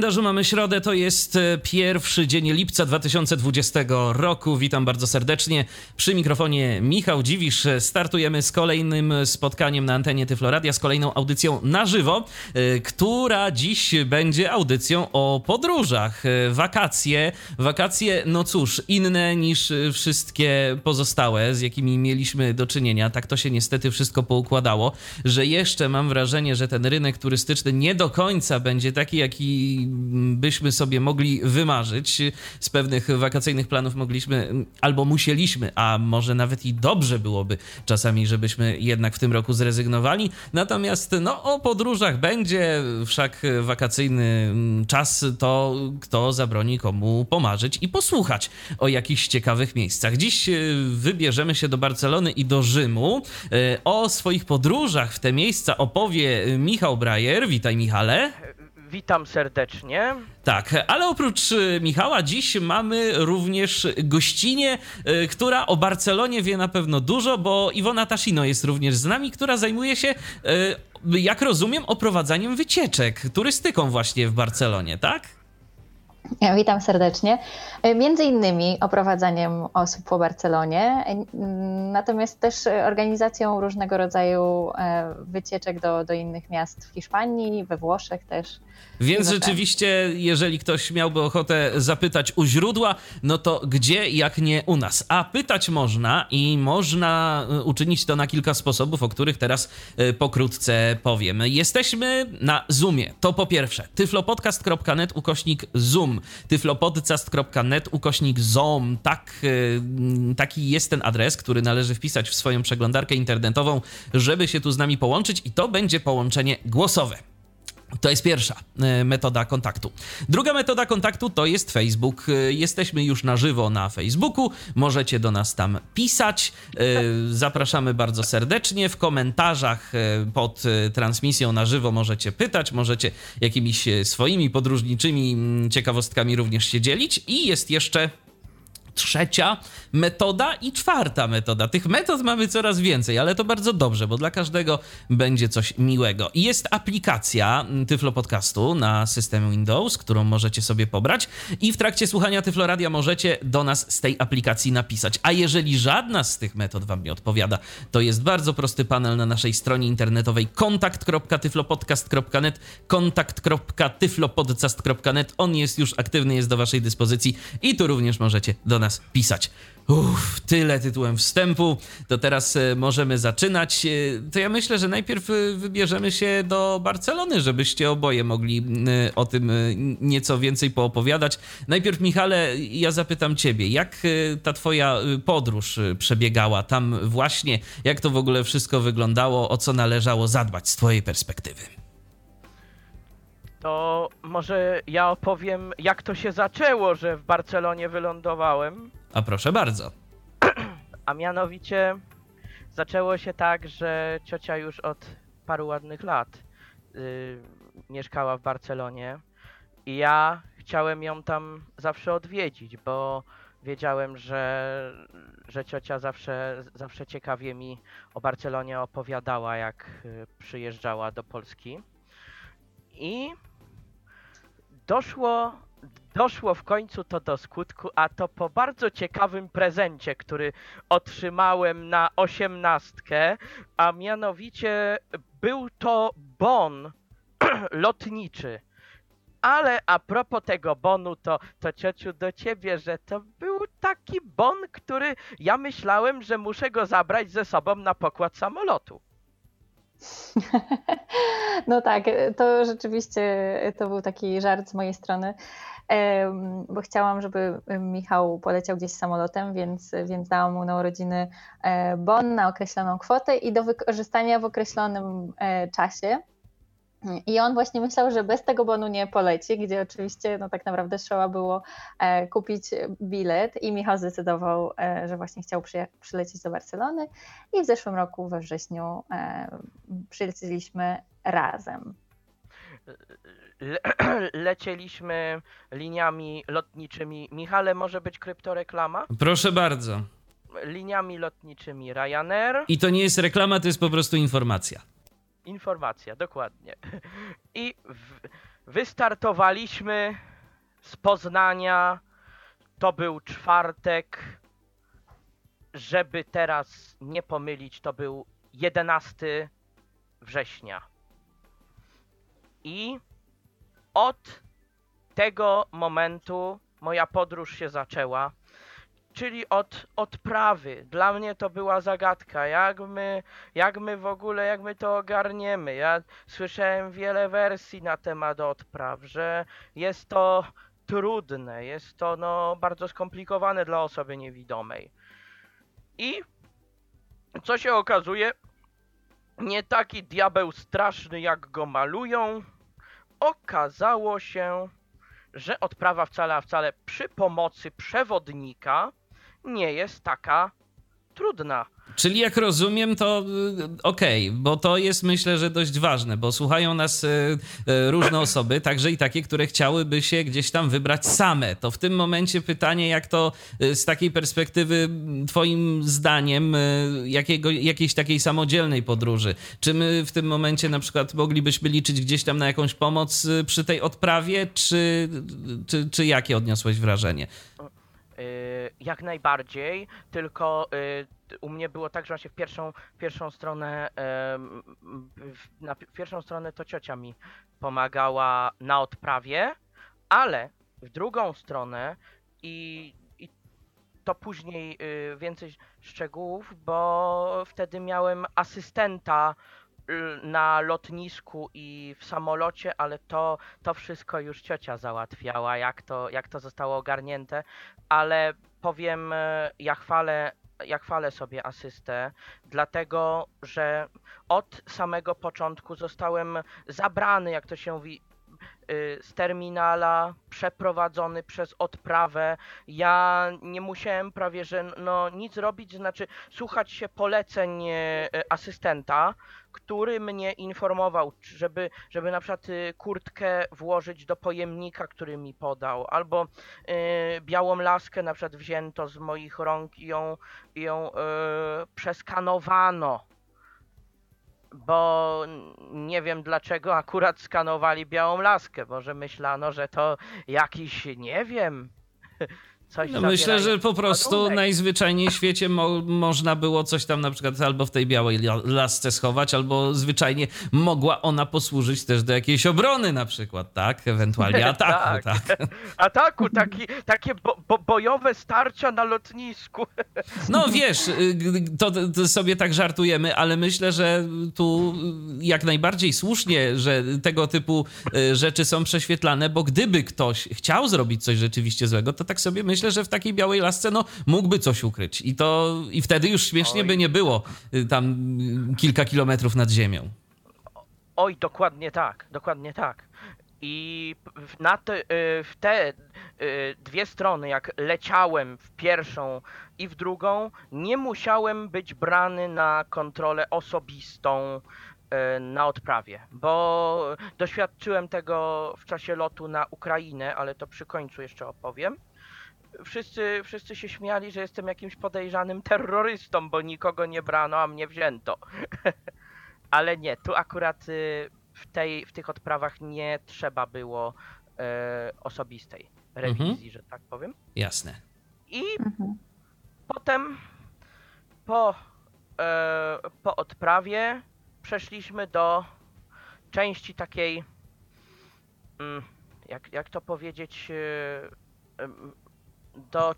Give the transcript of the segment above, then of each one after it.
Kalendarzu mamy środę, to jest e, pierwszy dzień lipca 2020 roku. Witam bardzo serdecznie. Przy mikrofonie Michał Dziwisz. Startujemy z kolejnym spotkaniem na antenie Tyfloradia, z kolejną audycją na żywo, e, która dziś będzie audycją o podróżach. E, wakacje, wakacje, no cóż, inne niż wszystkie pozostałe, z jakimi mieliśmy do czynienia. Tak to się niestety wszystko poukładało, że jeszcze mam wrażenie, że ten rynek turystyczny nie do końca będzie taki, jaki byśmy sobie mogli wymarzyć. Z pewnych wakacyjnych planów mogliśmy albo musieliśmy, a może nawet i dobrze byłoby czasami, żebyśmy jednak w tym roku zrezygnowali. Natomiast no, o podróżach będzie, wszak wakacyjny czas to kto zabroni komu pomarzyć i posłuchać o jakichś ciekawych miejscach. Dziś e, wybierzemy się do Barcelony i do Rzymu. E, o swoich podróżach w te miejsca opowie Michał Brajer. Witaj Michale. Witam serdecznie. Tak, ale oprócz y, Michała dziś mamy również gościnię, y, która o Barcelonie wie na pewno dużo, bo Iwona Tasino jest również z nami, która zajmuje się, y, jak rozumiem, oprowadzaniem wycieczek, turystyką właśnie w Barcelonie, tak? Ja witam serdecznie. Między innymi oprowadzaniem osób po Barcelonie, e, natomiast też organizacją różnego rodzaju e, wycieczek do, do innych miast w Hiszpanii, we Włoszech też. Więc rzeczywiście, jeżeli ktoś miałby ochotę zapytać u źródła, no to gdzie, jak nie u nas? A pytać można i można uczynić to na kilka sposobów, o których teraz pokrótce powiem. Jesteśmy na Zoomie. To po pierwsze, tyflopodcast.net ukośnik Zoom tyflopodcast.net ukośnik ZOM. Tak, y, taki jest ten adres, który należy wpisać w swoją przeglądarkę internetową, żeby się tu z nami połączyć i to będzie połączenie głosowe. To jest pierwsza e, metoda kontaktu. Druga metoda kontaktu to jest Facebook. E, jesteśmy już na żywo na Facebooku. Możecie do nas tam pisać. E, zapraszamy bardzo serdecznie. W komentarzach pod transmisją na żywo możecie pytać, możecie jakimiś swoimi podróżniczymi mm, ciekawostkami również się dzielić. I jest jeszcze trzecia metoda i czwarta metoda. Tych metod mamy coraz więcej, ale to bardzo dobrze, bo dla każdego będzie coś miłego. Jest aplikacja Tyflo Podcastu na systemie Windows, którą możecie sobie pobrać i w trakcie słuchania Tyflo Radia możecie do nas z tej aplikacji napisać. A jeżeli żadna z tych metod wam nie odpowiada, to jest bardzo prosty panel na naszej stronie internetowej kontakt.tyflopodcast.net kontakt.tyflopodcast.net On jest już aktywny, jest do waszej dyspozycji i tu również możecie do nas pisać. Uff, tyle tytułem wstępu, to teraz e, możemy zaczynać. E, to ja myślę, że najpierw e, wybierzemy się do Barcelony, żebyście oboje mogli o tym nieco więcej poopowiadać. Najpierw, Michale, ja zapytam ciebie, jak ta twoja podróż przebiegała tam właśnie, jak to w ogóle wszystko wyglądało, o co należało zadbać z twojej perspektywy? To może ja opowiem, jak to się zaczęło, że w Barcelonie wylądowałem. A proszę bardzo. A mianowicie zaczęło się tak, że ciocia już od paru ładnych lat yy, mieszkała w Barcelonie i ja chciałem ją tam zawsze odwiedzić, bo wiedziałem, że, że ciocia zawsze, zawsze ciekawie mi o Barcelonie opowiadała, jak y, przyjeżdżała do Polski. I doszło, doszło w końcu to do skutku, a to po bardzo ciekawym prezencie, który otrzymałem na osiemnastkę, a mianowicie był to bon lotniczy. Ale a propos tego bonu, to, to ciociu do ciebie, że to był taki bon, który ja myślałem, że muszę go zabrać ze sobą na pokład samolotu. No tak, to rzeczywiście to był taki żart z mojej strony. bo chciałam, żeby Michał poleciał gdzieś samolotem, więc, więc dałam mu na urodziny bon na określoną kwotę i do wykorzystania w określonym czasie. I on właśnie myślał, że bez tego bonu nie poleci, gdzie oczywiście no tak naprawdę trzeba było e, kupić bilet i Michał zdecydował, e, że właśnie chciał przylecieć do Barcelony i w zeszłym roku we wrześniu e, przyleciliśmy razem. Le lecieliśmy liniami lotniczymi. Michale, może być kryptoreklama? Proszę bardzo. Liniami lotniczymi Ryanair. I to nie jest reklama, to jest po prostu informacja. Informacja, dokładnie. I w, wystartowaliśmy z Poznania. To był czwartek. Żeby teraz nie pomylić, to był 11 września. I od tego momentu moja podróż się zaczęła czyli od odprawy. Dla mnie to była zagadka, jak my, jak my w ogóle, jak my to ogarniemy. Ja słyszałem wiele wersji na temat odpraw, że jest to trudne, jest to no, bardzo skomplikowane dla osoby niewidomej. I co się okazuje, nie taki diabeł straszny, jak go malują. Okazało się, że odprawa wcale, wcale przy pomocy przewodnika nie jest taka trudna. Czyli jak rozumiem, to y, okej, okay, bo to jest myślę, że dość ważne, bo słuchają nas y, y, różne osoby, także i takie, które chciałyby się gdzieś tam wybrać same. To w tym momencie pytanie, jak to z takiej perspektywy, Twoim zdaniem, jakiego, jakiejś takiej samodzielnej podróży, czy my w tym momencie na przykład moglibyśmy liczyć gdzieś tam na jakąś pomoc przy tej odprawie, czy, czy, czy jakie odniosłeś wrażenie? Y, jak najbardziej, tylko y, u mnie było tak, że się w pierwszą, pierwszą stronę, na pierwszą stronę to ciocia mi pomagała na odprawie, ale w drugą stronę i, i to później y, więcej szczegółów, bo wtedy miałem asystenta na lotnisku i w samolocie, ale to, to wszystko już ciocia załatwiała, jak to, jak to zostało ogarnięte, ale powiem, e, ja chwalę, ja chwalę sobie asystę, dlatego że od samego początku zostałem zabrany, jak to się mówi, y, z terminala, przeprowadzony przez odprawę. Ja nie musiałem prawie, że no nic robić, znaczy słuchać się poleceń asystenta, który mnie informował, żeby, żeby na przykład y, kurtkę włożyć do pojemnika, który mi podał, albo y, białą laskę na przykład wzięto z moich rąk i ją, ją y, przeskanowano. Bo nie wiem dlaczego akurat skanowali białą laskę. Może myślano, że to jakiś, nie wiem, Coś no myślę, że po prostu ładunek. najzwyczajniej w świecie mo można było coś tam na przykład albo w tej białej lasce schować, albo zwyczajnie mogła ona posłużyć też do jakiejś obrony na przykład, tak? Ewentualnie ataku, tak. tak. Ataku, taki, takie bo, bo bojowe starcia na lotnisku. No wiesz, y, to, to, sobie tak żartujemy, ale myślę, że tu jak najbardziej słusznie, że tego typu y, rzeczy są prześwietlane, bo gdyby ktoś chciał zrobić coś rzeczywiście złego, to tak sobie myślę, myślę, że w takiej białej lasce no, mógłby coś ukryć. I to i wtedy już śmiesznie Oj. by nie było y, tam y, kilka kilometrów nad ziemią. Oj, dokładnie tak, dokładnie tak. I na te, y, w te dwie strony, jak leciałem w pierwszą i w drugą, nie musiałem być brany na kontrolę osobistą na odprawie, bo doświadczyłem tego w czasie lotu na Ukrainę, ale to przy końcu jeszcze opowiem wszyscy, wszyscy się śmiali, że jestem jakimś podejrzanym terrorystą, bo nikogo nie brano, a mnie wzięto. Ale nie, tu akurat y, w, tej, w tych odprawach nie trzeba było e, osobistej rewizji, mhm. że tak powiem. Jasne. I mhm. potem po, e, po odprawie przeszliśmy do części takiej, mm, jak, jak to powiedzieć, e, do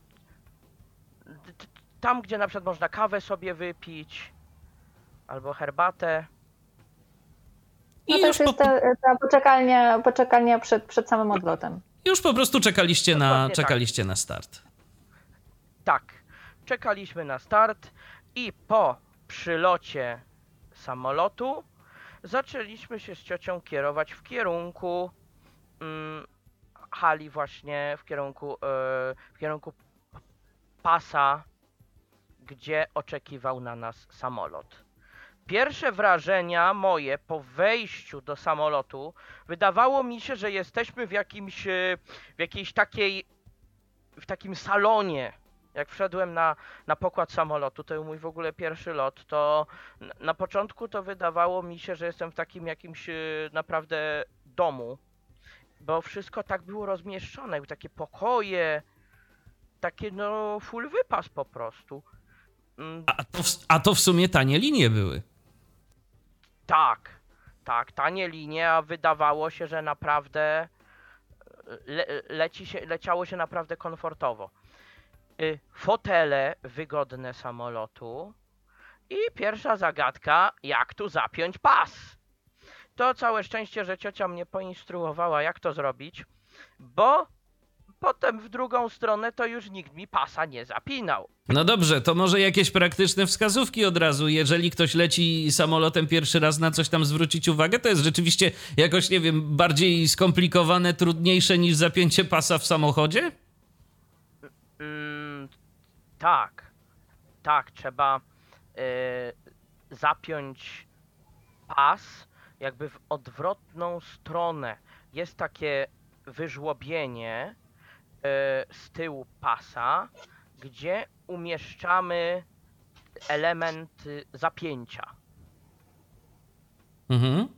tam, gdzie na przykład można kawę sobie wypić albo herbatę. No to już jest ta, ta poczekalnia, poczekalnia przed, przed samym odlotem. Już po prostu czekaliście na, tak. czekaliście na start. Tak, czekaliśmy na start i po przylocie samolotu zaczęliśmy się z ciocią kierować w kierunku mm, hali właśnie, w kierunku, e, w kierunku pasa, gdzie oczekiwał na nas samolot. Pierwsze wrażenia moje po wejściu do samolotu wydawało mi się, że jesteśmy w jakimś, e, w jakiejś takiej, w takim salonie. Jak wszedłem na, na pokład samolotu, to był mój w ogóle pierwszy lot, to na początku to wydawało mi się, że jestem w takim jakimś e, naprawdę domu, bo wszystko tak było rozmieszczone, były takie pokoje, takie no full wypas po prostu. Mm, A to, w, a to w sumie tanie linie były. Tak, tak, tanie linie, a wydawało się, że naprawdę e, le, leci się, leciało się naprawdę komfortowo. Y, Fotele wygodne samolotu i pierwsza zagadka, jak tu zapiąć pas. To całe szczęście, że ciocia mnie poinstruowała, jak to zrobić, bo potem w drugą stronę to już nikt mi pasa nie zapinał. No dobrze, to może jakieś praktyczne wskazówki od razu. Jeżeli ktoś leci samolotem pierwszy raz na coś tam zwrócić uwagę, to jest rzeczywiście jakoś, nie wiem, bardziej skomplikowane, trudniejsze niż zapięcie pasa w samochodzie? Mm, tak, tak, trzeba y, zapiąć pas jakby w odwrotną stronę. Jest takie wyżłobienie y, z tyłu pasa, gdzie umieszczamy element y, zapięcia. Mhm.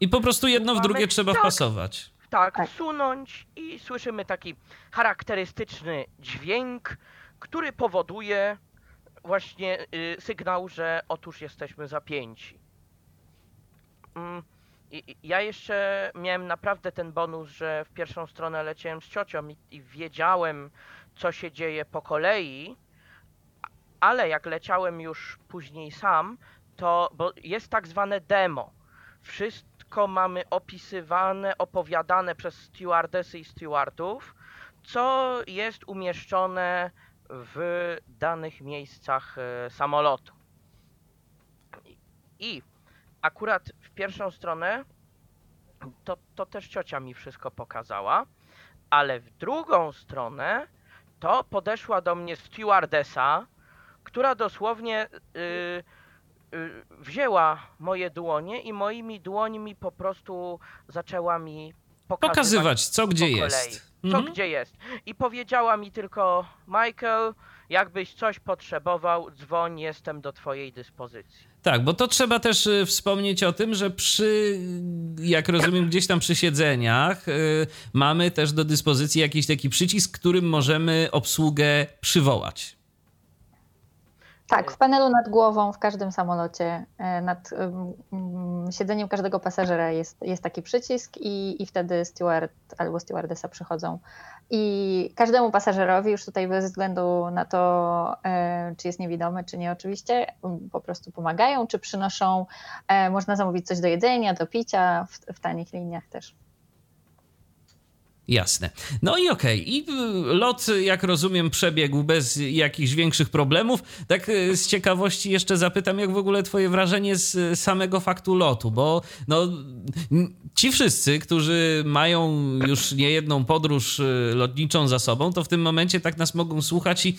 I po prostu jedno w drugie trzeba tak. wpasować. Tak, Tak. wsunąć i słyszymy taki charakterystyczny dźwięk, który powoduje właśnie y, sygnał, że otóż jesteśmy zapięci. Mm, ja jeszcze miałem naprawdę ten bonus, że w pierwszą stronę leciałem z ciocią i, i wiedziałem, co się dzieje po kolei, ale jak leciałem już później sam, to bo jest tak zwane demo. Wszystko mamy opisywane, opowiadane przez stewardesy i stewardów, co jest umieszczone w danych miejscach e, samolotu. I akurat w pierwszą stronę to, to też ciocia mi wszystko pokazała, ale w drugą stronę to podeszła do mnie stewardesa, która dosłownie y, y, wzięła moje dłonie i moimi dłońmi po prostu zaczęła mi pokazywać, Pokazywać, co gdzie po jest. Co Mhm. gdzie jest. I powiedziała mi tylko, Michael, jakbyś coś potrzebował, dzwoń, jestem do twojej dyspozycji. Tak, bo to trzeba też y, wspomnieć o tym, że przy, jak rozumiem, gdzieś tam przy siedzeniach y, mamy też do dyspozycji jakiś taki przycisk, którym możemy obsługę przywołać. Tak, w panelu nad głową w każdym samolocie, e, nad ym, siedzeniem każdego pasażera jest, jest taki przycisk i, i wtedy steward albo stewardesa przychodzą. I każdemu pasażerowi już tutaj bez względu na to, e, czy jest niewidomy, czy nie oczywiście, po prostu pomagają, czy przynoszą, e, można zamówić coś do jedzenia, do picia w, w tanich liniach też. Jasne. No i okej. I y, lot, jak rozumiem, przebiegł bez jakichś większych problemów. Tak y, z ciekawości jeszcze zapytam, jak w ogóle twoje wrażenie z y, samego faktu lotu, bo no, ci wszyscy, którzy mają już niejedną podróż lotniczą za sobą, to w tym momencie tak nas mogą słuchać i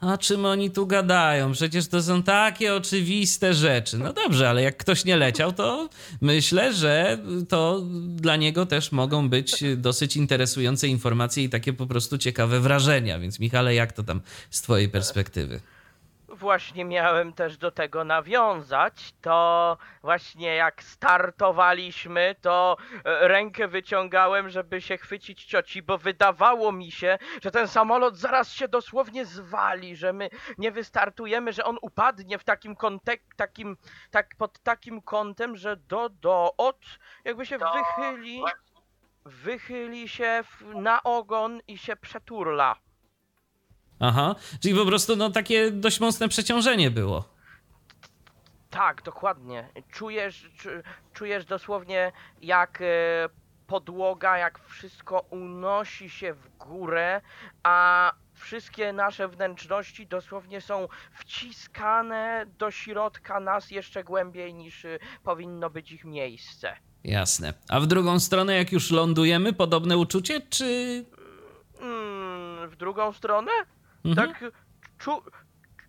a czym oni tu gadają? Przecież to są takie oczywiste rzeczy. No dobrze, ale jak ktoś nie leciał, to myślę, że to dla niego też mogą być dosyć interesujące informacje i takie po prostu ciekawe wrażenia. Więc Michale, jak to tam z twojej perspektywy? Właśnie miałem też do tego nawiązać, to właśnie jak startowaliśmy, to e, rękę wyciągałem, żeby się chwycić cioci, bo wydawało mi się, że ten samolot zaraz się dosłownie zwali, że my nie wystartujemy, że on upadnie w takim kontek- takim, tak pod takim kątem, że do, do, od, jakby się wychyli, wychyli się w, na ogon i się przeturla. Aha, czyli po prostu no takie dość mocne przeciążenie było. Tak, dokładnie. Czujesz, czu, czujesz dosłownie jak e, podłoga, jak wszystko unosi się w górę, a wszystkie nasze wnętrzności dosłownie są wciskane do środka nas jeszcze głębiej niż y, powinno być ich miejsce. Jasne. A w drugą stronę, jak już lądujemy, podobne uczucie, czy. Mm, w drugą stronę? Mhm. Tak czu,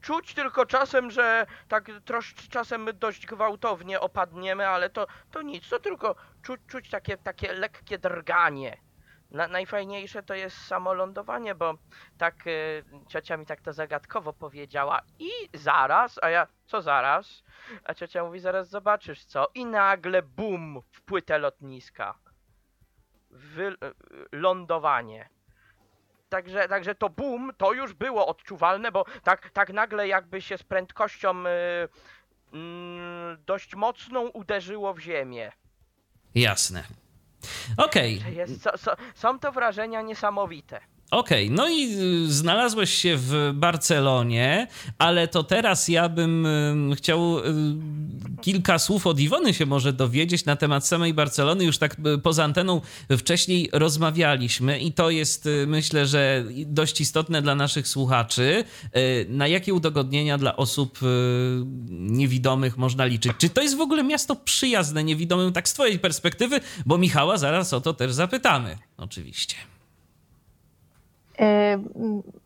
czuć tylko czasem, że tak trosz, czasem dość gwałtownie opadniemy, ale to, to nic, to tylko czuć, czuć takie, takie lekkie drganie. Na, najfajniejsze to jest samo lądowanie, bo tak y, ciocia mi tak to zagadkowo powiedziała i zaraz, a ja co zaraz? A ciocia mówi zaraz zobaczysz co i nagle bum w płytę lotniska. Wy, y, lądowanie. Także, także to boom to już było odczuwalne, bo tak, tak nagle jakby się z prędkością y, mm, dość mocną uderzyło w ziemię. Jasne. Okej. To Jest, so, so, są to wrażenia niesamowite. Okej, no i y, znalazłeś się w Barcelonie, ale to teraz ja bym y, chciał y, kilka słów od Iwony się może dowiedzieć na temat samej Barcelony. Już tak poza anteną wcześniej rozmawialiśmy i to jest myślę, że dość istotne dla naszych słuchaczy. Na jakie udogodnienia dla osób niewidomych można liczyć? Czy to jest w ogóle miasto przyjazne niewidomym, tak z twojej perspektywy? Bo Michała zaraz o to też zapytamy, oczywiście.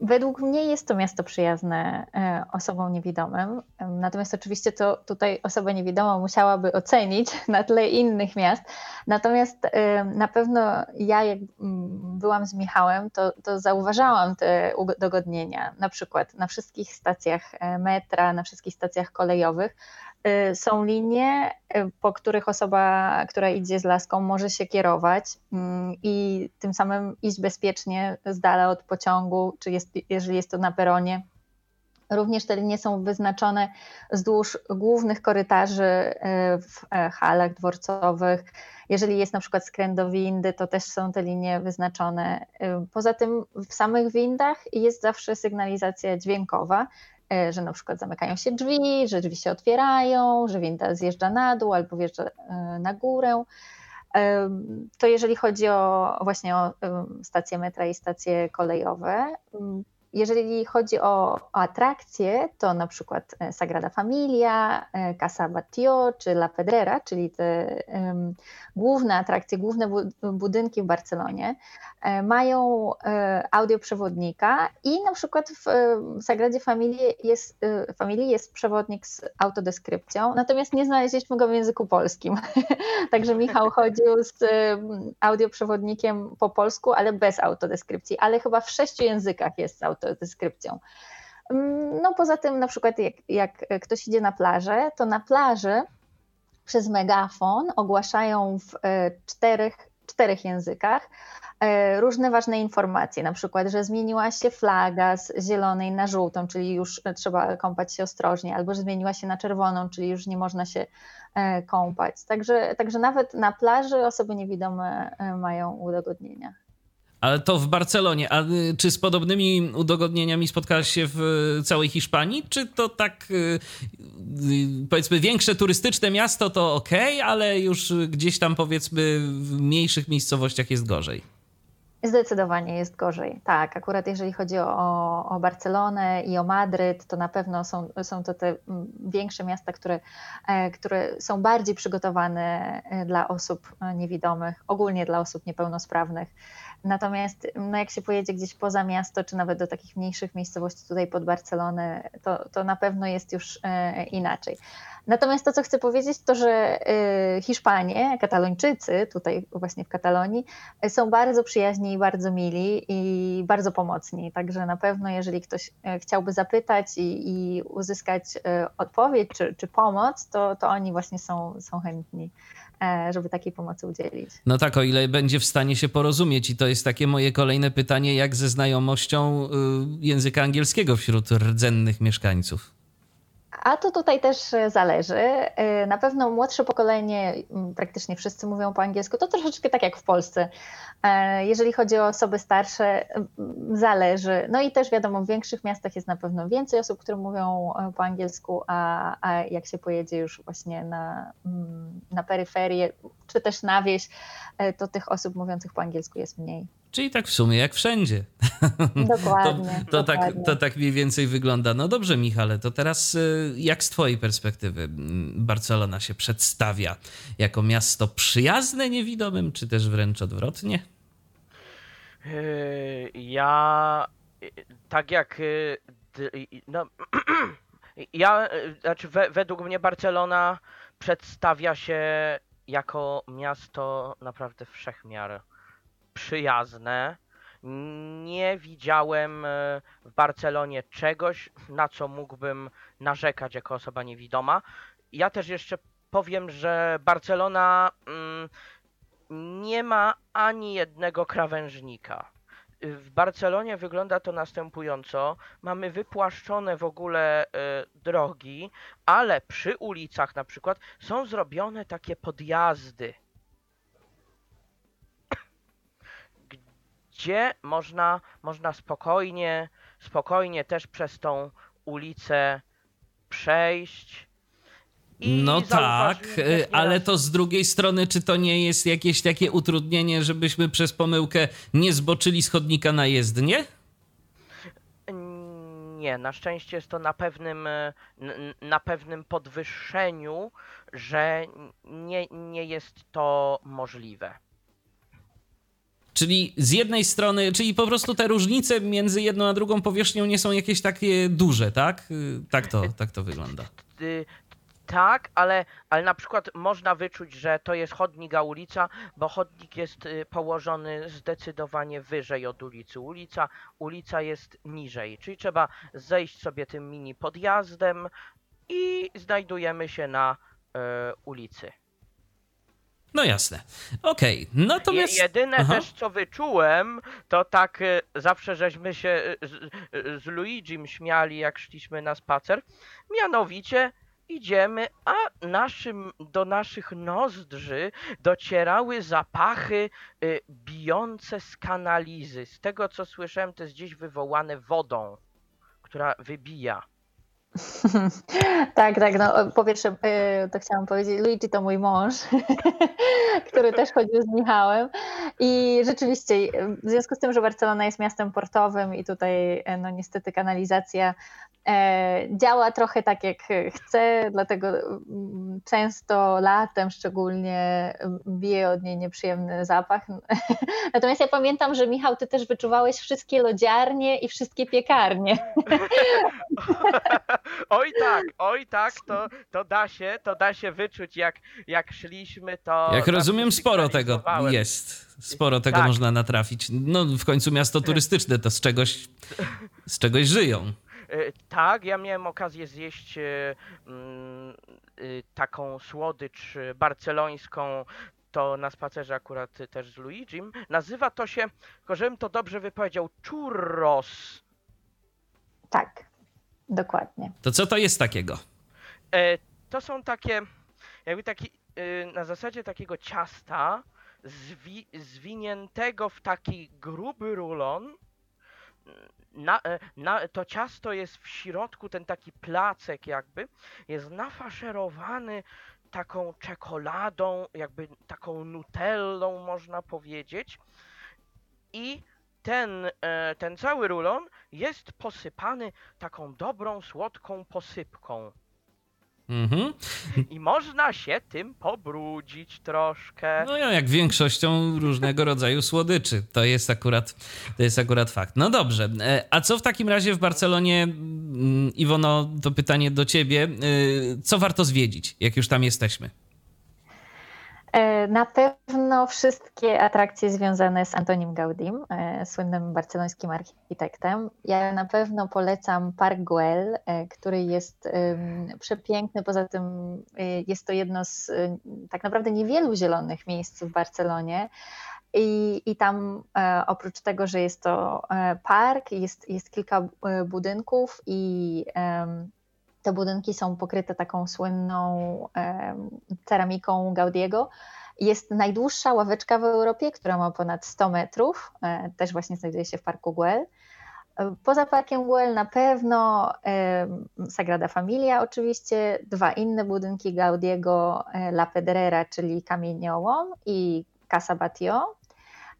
Według mnie jest to miasto przyjazne e, osobom niewidomym. Natomiast oczywiście to tutaj osoba niewidoma musiałaby ocenić na tle innych miast. Natomiast na pewno ja, jak mm, byłam z Michałem, to, to zauważałam te udogodnienia. Na przykład na wszystkich stacjach e, metra, na wszystkich stacjach kolejowych są linie, y, po których osoba, która idzie z laską, może się kierować mm, i tym samym iść bezpiecznie z dala od pociągu, czy jest, jeżeli jest to na peronie. Również te linie są wyznaczone wzdłuż głównych korytarzy y, w e, halach dworcowych. Jeżeli jest na przykład skręt do windy, to też są te linie wyznaczone. Y, Poza tym w samych windach jest zawsze sygnalizacja dźwiękowa, że na przykład zamykają się drzwi, że drzwi się otwierają, że winda zjeżdża na dół albo wjeżdża e, na górę. Em, To jeżeli chodzi o właśnie o stacje metra i stacje kolejowe, jeżeli chodzi o, o atrakcje, to na przykład e, Sagrada Familia, e, Casa Batlló czy La Pedrera, czyli te em, główne atrakcje, główne bu- budynki w Barcelonie, e, mają audioprzewodnika i na przykład w e, Sagradzie Familii jest, Familii jest przewodnik z autodeskrypcją, natomiast nie znaleźliśmy go w języku polskim. Także Michał chodził z em, audioprzewodnikiem po polsku, ale bez autodeskrypcji, ale chyba w sześciu językach jest z autodeskrypcją. Mm, No poza tym na przykład jak, jak ktoś idzie na plażę, to na plaży przez megafon ogłaszają w e, czterech, czterech językach e, różne ważne informacje, na przykład, że zmieniła się flaga z zielonej na żółtą, czyli już e, trzeba kąpać się ostrożnie, albo że zmieniła się na czerwoną, czyli już nie można się kąpać. Także, także nawet na plaży osoby niewidome mają udogodnienia. Ale to w Barcelonie. A y, czy z podobnymi udogodnieniami spotkałaś się w y, całej Hiszpanii? Czy to tak, y, powiedzmy, większe turystyczne miasto to ok, ale już gdzieś tam, powiedzmy, w mniejszych miejscowościach jest gorzej? Zdecydowanie jest gorzej. Tak, akurat jeżeli chodzi o, o Barcelonę i o Madryt, to na pewno są, są to te większe miasta, które, e, które są bardziej przygotowane e, dla osób e, niewidomych, ogólnie dla osób niepełnosprawnych. Natomiast no jak się pojedzie gdzieś poza miasto, czy nawet do takich mniejszych miejscowości tutaj pod Barcelonę, to, to na pewno jest już e, inaczej. Natomiast to, co chcę powiedzieć, to że e, Hiszpanie, Katalończycy, tutaj właśnie w Katalonii, e, są bardzo przyjaźni i bardzo mili i bardzo pomocni. Także na pewno, jeżeli ktoś chciałby zapytać i, i uzyskać odpowiedź czy, czy pomoc, to, to oni właśnie są, są chętni, żeby takiej pomocy udzielić. No tak, o ile będzie w stanie się porozumieć. I to jest takie moje kolejne pytanie, jak ze znajomością y, języka angielskiego wśród rdzennych mieszkańców? A to tutaj też zależy. Na pewno młodsze pokolenie, praktycznie wszyscy mówią po angielsku, to troszeczkę tak jak w Polsce. Jeżeli chodzi o osoby starsze, zależy. No i też wiadomo, w większych miastach jest na pewno więcej osób, które mówią po angielsku, a, a jak się pojedzie już właśnie na, na peryferię, czy też na wieś, to tych osób mówiących po angielsku jest mniej. Czyli tak w sumie jak wszędzie. Dokładnie. to, to, dokładnie. Tak, to tak mniej więcej wygląda. No dobrze, Michale, to teraz y, jak z Twojej perspektywy Barcelona się przedstawia? Jako miasto przyjazne niewidomym, czy też wręcz odwrotnie? Yy, Ja yy, tak jak no, ja znaczy we, według mnie Barcelona przedstawia się jako miasto naprawdę wszechmiar przyjazne. Nie widziałem e, w Barcelonie czegoś, na co mógłbym narzekać jako osoba niewidoma. Ja też jeszcze powiem, że Barcelona mm, nie ma ani jednego krawężnika. W Barcelonie wygląda to następująco. Mamy wypłaszczone w ogóle e, drogi, ale przy ulicach na przykład są zrobione takie podjazdy. Gdzie można, można spokojnie, spokojnie też przez tą ulicę przejść. I No tak, y, ale to z drugiej strony, czy to nie jest jakieś takie utrudnienie, żebyśmy przez pomyłkę nie zboczyli z chodnika na jezdnię? Nie, na szczęście jest to na pewnym, n- na pewnym podwyższeniu, że nie, nie jest to możliwe. Czyli z jednej strony, czyli po prostu te różnice między jedną a drugą powierzchnią nie są jakieś takie duże, tak? Y, Tak to, tak to wygląda. Y, Tak, ale, ale na przykład można wyczuć, że to jest chodnik, a ulica, bo chodnik jest y, położony zdecydowanie wyżej od ulicy. Ulica, ulica jest niżej, czyli trzeba zejść sobie tym mini podjazdem i znajdujemy się na e, ulicy. No jasne. Okej, natomiast... Je, jedyne Aha. też co wyczułem, to tak y, zawsze żeśmy się y, z, y, z Luigim śmiali jak szliśmy na spacer. Mianowicie idziemy, a naszym, do naszych nozdrzy docierały zapachy y, bijące z kanalizy. Z tego co słyszałem, to jest gdzieś wywołane wodą, która wybija. Tak, tak. No, po pierwsze, y, to chciałam powiedzieć, Luigi to mój mąż, który też chodził z Michałem. I rzeczywiście, y, w związku z tym, że Barcelona jest miastem portowym i tutaj, y, no niestety, kanalizacja działa trochę tak, jak chce, dlatego często latem szczególnie bije od niej nieprzyjemny zapach. Natomiast ja pamiętam, że Michał, ty też wyczuwałeś wszystkie lodziarnie i wszystkie piekarnie. Oj tak, oj tak, to, to da się, to da się wyczuć jak, jak szliśmy, to... Jak rozumiem, sporo tego jest. Sporo tego Tak. można natrafić. No, w końcu miasto turystyczne to z czegoś, z czegoś żyją. Y, Tak, ja miałem okazję zjeść y, mm, y, taką słodycz barcelońską, to na spacerze akurat też z Luigim. Nazywa to się, tylko żebym to dobrze wypowiedział, churros. Tak, dokładnie. To co to jest takiego? E, To są takie, jakby taki, y, na zasadzie takiego ciasta zwi, zwiniętego w taki gruby rulon. Na, e, na, to ciasto jest w środku, ten taki placek jakby, jest nafaszerowany taką czekoladą, jakby taką nutellą można powiedzieć. I ten, e, ten cały rulon jest posypany taką dobrą, słodką posypką. Mhm. I można się tym pobrudzić troszkę. No ja jak większością różnego rodzaju słodyczy. To jest akurat, to jest akurat fakt. No dobrze. E, A co w takim razie w Barcelonie, mm, Iwono, to pytanie do ciebie, e, co warto zwiedzić, jak już tam jesteśmy? E, Na pewno wszystkie atrakcje związane z Antonim Gaudim, e, słynnym barcelońskim architektem. Ja na pewno polecam Park Güell, e, który jest przepiękny. Poza tym jest to jedno z tak naprawdę niewielu zielonych miejsc w Barcelonie. I, I tam oprócz tego, że jest to park, jest, jest kilka budynków i Te budynki są pokryte taką słynną ceramiką Gaudiego. Jest najdłuższa ławeczka w Europie, która ma ponad 100 metrów, też właśnie znajduje się w Parku Güell. Poza Parkiem Güell na pewno Sagrada Familia oczywiście, dwa inne budynki Gaudiego, La Pedrera, czyli kamieniołom i Casa Batio.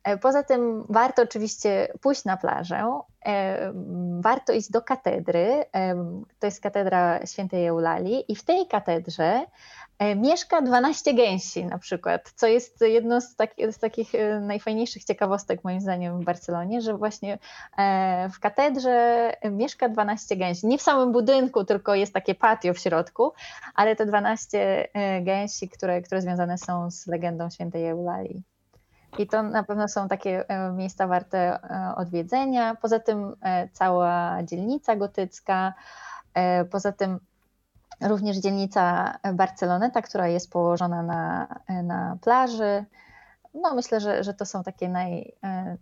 E, poza tym warto oczywiście pójść na plażę, e, warto iść do katedry, e, to jest katedra świętej Eulali i w tej katedrze mieszka 12 gęsi na przykład, co jest jedną z, z, takich najfajniejszych ciekawostek moim zdaniem w Barcelonie, że właśnie w katedrze mieszka 12 gęsi. Nie w samym budynku, tylko jest takie patio w środku, ale te 12 gęsi, które, które związane są z legendą świętej Eulali. I to na pewno są takie e, miejsca warte e, odwiedzenia. Poza tym e, cała dzielnica gotycka, poza tym również dzielnica Barceloneta, która jest położona na, na plaży. No myślę, że, że to są takie naj,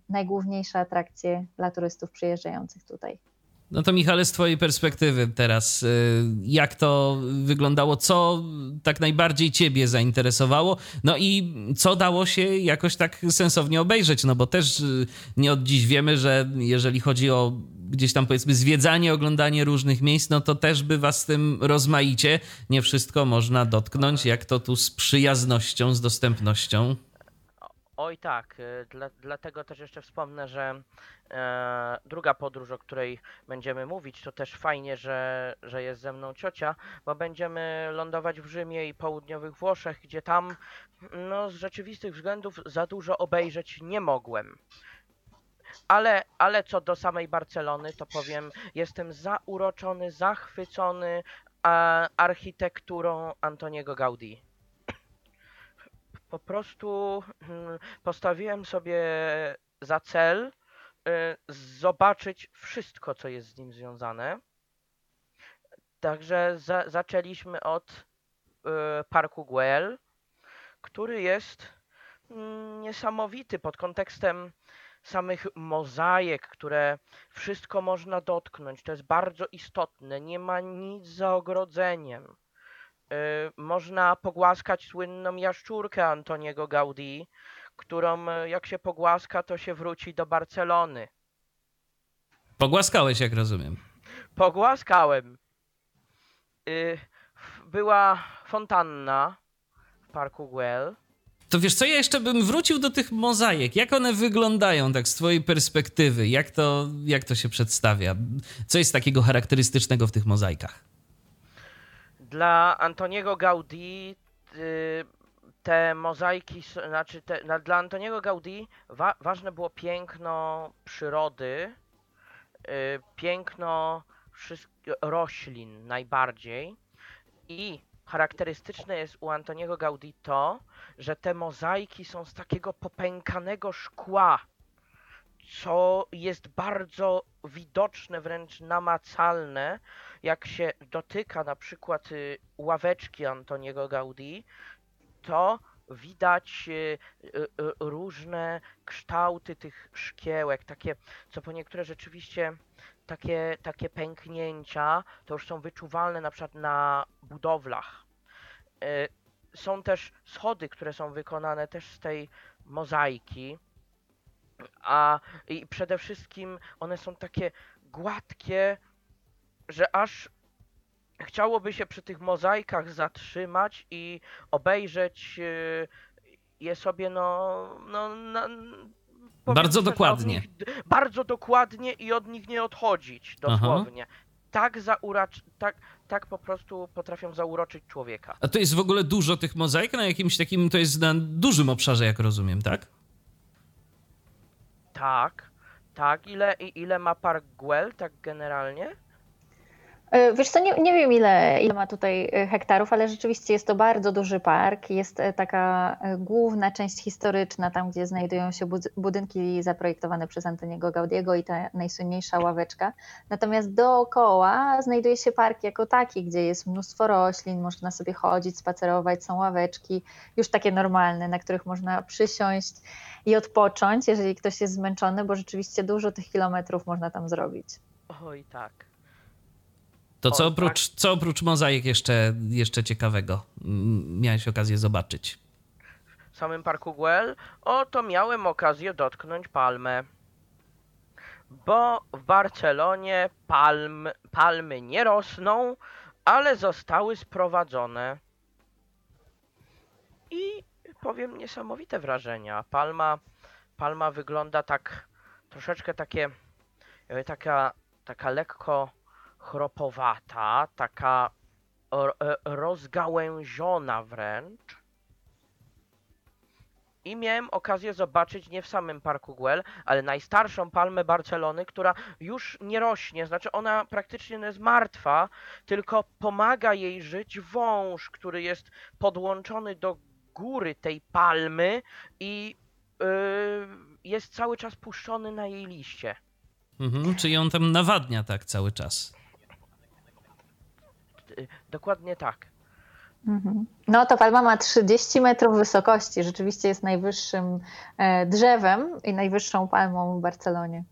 najgłówniejsze atrakcje dla turystów przyjeżdżających tutaj. No to Michale, z Twojej perspektywy teraz, y, jak to wyglądało, co tak najbardziej Ciebie zainteresowało, no i co dało się jakoś tak sensownie obejrzeć, no bo też y, nie od dziś wiemy, że jeżeli chodzi o gdzieś tam powiedzmy zwiedzanie, oglądanie różnych miejsc, no to też bywa z tym rozmaicie. Nie wszystko można dotknąć, jak to tu z przyjaznością, z dostępnością. Oj tak, y, dla, dlatego też jeszcze wspomnę, że e, druga podróż, o której będziemy mówić, to też fajnie, że, że jest ze mną ciocia, bo będziemy lądować w Rzymie i południowych Włoszech, gdzie tam no, z rzeczywistych względów za dużo obejrzeć nie mogłem. Ale, ale co do samej Barcelony, to powiem, jestem zauroczony, zachwycony a, architekturą Antoniego Gaudí po prostu hmm, postawiłem sobie za cel y, zobaczyć wszystko, co jest z nim związane. Także za, zaczęliśmy od y, Parku Güell, który jest mm, niesamowity pod kontekstem samych mozaik, które wszystko można dotknąć. To jest bardzo istotne. Nie ma nic za ogrodzeniem. Y, można pogłaskać słynną jaszczurkę Antoniego Gaudí, którą y, jak się pogłaska, to się wróci do Barcelony. Pogłaskałeś, jak rozumiem. Pogłaskałem. Y, była fontanna w parku Güell. To wiesz co, ja jeszcze bym wrócił do tych mozaik. Jak one wyglądają tak z twojej perspektywy? Jak to, jak to się przedstawia? Co jest takiego charakterystycznego w tych mozaikach? Dla Antoniego Gaudí y, te mozaiki, znaczy te, dla Antoniego Gaudí wa, ważne było piękno przyrody, y, piękno roślin najbardziej i charakterystyczne jest u Antoniego Gaudí to, że te mozaiki są z takiego popękanego szkła, co jest bardzo widoczne, wręcz namacalne, jak się dotyka na przykład y, ławeczki Antoniego Gaudí, to widać y, y, różne kształty tych szkiełek, takie, co po niektóre rzeczywiście takie, takie pęknięcia, to już są wyczuwalne na przykład na budowlach. Są też schody, które są wykonane też z tej mozaiki, a i przede wszystkim one są takie gładkie, że aż chciałoby się przy tych mozaikach zatrzymać i obejrzeć y, je sobie no, no na, bardzo dokładnie. Nich, bardzo dokładnie i od nich nie odchodzić dosłownie. Aha. Tak, zauracz, tak, tak po prostu potrafią zauroczyć człowieka. A to jest w ogóle dużo tych mozaik na jakimś takim, to jest na dużym obszarze, jak rozumiem, tak? Tak, tak. Ile, ile ma Park Güell tak generalnie? E, wiesz co, nie, nie wiem ile, ile ma tutaj e, hektarów, ale rzeczywiście jest to bardzo duży park. Jest e, taka główna część historyczna, tam gdzie znajdują się budynki zaprojektowane przez Antoniego Gaudiego i ta najsłynniejsza ławeczka. Natomiast dookoła znajduje się park jako taki, gdzie jest mnóstwo roślin, można sobie chodzić, spacerować, są ławeczki, już takie normalne, na których można przysiąść i odpocząć, jeżeli ktoś jest zmęczony, bo rzeczywiście dużo tych kilometrów można tam zrobić. Oj, tak. To co oprócz, co oprócz mozaik jeszcze, jeszcze ciekawego miałeś okazję zobaczyć? w samym parku Güell, oto miałem okazję dotknąć palmę. Bo w Barcelonie palm, palmy nie rosną, ale zostały sprowadzone. I powiem niesamowite wrażenia. Palma, palma wygląda tak troszeczkę takie, jakby taka, taka lekko chropowata, taka e, rozgałęziona wręcz. I miałem okazję zobaczyć nie w samym parku Güell, ale najstarszą palmę Barcelony, która już nie rośnie. Znaczy ona praktycznie nie jest martwa, tylko pomaga jej żyć wąż, który jest podłączony do góry tej palmy i yy, jest cały czas puszczony na jej liście. Mhm, czyli on tam nawadnia tak cały czas. Dokładnie tak. Mhm. No to palma ma 30 metrów wysokości. Rzeczywiście jest najwyższym e, drzewem i najwyższą palmą w Barcelonie.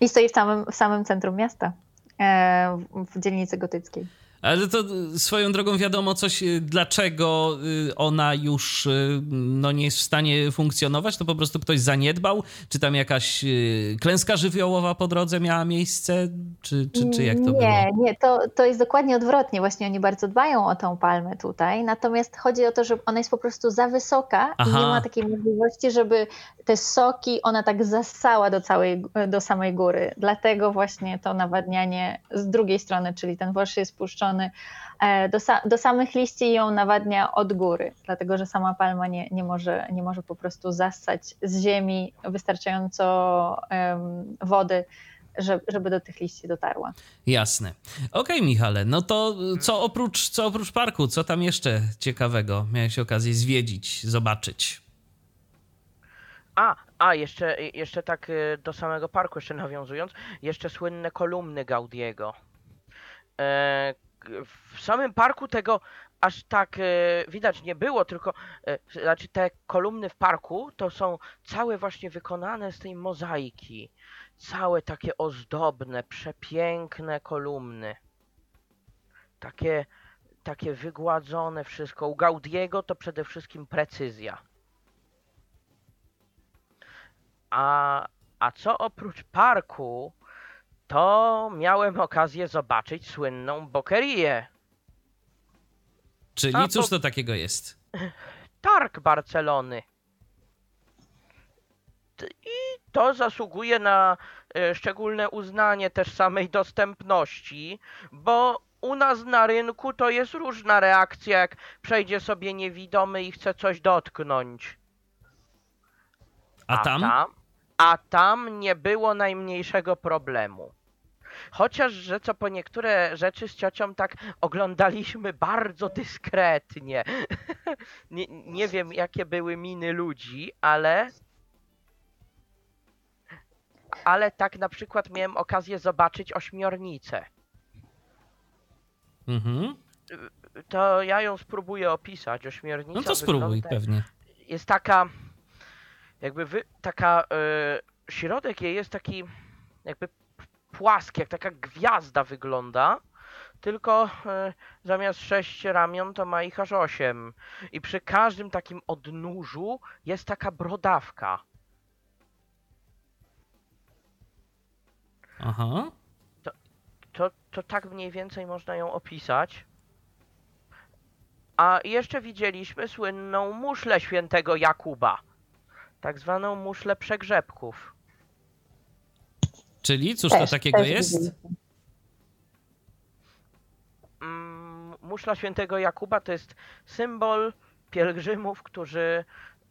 I stoi w samym, w samym centrum miasta, e, w dzielnicy gotyckiej. Ale to y, swoją drogą wiadomo coś, y, dlaczego y, ona już no, nie jest w stanie funkcjonować? To po prostu ktoś zaniedbał? Czy tam jakaś klęska żywiołowa po drodze miała miejsce? Czy, czy, czy jak to nie, było? Nie, to, to jest dokładnie odwrotnie. Właśnie oni bardzo dbają o tą palmę tutaj. Natomiast chodzi o to, że ona jest po prostu za wysoka i Aha. nie ma takiej możliwości, żeby te soki ona tak zassała do, całej, do samej góry. Dlatego właśnie to nawadnianie z drugiej strony, czyli ten worsz jest puszczony e, do, sa, do samych liści i ją nawadnia od góry. Dlatego, że sama palma nie, nie, może, nie może po prostu zassać z ziemi wystarczająco em, wody, żeby, żeby do tych liści dotarła. Jasne. Okej, Michale, no to co oprócz, co oprócz parku, co tam jeszcze ciekawego miałeś okazję zwiedzić, zobaczyć? A, a jeszcze, jeszcze tak y, do samego parku jeszcze nawiązując, jeszcze słynne kolumny Gaudiego. E, w samym parku tego aż tak e, widać nie było, tylko e, znaczy te kolumny w parku to są całe właśnie wykonane z tej mozaiki. Całe takie ozdobne, przepiękne kolumny. Takie, takie wygładzone wszystko. U Gaudiego to przede wszystkim precyzja. A, a co oprócz parku, to miałem okazję zobaczyć słynną Bokerię. Czyli A, cóż to takiego jest? Targ Barcelony. I to zasługuje na e, szczególne uznanie też samej dostępności, bo u nas na rynku to jest różna reakcja, jak przejdzie sobie niewidomy i chce coś dotknąć. A tam? a tam nie było najmniejszego problemu. Chociaż, że co po niektóre rzeczy z ciocią tak oglądaliśmy bardzo dyskretnie. nie, nie wiem, jakie były miny ludzi, ale. Ale tak na przykład miałem okazję zobaczyć ośmiornicę. Mhm. To ja ją spróbuję opisać. Ośmiornica No to spróbuj, pewnie. jest taka, jakby wy, taka, y, środek jej jest taki jakby płaski, jak taka gwiazda wygląda, tylko y, zamiast sześć ramion to ma ich aż osiem. I przy każdym takim odnóżu jest taka brodawka. Aha. To, to tak mniej więcej można ją opisać. A jeszcze widzieliśmy słynną muszlę świętego Jakuba. Tak zwaną muszlę przegrzebków. Czyli cóż to Też- takiego też jest? widzieliśmy. Mm, Muszla świętego Jakuba to jest symbol pielgrzymów, którzy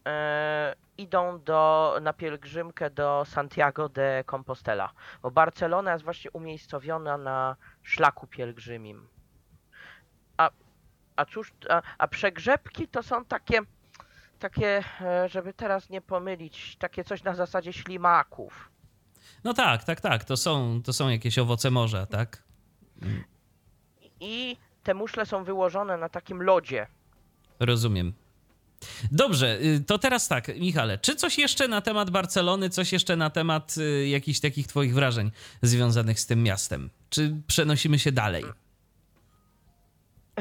e, idą do, na pielgrzymkę do Santiago de Compostela. Bo Barcelona jest właśnie umiejscowiona na szlaku pielgrzymim. A, a cóż, a, a przegrzebki to są takie, takie, e, żeby teraz nie pomylić, takie coś na zasadzie ślimaków. No tak, tak, tak. To są, to są jakieś owoce morza, tak? I te muszle są wyłożone na takim lodzie. Rozumiem. Dobrze, y, to teraz tak, Michale, czy coś jeszcze na temat Barcelony, coś jeszcze na temat y, jakichś takich Twoich wrażeń związanych z tym miastem? Czy przenosimy się dalej?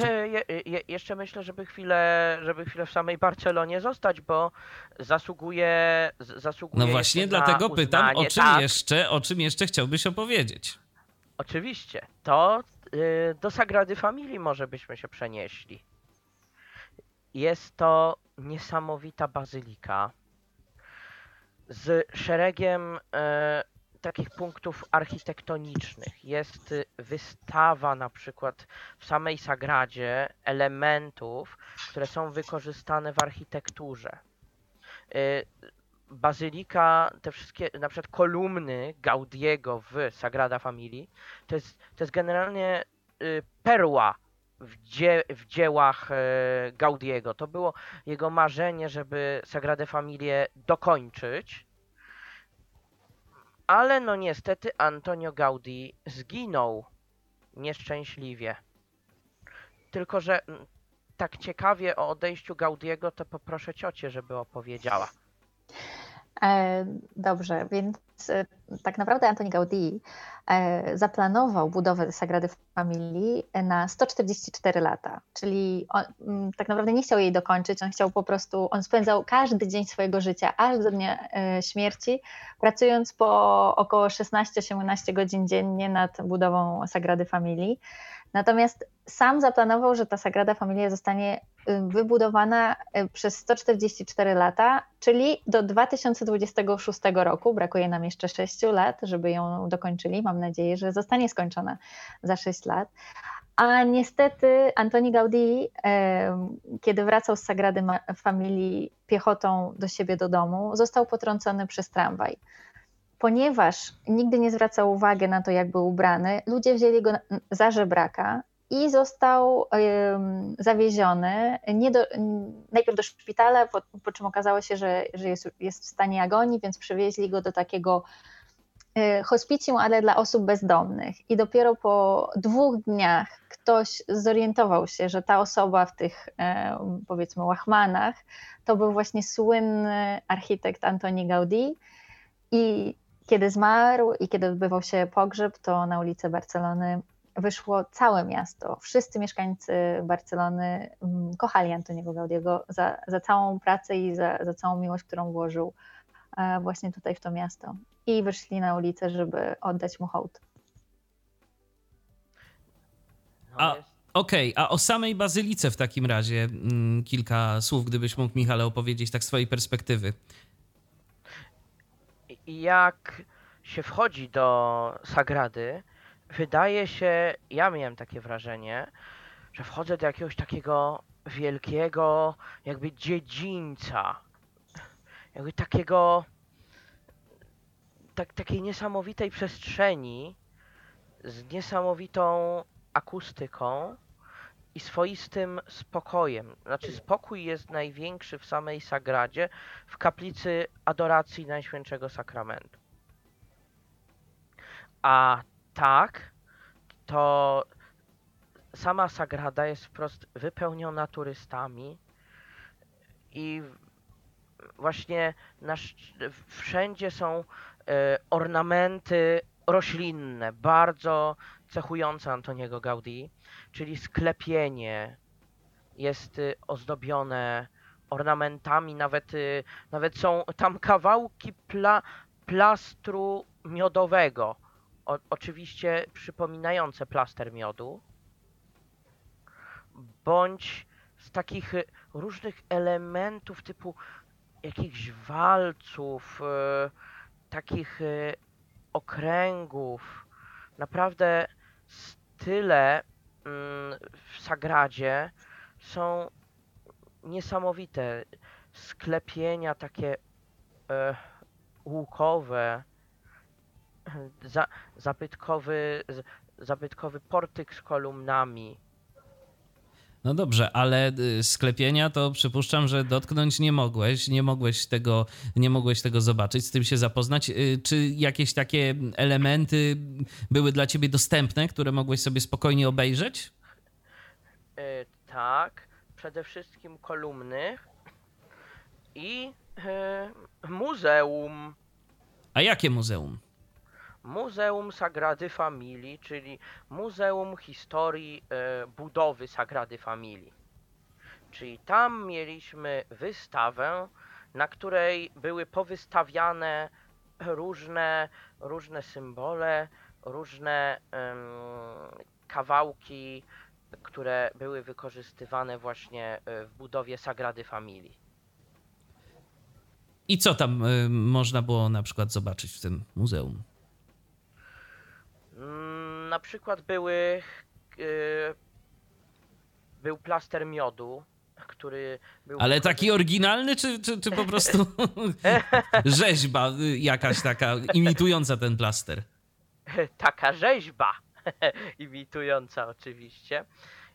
E, Je, je, jeszcze myślę, żeby chwilę, żeby chwilę w samej Barcelonie zostać, bo zasługuje, zasługuje No właśnie, dlatego pytam, o czym, tak, jeszcze, o czym jeszcze chciałbyś opowiedzieć? Oczywiście. To y, do Sagrady Familii może byśmy się przenieśli. Jest to niesamowita bazylika z szeregiem e, takich punktów architektonicznych. Jest y, wystawa na przykład w samej Sagradzie elementów, które są wykorzystane w architekturze. Y, Bazylika, te wszystkie, na przykład kolumny Gaudiego w Sagrada Familii, to jest, to jest generalnie y, perła w, dzie, w dziełach Gaudiego. To było jego marzenie, żeby Sagradę Familię dokończyć. Ale no niestety Antonio Gaudi zginął nieszczęśliwie. Tylko, że mm, tak ciekawie o odejściu Gaudiego, to poproszę ciocię, żeby opowiedziała. E, Dobrze, więc e, tak naprawdę Antoni Gaudí e, zaplanował budowę Sagrady Familii na 144 lata, czyli on mm, tak naprawdę nie chciał jej dokończyć, on chciał po prostu, on spędzał każdy dzień swojego życia, aż do dnia śmierci, pracując po około 16-18 godzin dziennie nad budową Sagrady Familii. Natomiast sam zaplanował, że ta Sagrada Familia zostanie wybudowana y, przez 144 lata, czyli do 2026 roku. Brakuje nam jeszcze 6 lat, żeby ją dokończyli. Mam nadzieję, że zostanie skończona za 6 lat. A niestety Antoni Gaudí, kiedy wracał z Sagrady Familii piechotą do siebie do domu, został potrącony przez tramwaj. Ponieważ nigdy nie zwracał uwagi na to, jak był ubrany, ludzie wzięli go za żebraka i został em, zawieziony do, najpierw do szpitala, po, po czym okazało się, że, że jest, jest w stanie agonii, więc przywieźli go do takiego e, hospicjum, ale dla osób bezdomnych. I dopiero po dwóch dniach ktoś zorientował się, że ta osoba w tych em, powiedzmy łachmanach to był właśnie słynny architekt Antoni Gaudí i kiedy zmarł i kiedy odbywał się pogrzeb, to na ulicę Barcelony wyszło całe miasto. Wszyscy mieszkańcy Barcelony mm, kochali Antoniego Gaudiego za, za całą pracę i za, za całą miłość, którą włożył e, właśnie tutaj w to miasto. I wyszli na ulicę, żeby oddać mu hołd. A- Okej, a o samej bazylice w takim razie mm, kilka słów, gdybyś mógł, Michale, opowiedzieć tak z twojej perspektywy. Jak się wchodzi do Sagrady, wydaje się, ja miałem takie wrażenie, że wchodzę do jakiegoś takiego wielkiego, jakby dziedzińca, jakby takiego, tak, takiej niesamowitej przestrzeni z niesamowitą akustyką i swoistym spokojem. Znaczy, spokój jest największy w samej Sagradzie, w kaplicy adoracji Najświętszego Sakramentu. A tak, to sama Sagrada jest wprost wypełniona turystami i właśnie na, sz- wszędzie są e, ornamenty roślinne, bardzo cechujące Antoniego Gaudí, czyli sklepienie jest y, ozdobione ornamentami, nawet, y, nawet są tam kawałki pla, plastru miodowego, o, oczywiście przypominające plaster miodu, bądź z takich y, różnych elementów typu jakichś walców, takich okręgów. Naprawdę style mm, w Sagradzie są niesamowite. Sklepienia takie e, łukowe, za, zabytkowy, zabytkowy portyk z kolumnami. No dobrze, ale y, sklepienia to przypuszczam, że dotknąć nie mogłeś, nie mogłeś tego, nie mogłeś tego zobaczyć, z tym się zapoznać. Y, Czy jakieś takie elementy były dla ciebie dostępne, które mogłeś sobie spokojnie obejrzeć? E, tak, przede wszystkim kolumny, i e, muzeum. A jakie muzeum? Muzeum Sagrady Familii, czyli Muzeum Historii e, Budowy Sagrady Familii. Czyli tam mieliśmy wystawę, na której były powystawiane różne, różne symbole, różne kawałki, które były wykorzystywane właśnie e, w budowie Sagrady Familii. I co tam y, można było na przykład zobaczyć w tym muzeum? Mm, Na przykład były. e, był plaster miodu, który był. Ale taki oryginalny, czy, czy, czy po prostu rzeźba y, jakaś taka imitująca ten plaster? taka rzeźba, imitująca oczywiście.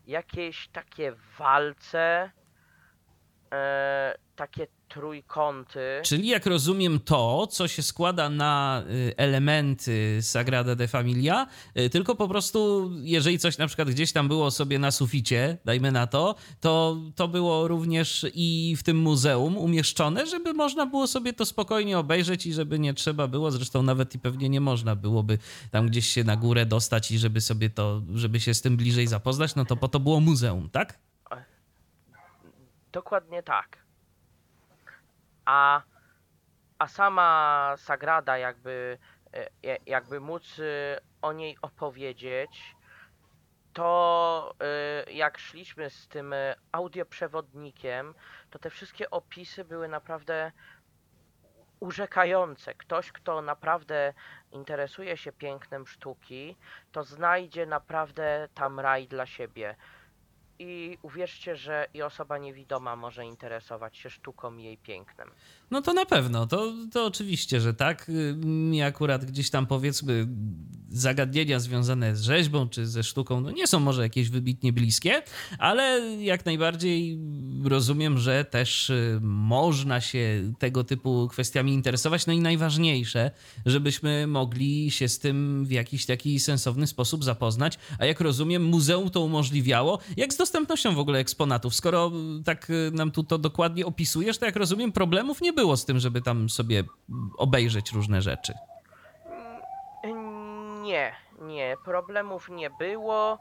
Jakieś takie walce, e, takie trójkąty. Czyli jak rozumiem to, co się składa na y, elementy Sagrada de Familia, y, tylko po prostu jeżeli coś na przykład gdzieś tam było sobie na suficie, dajmy na to, to to było również i w tym muzeum umieszczone, żeby można było sobie to spokojnie obejrzeć i żeby nie trzeba było, zresztą nawet i pewnie nie można byłoby tam gdzieś się na górę dostać i żeby sobie to, żeby się z tym bliżej zapoznać, no to po to było muzeum, tak? Dokładnie tak. A, a sama Sagrada, jakby, e, e, jakby móc e, o niej opowiedzieć, to jak szliśmy z tym audioprzewodnikiem, to te wszystkie opisy były naprawdę urzekające. Ktoś, kto naprawdę interesuje się pięknem sztuki, to znajdzie naprawdę tam raj dla siebie. I uwierzcie, że i osoba niewidoma może interesować się sztuką i jej pięknem. No to na pewno, to, to oczywiście, że tak. Mi akurat gdzieś tam powiedzmy zagadnienia związane z rzeźbą czy ze sztuką no nie są może jakieś wybitnie bliskie, ale jak najbardziej rozumiem, że też y, można się tego typu kwestiami interesować. No i najważniejsze, żebyśmy mogli się z tym w jakiś taki sensowny sposób zapoznać. A jak rozumiem, muzeum to umożliwiało. Jak z dostępnością w ogóle eksponatów? Skoro tak y, nam tu to dokładnie opisujesz, to jak rozumiem, problemów nie było z tym, żeby tam sobie obejrzeć różne rzeczy. Nie, nie, problemów nie było.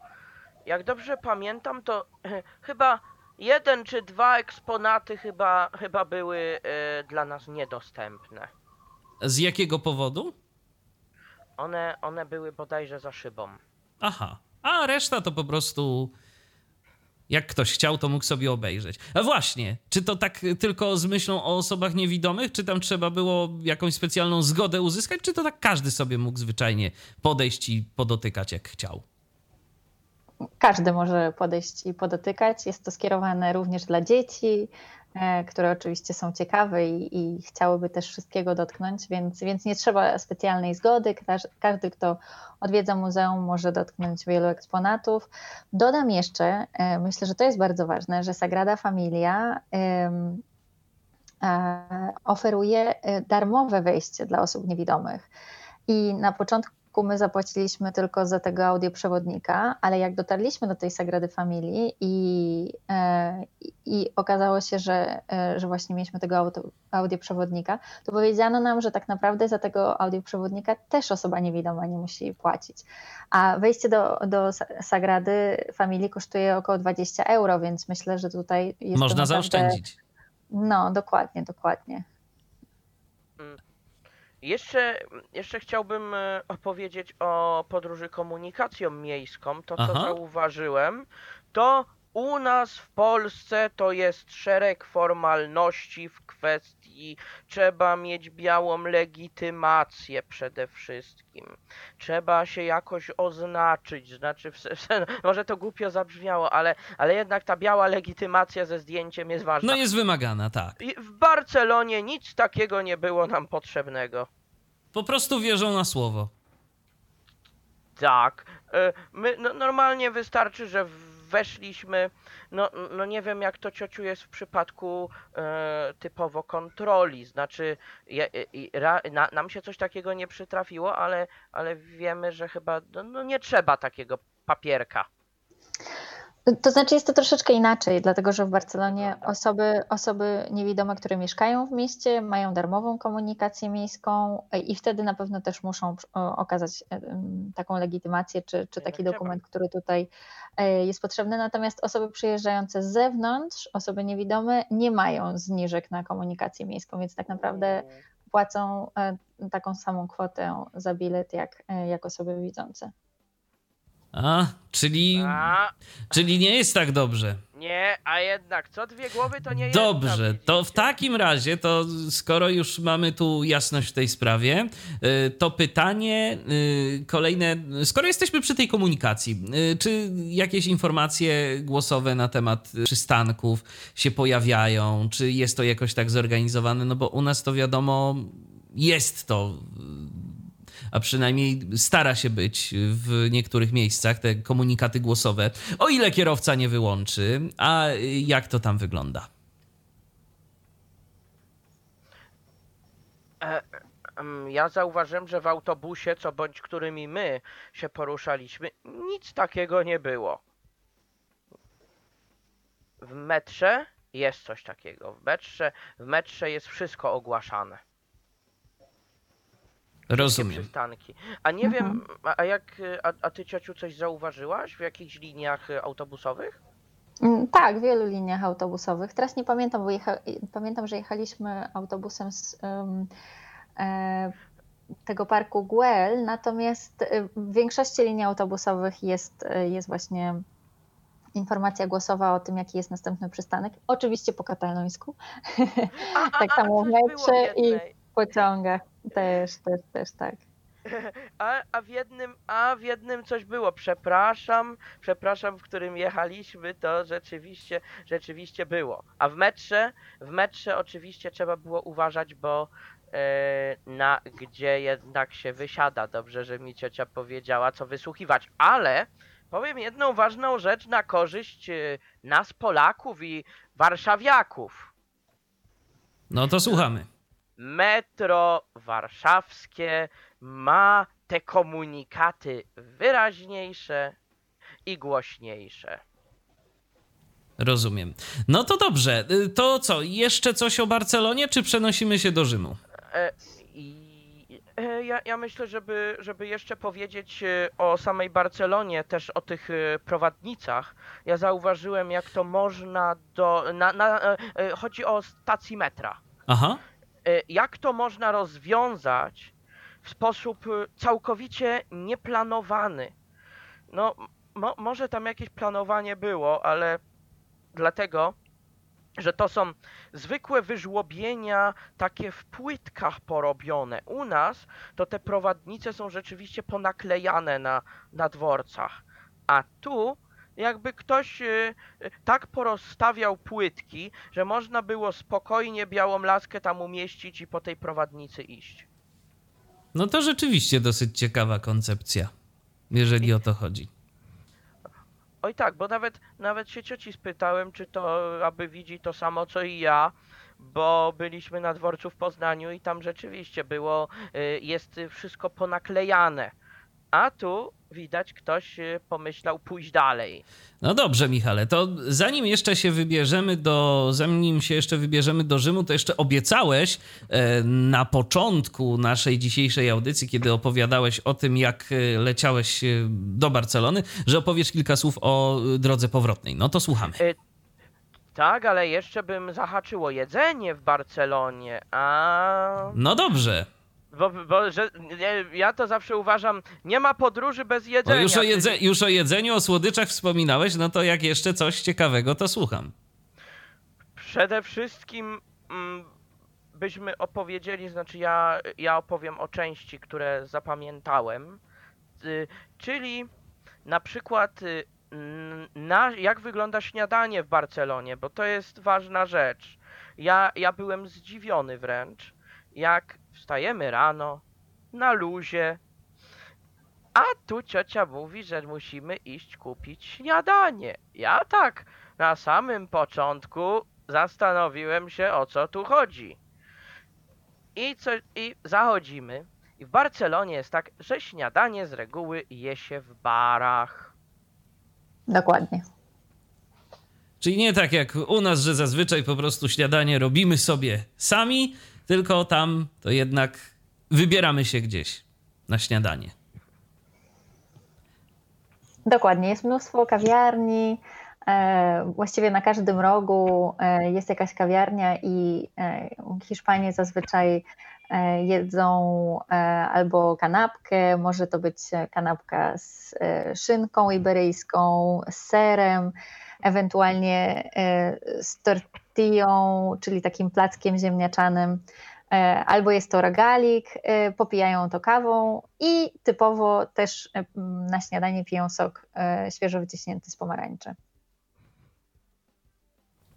Jak dobrze pamiętam, to chyba jeden czy dwa eksponaty chyba, chyba były e, dla nas niedostępne. Z jakiego powodu? One, one były bodajże za szybą. Aha. A reszta to po prostu. Jak ktoś chciał, to mógł sobie obejrzeć. A właśnie, czy to tak tylko z myślą o osobach niewidomych, czy tam trzeba było jakąś specjalną zgodę uzyskać, czy to tak każdy sobie mógł zwyczajnie podejść i podotykać jak chciał? Każdy może podejść i podotykać. Jest to skierowane również dla dzieci, które oczywiście są ciekawe i, i chciałyby też wszystkiego dotknąć, więc, więc nie trzeba specjalnej zgody. Każ- Każdy, kto odwiedza muzeum, może dotknąć wielu eksponatów. Dodam jeszcze, e, myślę, że to jest bardzo ważne, że Sagrada Familia e, oferuje e, darmowe wejście dla osób niewidomych. I na początku my zapłaciliśmy tylko za tego audioprzewodnika, ale jak dotarliśmy do tej Sagrady Familii i, e, i- i okazało się, że, e, że właśnie mieliśmy tego auto, audioprzewodnika, to powiedziano nam, że tak naprawdę za tego audioprzewodnika też osoba niewidoma nie musi płacić. A wejście do, do Sa- Sagrady Familii kosztuje około 20 euro, więc myślę, że tutaj jest to Można naprawdę- zaoszczędzić. No, dokładnie, dokładnie. Jeszcze, jeszcze chciałbym e, opowiedzieć o podróży komunikacją miejską. To, co Aha. zauważyłem, to u nas w Polsce to jest szereg formalności w kwestii trzeba mieć białą legitymację przede wszystkim. Trzeba się jakoś oznaczyć, znaczy w, w, może to głupio zabrzmiało, ale, ale jednak ta biała legitymacja ze zdjęciem jest ważna. No jest wymagana, tak. I w Barcelonie nic takiego nie było nam potrzebnego. Po prostu wierzą na słowo. Tak. e, My, no, normalnie wystarczy, że weszliśmy. No, no nie wiem, jak to ciociu jest w przypadku e, typowo kontroli. Znaczy, i- ra, na, nam się coś takiego nie przytrafiło, ale, ale wiemy, że chyba no, no nie trzeba takiego papierka. To znaczy jest to troszeczkę inaczej, dlatego że w Barcelonie osoby, osoby niewidome, które mieszkają w mieście, mają darmową komunikację miejską e, i wtedy na pewno też muszą okazać e, taką legitymację czy, czy taki dokument, który tutaj e, jest potrzebny. Natomiast osoby przyjeżdżające z zewnątrz, osoby niewidome, nie mają zniżek na komunikację miejską, więc tak naprawdę płacą taką samą kwotę za bilet jak, jak osoby widzące. A, czyli. A. Czyli nie jest tak dobrze. Nie, a jednak co dwie głowy to nie jest. Dobrze, to w takim razie, to skoro już mamy tu jasność w tej sprawie, y, to pytanie y, kolejne. Skoro jesteśmy przy tej komunikacji, y, czy jakieś informacje głosowe na temat przystanków się pojawiają? Czy jest to jakoś tak zorganizowane? No bo u nas to wiadomo, jest to a przynajmniej stara się być w niektórych miejscach, te komunikaty głosowe, o ile kierowca nie wyłączy. A jak to tam wygląda? E, ja zauważyłem, że w autobusie, co bądź którymi my się poruszaliśmy, nic takiego nie było. W metrze jest coś takiego. W metrze, w metrze jest wszystko ogłaszane. Rozumiem. Przystanki. A nie mhm. wiem, a jak, a, a ty ciociu coś zauważyłaś w jakichś liniach y, autobusowych? Mm, tak, w wielu liniach autobusowych. Teraz nie pamiętam, bo jecha, pamiętam, że jechaliśmy autobusem z um, e, tego parku Guel, natomiast y, w większości linii autobusowych jest, y, jest właśnie informacja głosowa o tym, jaki jest następny przystanek. Oczywiście po katalońsku. A, tak a, samo w metrze i w pociągach. Też, też, też tak. A, a, w jednym, a w jednym coś było. Przepraszam, przepraszam, w którym jechaliśmy, to rzeczywiście, rzeczywiście było. A w metrze, w metrze oczywiście trzeba było uważać, bo e, na gdzie jednak się wysiada. Dobrze, że mi ciocia powiedziała, co wysłuchiwać. Ale powiem jedną ważną rzecz na korzyść e, nas, Polaków i warszawiaków. No to słuchamy metro warszawskie ma te komunikaty wyraźniejsze i głośniejsze. Rozumiem. No to dobrze. Y, to co, jeszcze coś o Barcelonie, czy przenosimy się do Rzymu? E, e, ja, ja, myślę, żeby, żeby jeszcze powiedzieć e, o samej Barcelonie, też o tych prowadnicach. Ja zauważyłem, jak to można do. Na, na, chodzi o stacji metra. Aha. E, jak to można rozwiązać w sposób e, całkowicie nieplanowany. No, mo może tam jakieś planowanie było, ale dlatego, że to są zwykłe wyżłobienia takie w płytkach porobione. U nas to te prowadnice są rzeczywiście ponaklejane na, na dworcach, a tu jakby ktoś y, tak porozstawiał płytki, że można było spokojnie białą laskę tam umieścić i po tej prowadnicy iść. No to rzeczywiście dosyć ciekawa koncepcja, jeżeli I... o to chodzi. Oj tak, bo nawet, nawet się cioci spytałem, czy to aby widzi to samo co i ja, bo byliśmy na dworcu w Poznaniu i tam rzeczywiście było, y, jest wszystko ponaklejane a tu widać, ktoś y, pomyślał pójść dalej. No dobrze, Michale, to zanim jeszcze się wybierzemy do, zanim się jeszcze wybierzemy do Rzymu, to jeszcze obiecałeś e, na początku naszej dzisiejszej audycji, kiedy opowiadałeś o tym, jak e, leciałeś e, do Barcelony, że opowiesz kilka słów o drodze powrotnej. No to słuchamy. tak, ale jeszcze bym zahaczyło jedzenie w Barcelonie, a... No dobrze. Bo, bo że, ja to zawsze uważam, nie ma podróży bez jedzenia. już, o jedze, już o jedzeniu, o słodyczach wspominałeś, no to jak jeszcze coś ciekawego, to słucham. Przede wszystkim mm, byśmy opowiedzieli, znaczy ja, ja opowiem o części, które zapamiętałem, y, czyli na przykład y, na, jak wygląda śniadanie w Barcelonie, bo to jest ważna rzecz. Ja, ja byłem zdziwiony wręcz, jak wstajemy rano, na luzie, a tu ciocia mówi, że musimy iść kupić śniadanie. Ja tak na samym początku zastanowiłem się, o co tu chodzi. I, co, I zachodzimy. I w Barcelonie jest tak, że śniadanie z reguły je się w barach. Dokładnie. Czyli nie tak jak u nas, że zazwyczaj po prostu śniadanie robimy sobie sami, tylko tam to jednak wybieramy się gdzieś na śniadanie. Dokładnie, jest mnóstwo kawiarni. E, właściwie na każdym rogu e, jest jakaś kawiarnia i e, Hiszpanie zazwyczaj jedzą albo kanapkę, może to być kanapka z szynką iberyjską, z serem, ewentualnie z tortillą, czyli takim plackiem ziemniaczanym. E, albo jest to regalik, e, popijają to kawą i typowo też e, na śniadanie piją sok świeżo wyciśnięty z pomarańczy.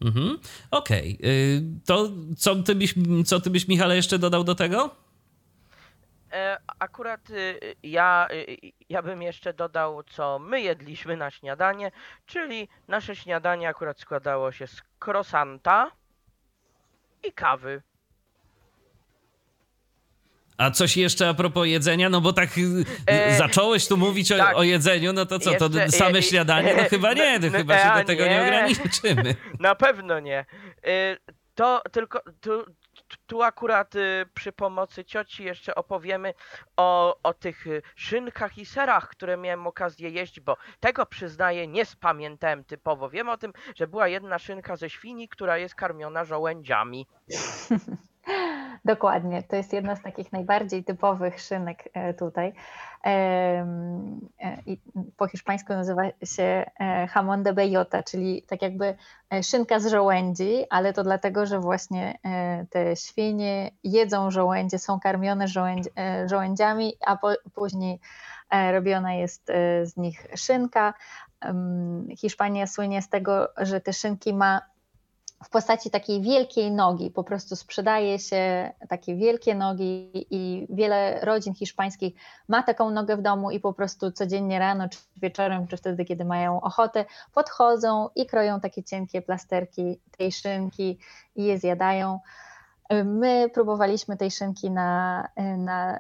Mhm. Okej. Okay. To co ty, byś, co ty byś, Michale, jeszcze dodał do tego? Akurat y, ja, y, ja bym jeszcze dodał, co my jedliśmy na śniadanie, czyli nasze śniadanie akurat składało się z krosanta i kawy. A coś jeszcze a propos jedzenia, no bo tak y, e, zacząłeś tu mówić o, tak. o, jedzeniu, no to co, to jeszcze, same śniadanie? No chyba nie, no, chyba się do tego nie. nie ograniczymy. Na pewno nie. Y, to tylko, tu, tu akurat y, przy pomocy cioci jeszcze opowiemy o, o tych szynkach i serach, które miałem okazję jeść, bo tego przyznaję nie spamiętałem typowo. Wiem o tym, że była jedna szynka ze świni, która jest karmiona żołędziami. Dokładnie, to jest jedna z takich najbardziej typowych szynek e, tutaj. E, po hiszpańsku nazywa się e, jamón de bellota, czyli tak jakby szynka z żołędzi, ale to dlatego, że właśnie te świnie jedzą żołędzie, są karmione żołędzi, żołędziami, a później robiona jest z nich szynka. Hiszpania słynie z tego, że te szynki ma w postaci takiej wielkiej nogi. Po prostu sprzedaje się takie wielkie nogi i wiele rodzin hiszpańskich ma taką nogę w domu i po prostu codziennie rano, czy wieczorem, czy wtedy, kiedy mają ochotę, podchodzą i kroją takie cienkie plasterki tej szynki i je zjadają. My próbowaliśmy tej szynki na, na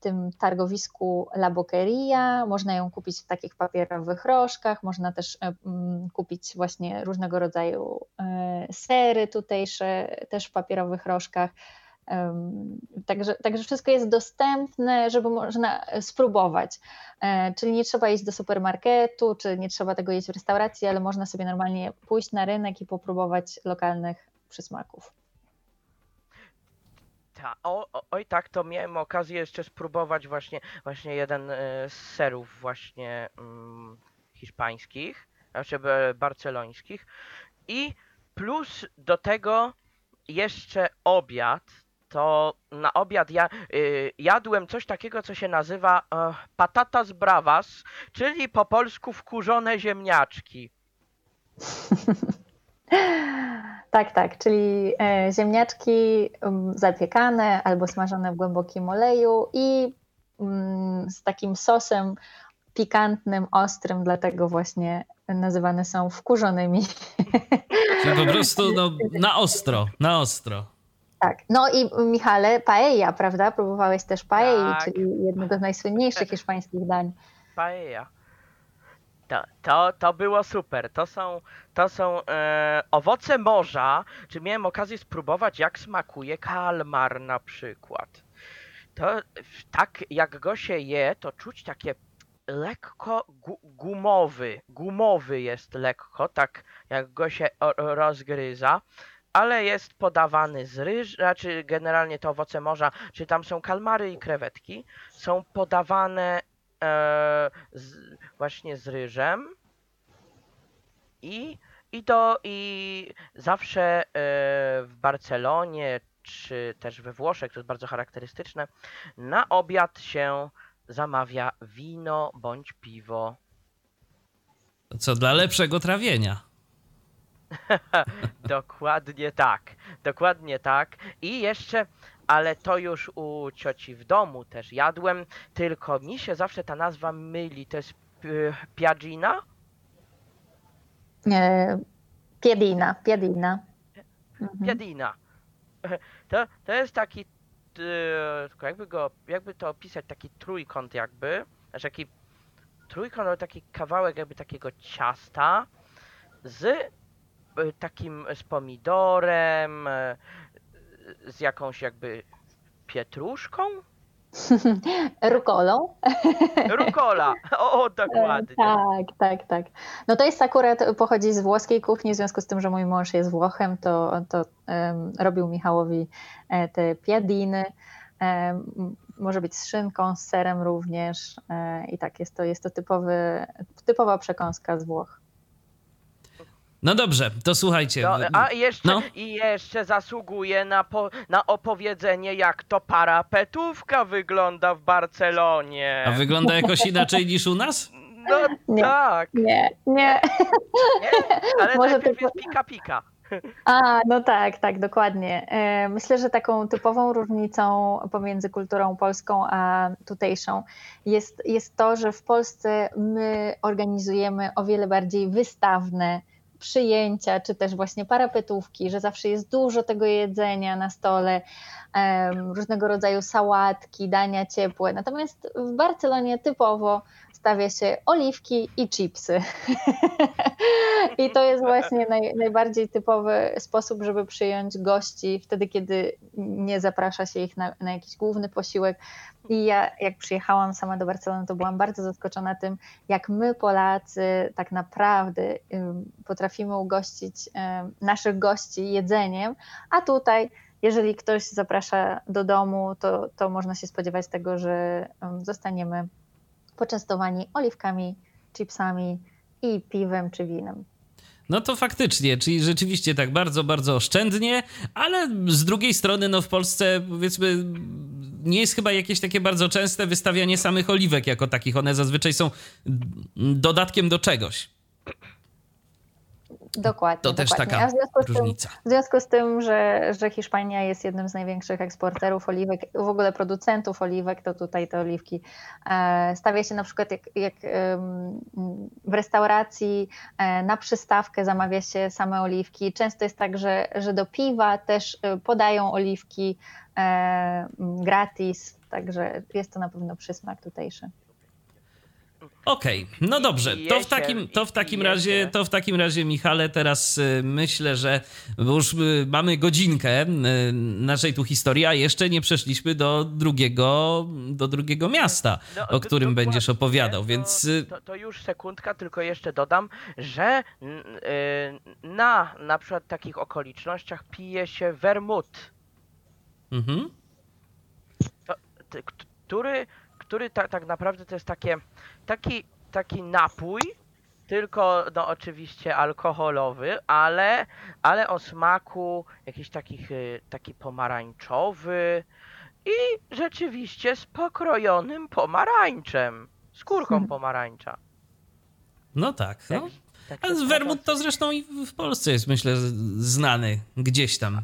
tym targowisku La Boqueria. Można ją kupić w takich papierowych rożkach, można też kupić właśnie różnego rodzaju e, sery tutejsze, też w papierowych rożkach. Także, także wszystko jest dostępne, żeby można spróbować. E, czyli nie trzeba iść do supermarketu, czy nie trzeba tego jeść w restauracji, ale można sobie normalnie pójść na rynek i popróbować lokalnych przysmaków. Ta, o, oj tak, to miałem okazję jeszcze spróbować właśnie, właśnie jeden e, z serów właśnie mm, hiszpańskich, znaczy barcelońskich i plus do tego jeszcze obiad, to na obiad ja y, jadłem coś takiego, co się nazywa y, patatas bravas, czyli po polsku wkurzone ziemniaczki. Tak, tak, czyli e, ziemniaczki zapiekane albo smażone w głębokim oleju i mm, z takim sosem pikantnym, ostrym, dlatego właśnie nazywane są wkurzonymi. Czyli po prostu no, na ostro, na ostro. Tak, no i Michale, paella, prawda? Próbowałeś też paella, tak. czyli jednego z najsłynniejszych hiszpańskich dań. Paella. To, to, to było super. To są, to są e, owoce morza. Czy miałem okazję spróbować, jak smakuje kalmar na przykład. To tak jak go się je, to czuć takie lekko gu, gumowy. Gumowy jest lekko, tak jak go się rozgryza. Ale jest podawany z ryż, znaczy generalnie to owoce morza, czy tam są kalmary i krewetki, są podawane e, z, właśnie z ryżem i, i to i zawsze e, w Barcelonie czy też we Włoszech, to jest bardzo charakterystyczne, na obiad się zamawia wino bądź piwo. Co dla lepszego trawienia. dokładnie tak, dokładnie tak. I jeszcze ale to już u cioci w domu też jadłem, tylko mi się zawsze ta nazwa myli. To jest Piagina? Nie, Piedina, Piedina. Mhm. Piedina. To, to jest taki, tylko jakby go, jakby to opisać, taki trójkąt jakby, znaczy taki trójkąt, ale taki kawałek jakby takiego ciasta z y, takim z pomidorem, y, z jakąś jakby pietruszką? Rukolą. Rukola. O, dokładnie. Tak, tak, tak. No to jest akurat, pochodzi z włoskiej kuchni, w związku z tym, że mój mąż jest Włochem, to, to um, robił Michałowi e, te piadiny. Um, może być z szynką, z serem również. E, I tak, jest to, jest to typowy, typowa przekąska z Włoch. No dobrze, to słuchajcie. No, a jeszcze, No. i jeszcze zasługuje na, po, na opowiedzenie, jak to parapetówka wygląda w Barcelonie. A wygląda jakoś inaczej niż u nas? No Nie. tak, Nie, nie. nie? ale Może najpierw tylko- jest pika pika. A, no tak, tak, dokładnie. E, Myślę, że taką typową różnicą pomiędzy kulturą polską a tutejszą jest, jest to, że w Polsce my organizujemy o wiele bardziej wystawne przyjęcia, czy też właśnie parapetówki, że zawsze jest dużo tego jedzenia na stole, różnego rodzaju sałatki, dania ciepłe. Natomiast w Barcelonie typowo stawia się oliwki i chipsy. I to jest właśnie naj, najbardziej typowy sposób, żeby przyjąć gości wtedy, kiedy nie zaprasza się ich na, na jakiś główny posiłek. I ja, jak przyjechałam sama do Barcelony, to byłam bardzo zaskoczona tym, jak my, Polacy, tak naprawdę potrafimy ugościć naszych gości jedzeniem, a tutaj jeżeli ktoś zaprasza do domu, to, to można się spodziewać tego, że zostaniemy poczęstowani oliwkami, chipsami i piwem czy winem. No to faktycznie, czyli rzeczywiście tak bardzo, bardzo oszczędnie, ale z drugiej strony, no w Polsce powiedzmy, nie jest chyba jakieś takie bardzo częste wystawianie samych oliwek jako takich. One zazwyczaj są dodatkiem do czegoś. Dokładnie. To też dokładnie. taka w związku z tym, różnica. w związku z tym że, że Hiszpania jest jednym z największych eksporterów oliwek, w ogóle producentów oliwek, to tutaj te oliwki e, stawia się na przykład jak, jak w restauracji e, na przystawkę zamawia się same oliwki. Często jest tak, że, że do piwa też e, podają oliwki gratis, także jest to na pewno przysmak tutejszy. Okej, no I- dobrze. To w takim, to w takim razie, to w takim razie, Michale, teraz y, myślę, że już y, mamy godzinkę y, naszej tu historii, a jeszcze nie przeszliśmy do drugiego, do drugiego miasta, No, o którym będziesz opowiadał, to- więc To, to już sekundka, tylko jeszcze dodam, że na na przykład takich okolicznościach pije się wermut, mhm. t- k- który, który ta, tak naprawdę to jest takie, taki, taki napój, tylko no oczywiście alkoholowy, ale, ale o smaku jakiś takich, y, taki pomarańczowy i rzeczywiście z pokrojonym pomarańczem, skórką pomarańcza. no tak. No. Tak- tak A wermut to zresztą i w Polsce jest, myślę, znany gdzieś tam.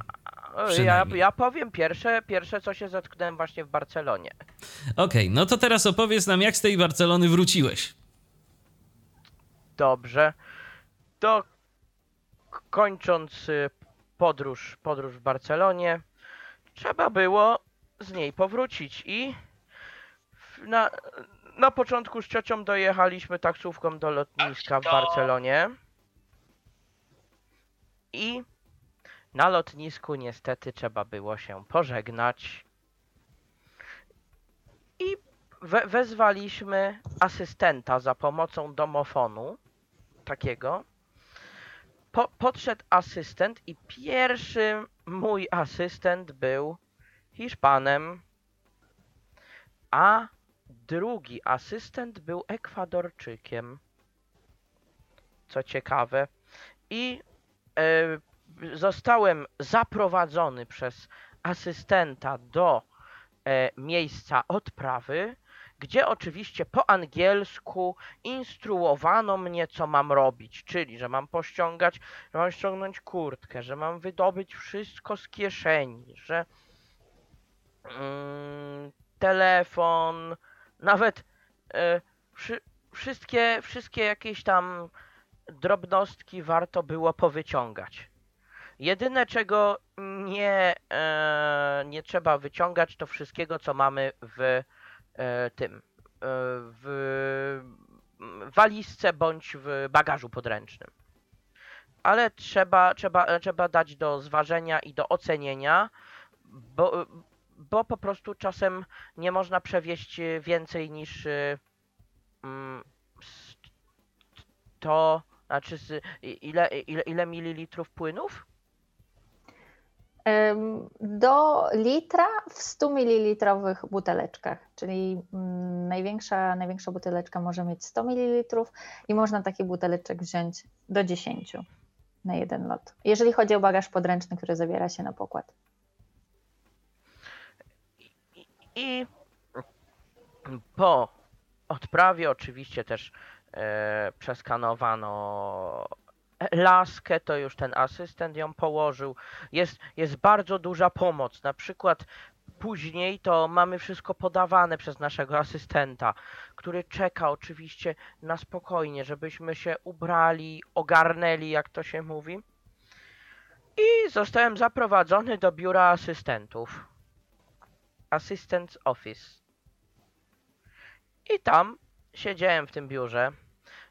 Ja, ja powiem pierwsze, pierwsze, co się zetknąłem właśnie w Barcelonie. Okej, no to teraz opowiedz nam, jak z tej Barcelony wróciłeś. Dobrze. To kończąc y, podróż, podróż w Barcelonie, trzeba było z niej powrócić i na, na początku z ciocią dojechaliśmy taksówką do lotniska w Barcelonie i na lotnisku niestety trzeba było się pożegnać i we, wezwaliśmy asystenta za pomocą domofonu takiego. Po, podszedł asystent i pierwszy mój asystent był Hiszpanem, a drugi asystent był Ekwadorczykiem. Co ciekawe. I e, zostałem zaprowadzony przez asystenta do e, miejsca odprawy, gdzie oczywiście po angielsku instruowano mnie, co mam robić, czyli, że mam pościągać, że mam ściągnąć kurtkę, że mam wydobyć wszystko z kieszeni, że mm, telefon, nawet e, wszy, wszystkie, wszystkie jakieś tam drobnostki warto było powyciągać. Jedyne, czego nie, e, nie trzeba wyciągać, to wszystkiego, co mamy w e, tym, e, w walizce bądź w bagażu podręcznym. ale trzeba, trzeba, trzeba dać do zważenia i do ocenienia, bo, bo po prostu czasem nie można przewieźć więcej niż y, mm, 100, znaczy ile, ile, ile mililitrów płynów? Do litra w 100 ml buteleczkach, czyli mm, największa, największa buteleczka może mieć 100 ml i można taki buteleczek wziąć do 10 na jeden lot. Jeżeli chodzi o bagaż podręczny, który zabiera się na pokład. I po odprawie oczywiście też e, przeskanowano laskę, to już ten asystent ją położył. Jest, jest bardzo duża pomoc. Na przykład później to mamy wszystko podawane przez naszego asystenta, który czeka oczywiście na spokojnie, żebyśmy się ubrali, ogarnęli, jak to się mówi. I zostałem zaprowadzony do biura asystentów. Assistant's Office. I tam siedziałem w tym biurze.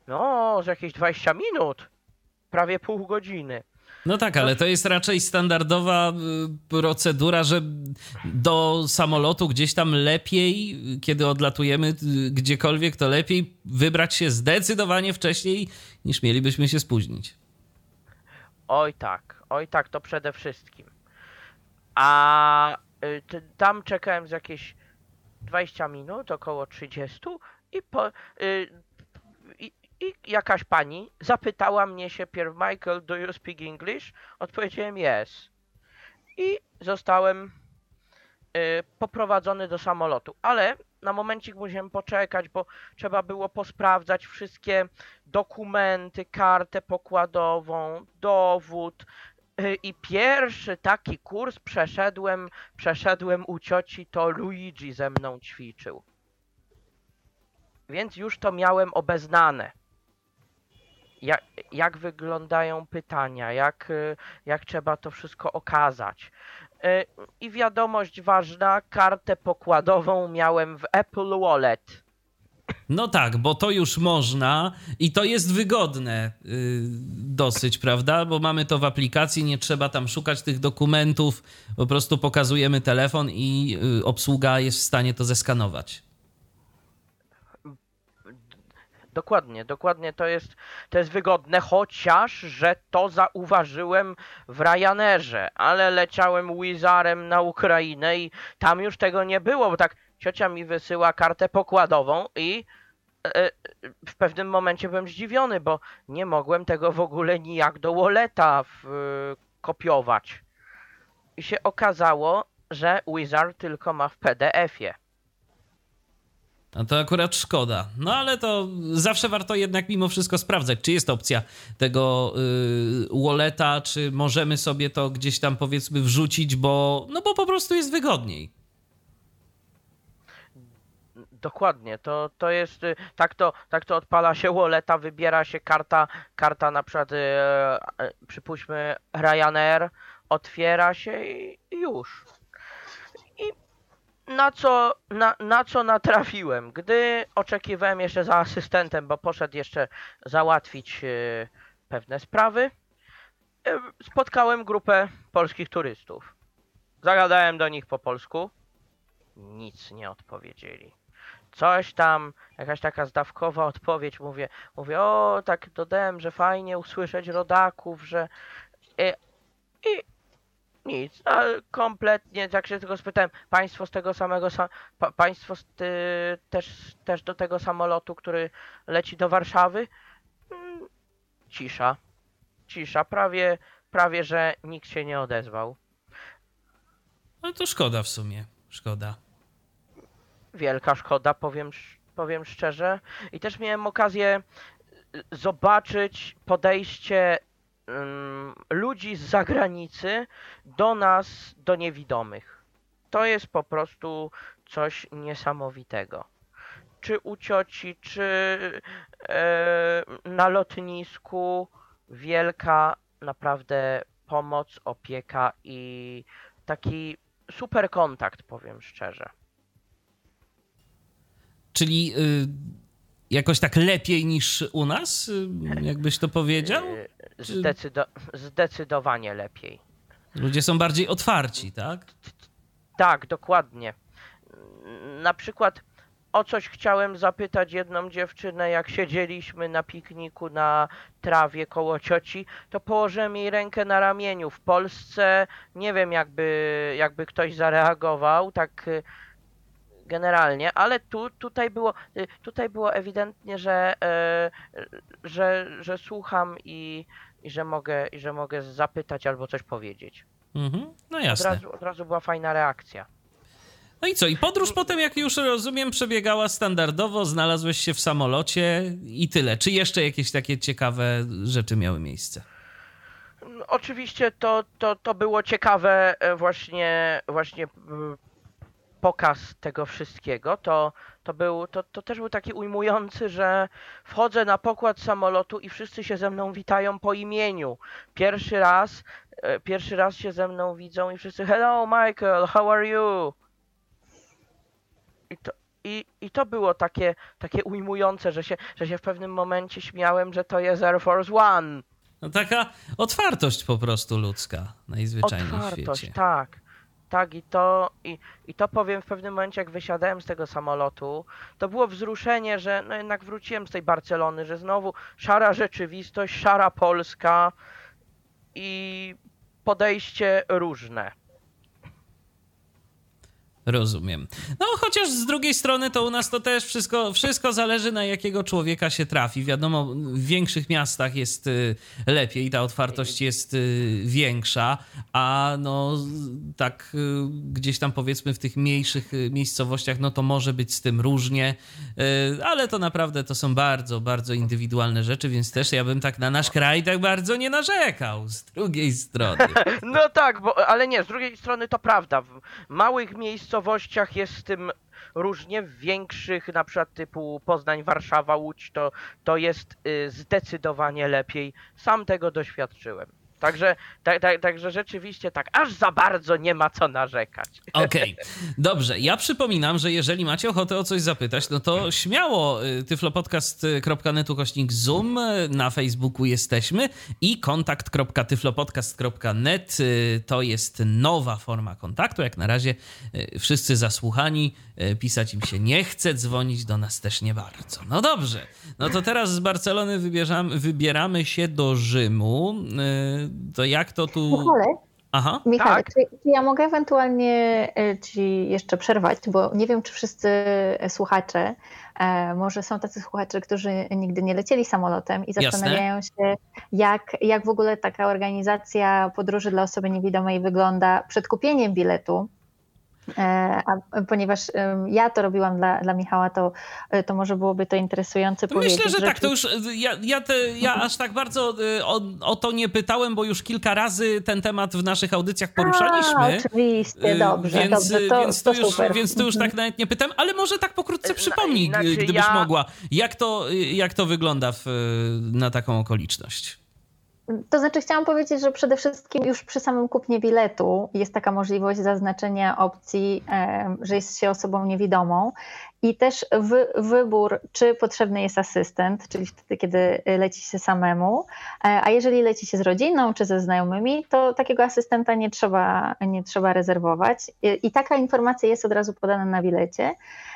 No, z jakieś 20 minut. Prawie pół godziny. No tak, ale to jest raczej standardowa y, procedura, że do samolotu gdzieś tam lepiej, kiedy odlatujemy y, gdziekolwiek, to lepiej wybrać się zdecydowanie wcześniej, niż mielibyśmy się spóźnić. Oj tak, oj tak, to przede wszystkim. A y, tam czekałem z jakieś 20 minut, około 30 i po... I, i jakaś pani zapytała mnie się pierw Michael, do you speak English? Odpowiedziałem yes. I zostałem y, poprowadzony do samolotu, ale na momencik musiałem poczekać, bo trzeba było posprawdzać wszystkie dokumenty, kartę pokładową, dowód. Y, I pierwszy taki kurs przeszedłem, przeszedłem u cioci, to Luigi ze mną ćwiczył. Więc już to miałem obeznane. Jak, jak wyglądają pytania, jak, y, jak trzeba to wszystko okazać. Y, I wiadomość ważna, kartę pokładową miałem w Apple Wallet. No tak, bo to już można i to jest wygodne yy, dosyć, prawda? Bo mamy to w aplikacji, nie trzeba tam szukać tych dokumentów, po prostu pokazujemy telefon i yy, obsługa jest w stanie to zeskanować. Dokładnie, dokładnie to jest, to jest wygodne, chociaż, że to zauważyłem w Ryanerze, ale leciałem Wizarem na Ukrainę i tam już tego nie było, bo tak ciocia mi wysyła kartę pokładową i e, w pewnym momencie byłem zdziwiony, bo nie mogłem tego w ogóle nijak do Walleta kopiować. I się okazało, że Wizard tylko ma w PDF-ie. A to akurat szkoda. No ale to zawsze warto jednak mimo wszystko sprawdzać, czy jest opcja tego yy, walleta, czy możemy sobie to gdzieś tam powiedzmy wrzucić, bo no bo po prostu jest wygodniej. Dokładnie, to, to jest, y, tak to, tak to odpala się walleta, wybiera się karta, karta na przykład, e, przypuśćmy Ryanair, otwiera się i już. Na co, na, na co natrafiłem? Gdy oczekiwałem jeszcze za asystentem, bo poszedł jeszcze załatwić e, pewne sprawy, e, spotkałem grupę polskich turystów. Zagadałem do nich po polsku, nic nie odpowiedzieli coś tam, jakaś taka zdawkowa odpowiedź, mówię, mówię, o, tak dodałem, że fajnie usłyszeć rodaków, że i, i nic, no, kompletnie, jak się tylko spytałem, państwo z tego samego, sa, pa, państwo z, ty, też, też do tego samolotu, który leci do Warszawy? Mm, cisza, cisza, prawie, prawie, że nikt się nie odezwał. No to szkoda w sumie, szkoda wielka szkoda, powiem, powiem szczerze. I też miałem okazję zobaczyć podejście ludzi z zagranicy do nas, do niewidomych. To jest po prostu coś niesamowitego. Czy u cioci, czy e, na lotnisku, wielka naprawdę pomoc, opieka i taki super kontakt, powiem szczerze. Czyli y, jakoś tak lepiej niż u nas, y, jakbyś to powiedział? Zdecydo zdecydowanie lepiej. Ludzie są bardziej otwarci, tak? Tak, dokładnie. Na przykład o coś chciałem zapytać jedną dziewczynę, jak siedzieliśmy na pikniku na trawie koło cioci, to położyłem jej rękę na ramieniu. W Polsce nie wiem, jakby, jakby ktoś zareagował, tak y, generalnie, ale tu, tutaj, było, y, tutaj było ewidentnie, że, y, że, że słucham i, i, że mogę, i że mogę zapytać albo coś powiedzieć. Mhm. No Od jasne. razu, od razu była fajna reakcja. No i co? I podróż potem, jak już rozumiem, przebiegała standardowo, znalazłeś się w samolocie i tyle. Czy jeszcze jakieś takie ciekawe rzeczy miały miejsce? No, Oczywiście to, to, to było ciekawe e, właśnie, właśnie pokaz tego wszystkiego. To, to, był, to, to też był taki ujmujący, że wchodzę na pokład samolotu i wszyscy się ze mną witają po imieniu. Pierwszy raz, e, pierwszy raz się ze mną widzą i wszyscy Hello Michael, how are you? I to, i, i to było takie, takie ujmujące, że się, że się w pewnym momencie śmiałem, że to jest Air Force One. No taka otwartość po prostu ludzka najzwyczajniej w Otwartość, świecie. tak. Tak, i to, i, i to powiem w pewnym momencie, jak wysiadałem z tego samolotu, to było wzruszenie, że no jednak wróciłem z tej Barcelony, że znowu szara rzeczywistość, szara Polska i podejście różne. Rozumiem. No chociaż z drugiej strony to u nas to też wszystko, wszystko zależy na jakiego człowieka się trafi. Wiadomo, w większych miastach jest y, lepiej, ta otwartość jest y, większa, a no tak y, gdzieś tam powiedzmy w tych mniejszych miejscowościach, no to może być z tym różnie, ale to naprawdę to są bardzo, bardzo indywidualne rzeczy, więc też ja bym tak na nasz kraj tak bardzo nie narzekał z drugiej strony. No tak, bo, ale nie, z drugiej strony to prawda. W małych miejscowościach jest z tym różnie, w większych, na przykład typu Poznań, Warszawa, Łódź, to, to jest y, zdecydowanie lepiej. Sam tego doświadczyłem. Także, tak, tak, także rzeczywiście tak, aż za bardzo nie ma co narzekać. Okej, dobrze. Ja przypominam, że jeżeli macie ochotę o coś zapytać, no to śmiało y, tyflopodcast.net ukośnik zoom, y, na Facebooku jesteśmy i kontakt.tyflopodcast.net y, to jest nowa forma kontaktu. Jak na razie wszyscy zasłuchani, pisać im się nie chce, dzwonić do nas też nie bardzo. No dobrze, no to teraz z Barcelony wybieramy się do Rzymu. To jak to tu... Michale, Aha. Michale Tak. czy, czy ja mogę ewentualnie e, ci jeszcze przerwać, bo nie wiem, czy wszyscy słuchacze, e, może są tacy słuchacze, którzy nigdy nie lecieli samolotem i Jasne. zastanawiają się, jak, jak w ogóle taka organizacja podróży dla osoby niewidomej wygląda przed kupieniem biletu. E, A ponieważ ja to robiłam dla, dla Michała, to, e, to może byłoby to interesujące To powiedzieć. Myślę, że tak, to już y, ja, ja, te, ja aż tak bardzo o, o to nie pytałem, bo już kilka razy ten temat w naszych audycjach poruszaliśmy. A, oczywiście, dobrze, więc, dobrze, to, więc, to tu już, super. więc tu już Mhm. tak nawet nie pytam, ale może tak pokrótce Zna- przypomnij, znaczy gdybyś ja- mogła, jak to, jak to wygląda w, na taką okoliczność. To znaczy, chciałam powiedzieć, że przede wszystkim już przy samym kupnie biletu jest taka możliwość zaznaczenia opcji, że jest się osobą niewidomą i też wy, wybór, czy potrzebny jest asystent, czyli wtedy, kiedy leci się samemu, E, a jeżeli leci się z rodziną czy ze znajomymi, to takiego asystenta nie trzeba, nie trzeba rezerwować. I, taka informacja jest od razu podana na bilecie.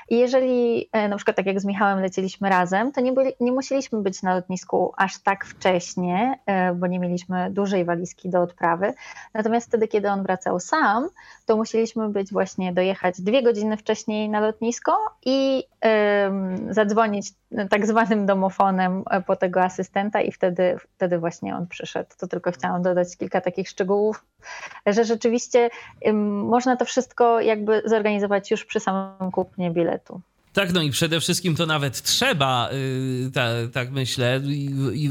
I jeżeli e, na przykład tak jak z Michałem lecieliśmy razem, to nie, byli, nie musieliśmy być na lotnisku aż tak wcześnie, e, bo nie mieliśmy dużej walizki do odprawy. Natomiast wtedy, kiedy on wracał sam, to musieliśmy być właśnie dojechać dwie godziny wcześniej na lotnisko i em, zadzwonić tak zwanym domofonem e, po tego asystenta i wtedy, wtedy właśnie on przyszedł. To tylko chciałam dodać kilka takich szczegółów, że rzeczywiście można to wszystko jakby zorganizować już przy samym kupnie biletu. Tak, no i przede wszystkim to nawet trzeba, y, ta, tak myślę, i, i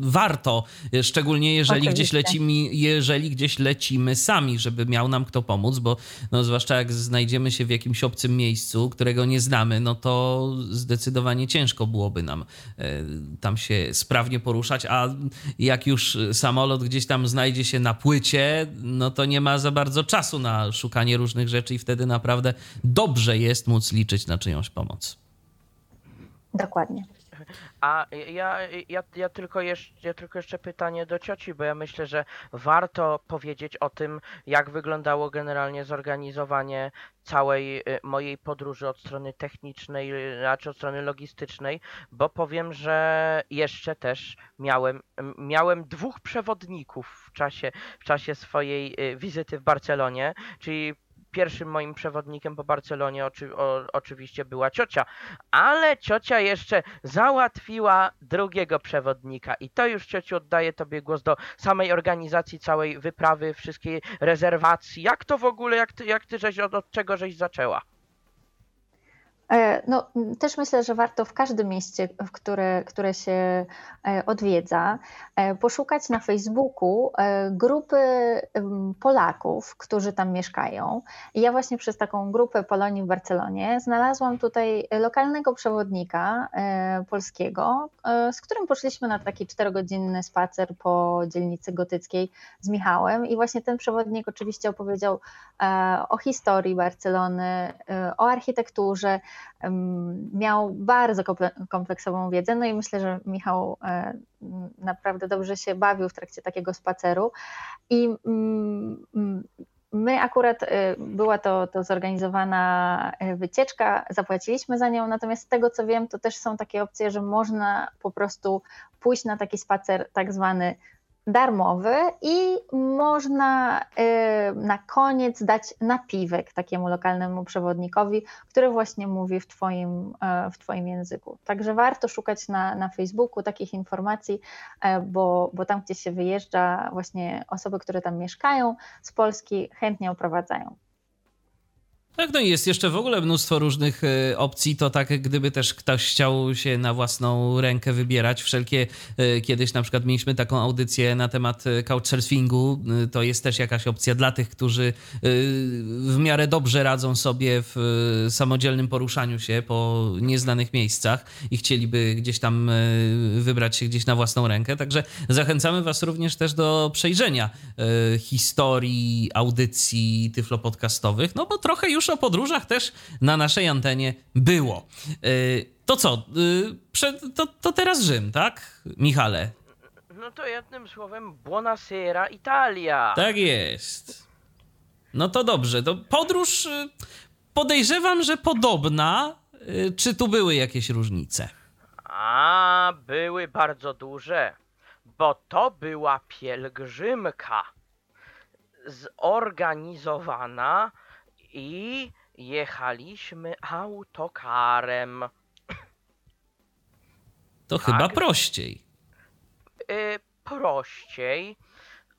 warto, szczególnie jeżeli gdzieś, lecimy, jeżeli gdzieś lecimy sami, żeby miał nam kto pomóc, bo no, zwłaszcza jak znajdziemy się w jakimś obcym miejscu, którego nie znamy, no to zdecydowanie ciężko byłoby nam y, tam się sprawnie poruszać, a jak już samolot gdzieś tam znajdzie się na płycie, no to nie ma za bardzo czasu na szukanie różnych rzeczy i wtedy naprawdę dobrze jest móc liczyć na czyjąś pomoc. Dokładnie. A ja, ja, ja, tylko jeszcze, ja tylko jeszcze pytanie do cioci, bo ja myślę, że warto powiedzieć o tym, jak wyglądało generalnie zorganizowanie całej y, mojej podróży od strony technicznej, znaczy od strony logistycznej, bo powiem, że jeszcze też miałem, miałem dwóch przewodników w czasie, w czasie swojej y, wizyty w Barcelonie, czyli pierwszym moim przewodnikiem po Barcelonie oczy, o, oczywiście była ciocia, ale ciocia jeszcze załatwiła drugiego przewodnika i to już ciociu oddaję tobie głos do samej organizacji całej wyprawy, wszystkiej rezerwacji. Jak to w ogóle, jak ty, jak ty żeś, od, od czego żeś zaczęła? E, no, też myślę, że warto w każdym mieście, w które, które się e, odwiedza, e, poszukać na Facebooku grupy Polaków, którzy tam mieszkają. I ja właśnie przez taką grupę Polonii w Barcelonie znalazłam tutaj lokalnego przewodnika polskiego, z którym poszliśmy na taki czterogodzinny spacer po dzielnicy gotyckiej z Michałem. I właśnie ten przewodnik oczywiście opowiedział o historii Barcelony, o architekturze, miał bardzo kompleksową wiedzę, no i myślę, że Michał e, naprawdę dobrze się bawił w trakcie takiego spaceru. I My akurat e, była to, to zorganizowana e, wycieczka, zapłaciliśmy za nią, natomiast z tego co wiem, to też są takie opcje, że można po prostu pójść na taki spacer tak zwany darmowy i można y, na koniec dać napiwek takiemu lokalnemu przewodnikowi, który właśnie mówi w Twoim, e, w twoim języku. Także warto szukać na, na Facebooku takich informacji, e, bo, bo tam, gdzie się wyjeżdża, właśnie osoby, które tam mieszkają z Polski chętnie oprowadzają. Tak, no i jest jeszcze w ogóle mnóstwo różnych e, opcji. To tak, gdyby też ktoś chciał się na własną rękę wybierać, wszelkie e, kiedyś na przykład mieliśmy taką audycję na temat e, couchsurfingu. To jest też jakaś opcja dla tych, którzy w miarę dobrze radzą sobie w samodzielnym poruszaniu się po nieznanych miejscach i chcieliby gdzieś tam wybrać się gdzieś na własną rękę. Także zachęcamy Was również też do przejrzenia historii, audycji tyflopodcastowych, no bo trochę już już o podróżach też na naszej antenie było. Y, to co? Y, to, to teraz Rzym, tak, Michale? No to jednym słowem Buonasera Italia. Tak jest. No to dobrze. To podróż y, podejrzewam, że podobna. Czy tu były jakieś różnice? A, były bardzo duże, bo to była pielgrzymka zorganizowana i jechaliśmy autokarem. To tak. chyba prościej. Y, prościej.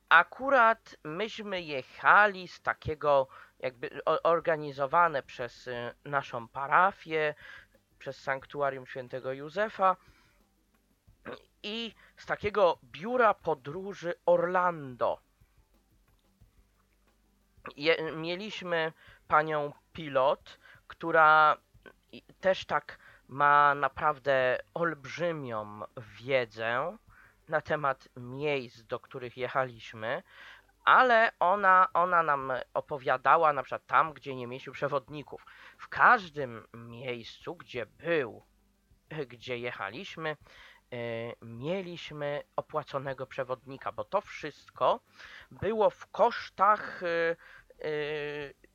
Akurat myśmy jechali z takiego, jakby organizowane przez y, naszą parafię, przez Sanktuarium Świętego Józefa i z takiego biura podróży Orlando. Je, mieliśmy panią pilot, która też tak ma naprawdę olbrzymią wiedzę na temat miejsc, do których jechaliśmy, ale ona, ona nam opowiadała na przykład tam, gdzie nie mieliśmy przewodników. W każdym miejscu, gdzie był, gdzie jechaliśmy, yy, mieliśmy opłaconego przewodnika, bo to wszystko było w kosztach yy, yy,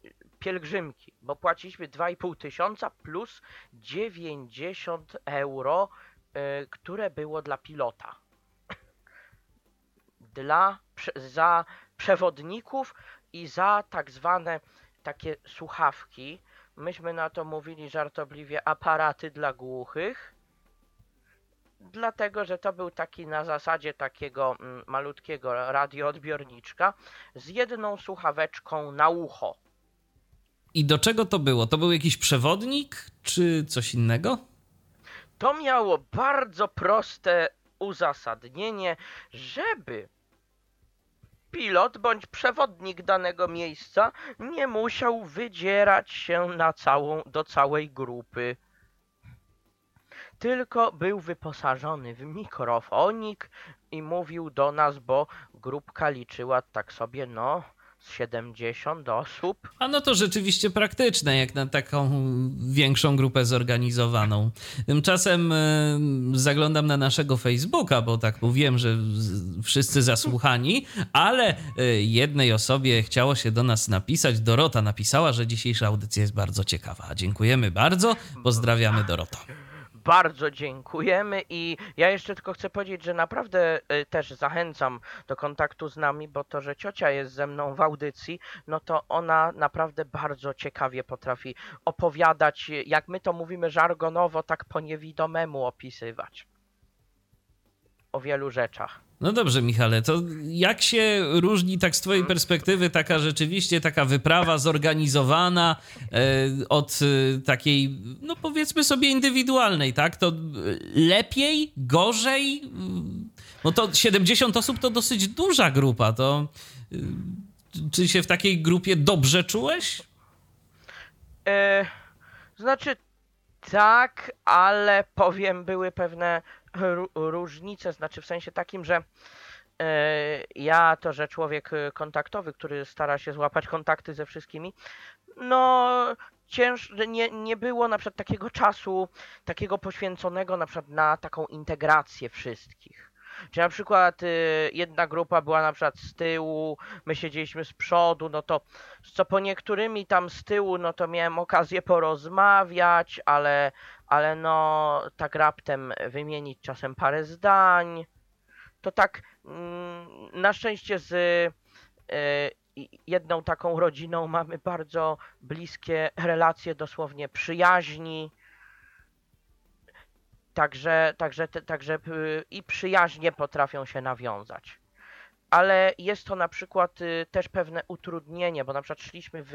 pielgrzymki, bo płaciliśmy 2,5 tysiąca plus 90 euro, y, które było dla pilota. Dla, za przewodników i za tak zwane takie słuchawki. Myśmy na to mówili żartobliwie aparaty dla głuchych. Dlatego, że to był taki na zasadzie takiego mm, malutkiego radioodbiorniczka z jedną słuchaweczką na ucho. I do czego to było? To był jakiś przewodnik, czy coś innego? To miało bardzo proste uzasadnienie, żeby pilot bądź przewodnik danego miejsca nie musiał wydzierać się na całą, do całej grupy. Tylko był wyposażony w mikrofonik i mówił do nas, bo grupka liczyła tak sobie, no, 70 osób. A no to rzeczywiście praktyczne, jak na taką większą grupę zorganizowaną. Tymczasem y, zaglądam na naszego Facebooka, bo tak mówiłem, że wszyscy zasłuchani, ale y, jednej osobie chciało się do nas napisać. Dorota napisała, że dzisiejsza audycja jest bardzo ciekawa. Dziękujemy bardzo. Pozdrawiamy Doroto bardzo dziękujemy i ja jeszcze tylko chcę powiedzieć, że naprawdę y, też zachęcam do kontaktu z nami, bo to, że ciocia jest ze mną w audycji, no to ona naprawdę bardzo ciekawie potrafi opowiadać, jak my to mówimy żargonowo, tak po niewidomemu opisywać o wielu rzeczach. No dobrze, Michale, to jak się różni tak z twojej perspektywy taka rzeczywiście taka wyprawa zorganizowana e, od e, takiej, no powiedzmy sobie indywidualnej, tak? To lepiej, gorzej? No to 70 osób to dosyć duża grupa, to e, czy się w takiej grupie dobrze czułeś? E, znaczy tak, ale powiem, były pewne różnice, znaczy w sensie takim, że e, ja to, że człowiek e, kontaktowy, który stara się złapać kontakty ze wszystkimi, no cięż, nie, nie było na przykład takiego czasu, takiego poświęconego na przykład na taką integrację wszystkich. Czy na przykład y, jedna grupa była na przykład z tyłu, my siedzieliśmy z przodu, no to co po niektórymi tam z tyłu, no to miałem okazję porozmawiać, ale, ale no tak raptem wymienić czasem parę zdań. To tak mm, na szczęście z y, jedną taką rodziną mamy bardzo bliskie relacje, dosłownie przyjaźni. Także, także, także y, i przyjaźnie potrafią się nawiązać. Ale jest to na przykład y, też pewne utrudnienie, bo na przykład szliśmy w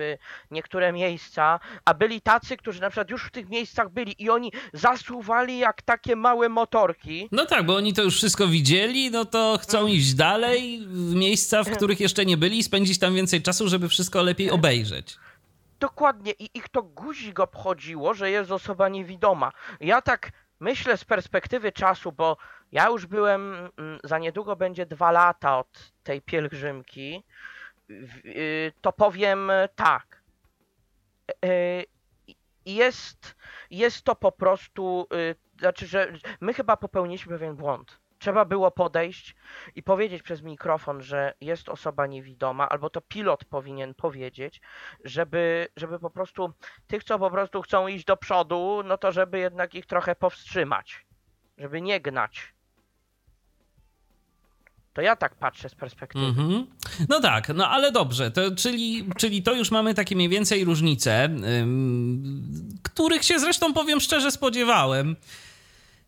niektóre miejsca, a byli tacy, którzy na przykład już w tych miejscach byli i oni zasuwali jak takie małe motorki. No tak, bo oni to już wszystko widzieli, no to chcą mm. iść dalej w miejsca, w których jeszcze nie byli i spędzić tam więcej czasu, żeby wszystko lepiej obejrzeć. Dokładnie i ich to guzik obchodziło, że jest osoba niewidoma. Ja tak myślę z perspektywy czasu, bo ja już byłem, mm, za niedługo będzie dwa lata od tej pielgrzymki, y, to powiem tak. Y, jest, jest to po prostu, y, znaczy, że my chyba popełniliśmy pewien błąd. Trzeba było podejść i powiedzieć przez mikrofon, że jest osoba niewidoma, albo to pilot powinien powiedzieć, żeby, żeby po prostu tych, co po prostu chcą iść do przodu, no to żeby jednak ich trochę powstrzymać, żeby nie gnać. To ja tak patrzę z perspektywy. Mm -hmm. No tak, no ale dobrze, to, czyli, czyli to już mamy takie mniej więcej różnice, których się zresztą powiem szczerze spodziewałem.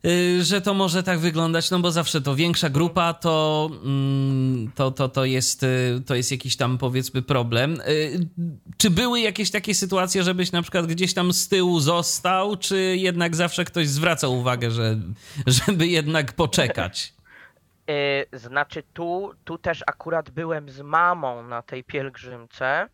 Y, że to może tak wyglądać, no bo zawsze to większa grupa to, mm, to, to, to, jest, y, to jest jakiś tam powiedzmy problem. Y, czy były jakieś takie sytuacje, żebyś na przykład gdzieś tam z tyłu został, czy jednak zawsze ktoś zwraca uwagę, że, żeby jednak poczekać? Znaczy tu, tu też akurat byłem z mamą na tej pielgrzymce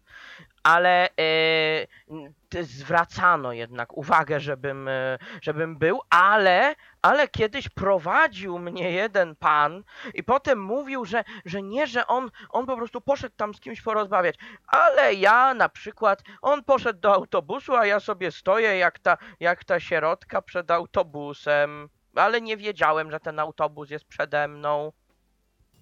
ale e, zwracano jednak uwagę, żebym, e, żebym był, ale, ale kiedyś prowadził mnie jeden pan i potem mówił, że, że nie, że on, on po prostu poszedł tam z kimś porozmawiać, ale ja na przykład, on poszedł do autobusu, a ja sobie stoję jak ta, jak ta sierotka przed autobusem, ale nie wiedziałem, że ten autobus jest przede mną.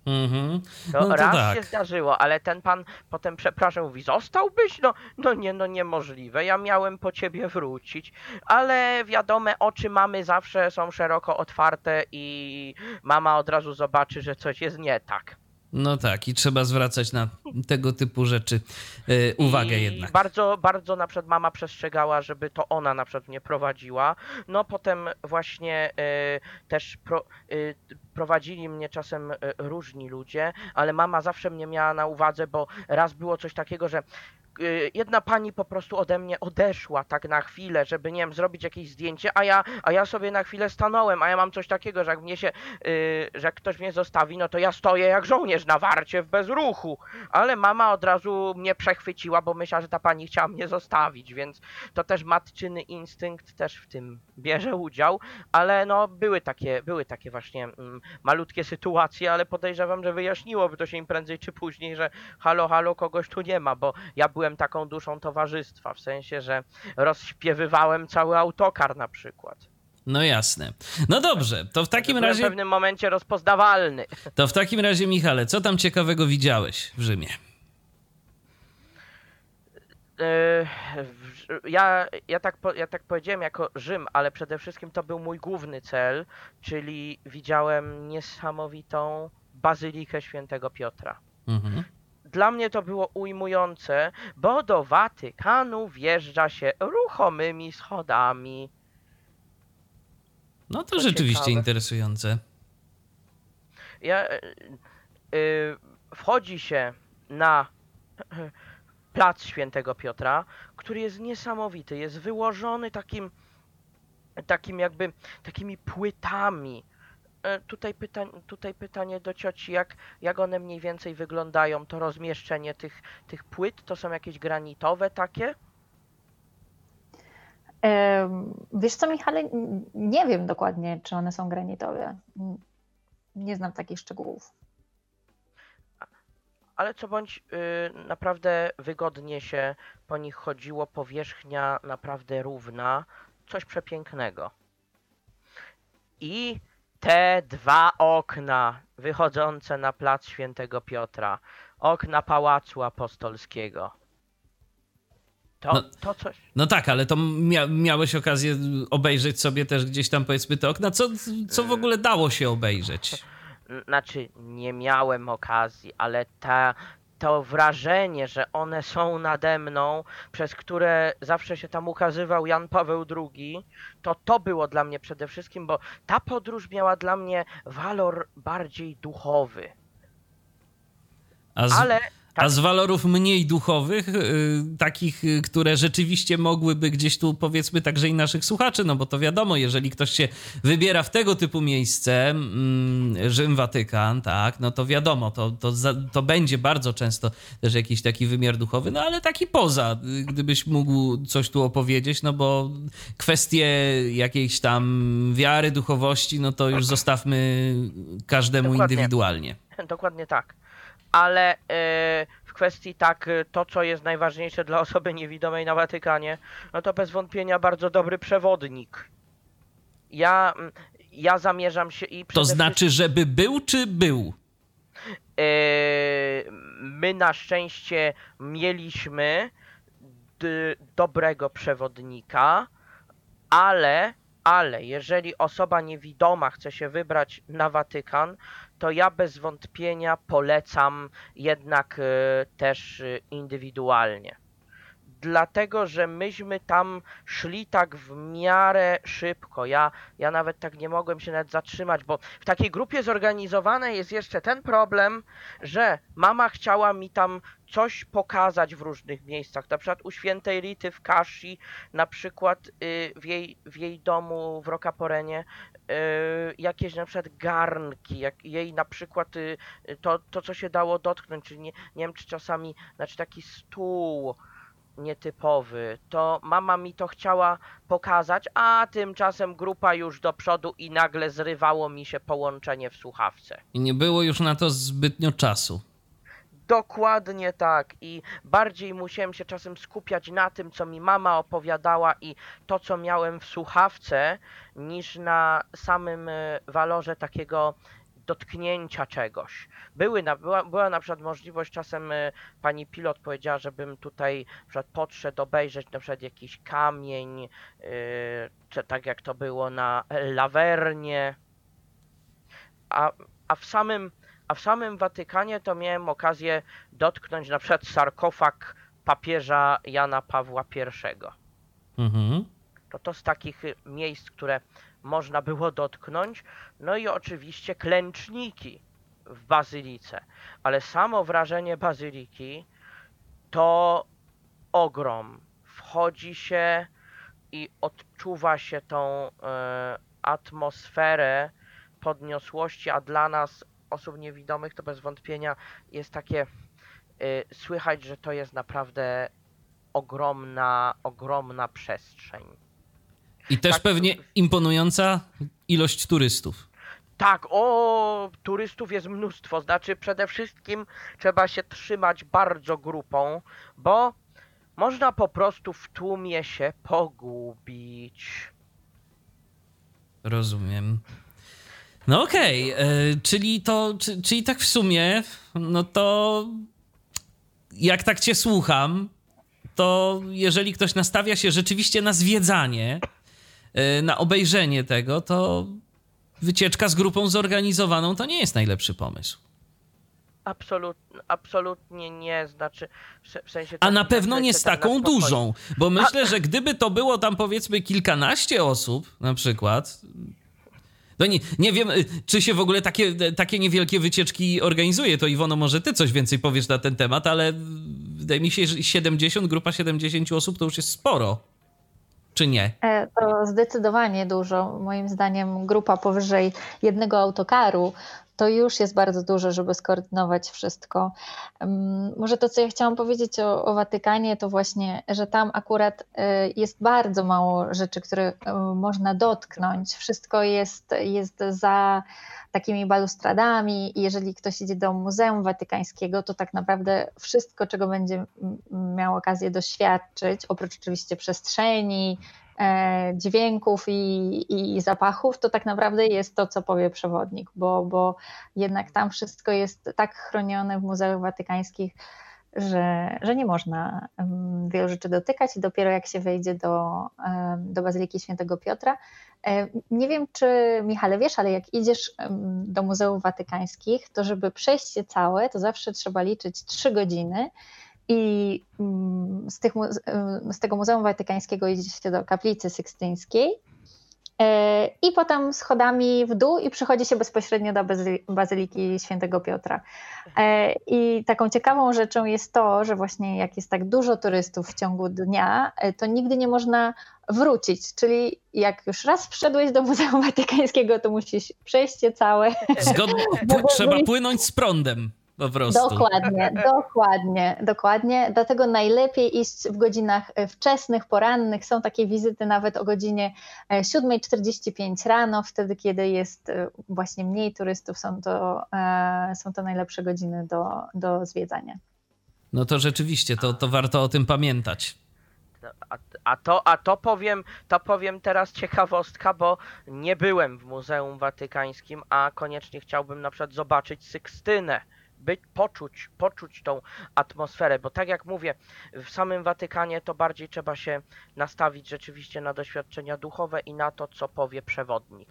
Mhm. To, no to raz tak. się zdarzyło, ale ten pan potem przepraszam, mówi, zostałbyś? No, no nie, no niemożliwe, ja miałem po ciebie wrócić, ale wiadome, oczy mamy zawsze są szeroko otwarte i mama od razu zobaczy, że coś jest nie tak. No tak, i trzeba zwracać na tego typu rzeczy yy, uwagę I jednak. Bardzo, bardzo na przykład mama przestrzegała, żeby to ona na przykład mnie prowadziła. No potem właśnie yy, też pro, yy, prowadzili mnie czasem różni ludzie, ale mama zawsze mnie miała na uwadze, bo raz było coś takiego, że y, jedna pani po prostu ode mnie odeszła tak na chwilę, żeby nie wiem, zrobić jakieś zdjęcie, a ja, a ja sobie na chwilę stanąłem, a ja mam coś takiego, że jak mnie się, y, że jak ktoś mnie zostawi, no to ja stoję jak żołnierz na warcie w bezruchu. Ale mama od razu mnie przechwyciła, bo myślała, że ta pani chciała mnie zostawić, więc to też matczyny instynkt też w tym bierze udział, ale no były takie, były takie właśnie mm, malutkie sytuacje, ale podejrzewam, że wyjaśniłoby to się im prędzej czy później, że halo, halo, kogoś tu nie ma, bo ja byłem taką duszą towarzystwa, w sensie, że rozśpiewywałem cały autokar na przykład. No jasne. No dobrze, to w takim Byłem w razie, pewnym momencie rozpoznawalny. to w takim razie, Michale, co tam ciekawego widziałeś w Rzymie? Yy, Ja, ja, tak, ja tak powiedziałem jako Rzym, ale przede wszystkim to był mój główny cel, czyli widziałem niesamowitą bazylikę świętego Piotra. Mhm. Dla mnie to było ujmujące, bo do Watykanu wjeżdża się ruchomymi schodami. No to To rzeczywiście ciekawe. interesujące. Ja, e, wchodzi się na plac Świętego Piotra, który jest niesamowity, jest wyłożony takim, takim jakby, takimi płytami. E, Tutaj, pytań, tutaj pytanie do cioci, jak, jak one mniej więcej wyglądają, to rozmieszczenie tych, tych płyt, to są jakieś granitowe takie? Wiesz co, Michale, nie wiem dokładnie, czy one są granitowe. Nie znam takich szczegółów. Ale co bądź y, naprawdę wygodnie się po nich chodziło, powierzchnia naprawdę równa, coś przepięknego. I te dwa okna wychodzące na plac Świętego Piotra, okna Pałacu Apostolskiego. To, No. to coś. No tak, ale to mia miałeś okazję obejrzeć sobie też gdzieś tam powiedzmy te okna. Co, co w ogóle dało się obejrzeć? Znaczy, nie miałem okazji, ale ta, to wrażenie, że one są nade mną, przez które zawsze się tam ukazywał Jan Paweł II, to to było dla mnie przede wszystkim, bo ta podróż miała dla mnie walor bardziej duchowy. Z, Ale tak, a z walorów mniej duchowych, y, takich, y, które rzeczywiście mogłyby gdzieś tu powiedzmy także i naszych słuchaczy, no bo to wiadomo, jeżeli ktoś się wybiera w tego typu miejsce, mm, Rzym, Watykan, tak, no to wiadomo, to, to, za, to będzie bardzo często też jakiś taki wymiar duchowy, no ale taki poza, y, gdybyś mógł coś tu opowiedzieć, no bo kwestie jakiejś tam wiary, duchowości, no to już zostawmy każdemu Dokładnie. indywidualnie. dokładnie tak. Ale e, w kwestii tak, e, to co jest najważniejsze dla osoby niewidomej na Watykanie, no to bez wątpienia bardzo dobry przewodnik. Ja, ja zamierzam się i To znaczy, żeby był czy był? Eee, my na szczęście mieliśmy dobrego przewodnika, ale, ale jeżeli osoba niewidoma chce się wybrać na Watykan, to ja bez wątpienia polecam jednak e, też e, indywidualnie. Dlatego, że myśmy tam szli tak w miarę szybko. Ja, ja nawet tak nie mogłem się nawet zatrzymać, bo w takiej grupie zorganizowanej jest jeszcze ten problem, że mama chciała mi tam coś pokazać w różnych miejscach. Na przykład u świętej Rity w Kashi, na przykład y, w, jej, w jej domu w Rokaporenie, y, jakieś na przykład garnki, jak jej na przykład y, to, to, co się dało dotknąć, czyli nie, nie wiem, czy czasami, znaczy taki stół, nietypowy, to mama mi to chciała pokazać, a tymczasem grupa już do przodu i nagle zrywało mi się połączenie w słuchawce. I nie było już na to zbytnio czasu. Dokładnie tak. I bardziej musiałem się czasem skupiać na tym, co mi mama opowiadała i to, co miałem w słuchawce, niż na samym e, walorze takiego dotknięcia czegoś. Były na, była, była na przykład możliwość, czasem e, pani pilot powiedziała, żebym tutaj podszedł obejrzeć na przykład jakiś kamień, e, czy tak jak to było na Lawernie. A, a w samym a w samym Watykanie to miałem okazję dotknąć na przykład sarkofag papieża Jana Pawła I. Mhm. To to z takich y, miejsc, które można było dotknąć. No i oczywiście klęczniki w bazylice. Ale samo wrażenie bazyliki to ogrom. Wchodzi się i odczuwa się tą e, atmosferę podniosłości, a dla nas, osób niewidomych, to bez wątpienia jest takie e, słychać, że to jest naprawdę ogromna, ogromna przestrzeń. I też Tak. pewnie imponująca ilość turystów. Tak, o, turystów jest mnóstwo. Znaczy, przede wszystkim trzeba się trzymać bardzo grupą, bo można po prostu w tłumie się pogubić. Rozumiem. No okej, e, czyli to, czy, czyli tak w sumie, no to jak tak cię słucham, to jeżeli ktoś nastawia się rzeczywiście na zwiedzanie, e, na obejrzenie tego, to wycieczka z grupą zorganizowaną to nie jest najlepszy pomysł. Absolut, absolutnie nie, znaczy w, se- w sensie... A na pewno nie z taką dużą, bo myślę, że gdyby to było tam powiedzmy kilkanaście osób na przykład, no nie, nie wiem, y, czy się w ogóle takie, takie niewielkie wycieczki organizuje, to Iwono, może ty coś więcej powiesz na ten temat, ale wydaje mi się, że 70, grupa 70 osób to już jest sporo. Czy nie? E, To zdecydowanie dużo. Moim zdaniem grupa powyżej jednego autokaru to już jest bardzo dużo, żeby skoordynować wszystko. Może to, co ja chciałam powiedzieć o, o Watykanie, to właśnie, że tam akurat e, jest bardzo mało rzeczy, które e, można dotknąć. Wszystko jest, jest za takimi balustradami jeżeli ktoś idzie do Muzeum Watykańskiego, to tak naprawdę wszystko, czego będzie miał okazję doświadczyć, oprócz oczywiście przestrzeni, dźwięków i, i zapachów, to tak naprawdę jest to, co powie przewodnik, bo, bo jednak tam wszystko jest tak chronione w muzeach watykańskich, że, że nie można wielu rzeczy dotykać i dopiero jak się wejdzie do, do Bazyliki Świętego Piotra. E, Nie wiem, czy Michale wiesz, ale jak idziesz do muzeów watykańskich, to żeby przejść je całe, to zawsze trzeba liczyć 3 godziny i mm, z, tych, em, z tego Muzeum Watykańskiego idzie się do kaplicy sykstyńskiej e, i potem schodami w dół i przychodzi się bezpośrednio do bazy- Bazyliki Świętego Piotra. E, I taką ciekawą rzeczą jest to, że właśnie jak jest tak dużo turystów w ciągu dnia, e, to nigdy nie można wrócić, czyli jak już raz wszedłeś do Muzeum Watykańskiego, to musisz przejść je całe. Zgodnie, trzeba płynąć z prądem po prostu. Dokładnie, dokładnie, dokładnie. Dlatego najlepiej iść w godzinach e, wczesnych, porannych. Są takie wizyty nawet o godzinie e, 7.45 rano, wtedy kiedy jest e, właśnie mniej turystów, są to, e, są to najlepsze godziny do, do zwiedzania. No to rzeczywiście, to, to warto o tym pamiętać. A, a, to, a to powiem, to powiem teraz ciekawostka, bo nie byłem w Muzeum Watykańskim, a koniecznie chciałbym na przykład zobaczyć Sykstynę. Być, poczuć, poczuć tą atmosferę, bo tak jak mówię, w samym Watykanie to bardziej trzeba się nastawić rzeczywiście na doświadczenia duchowe i na to, co powie przewodnik.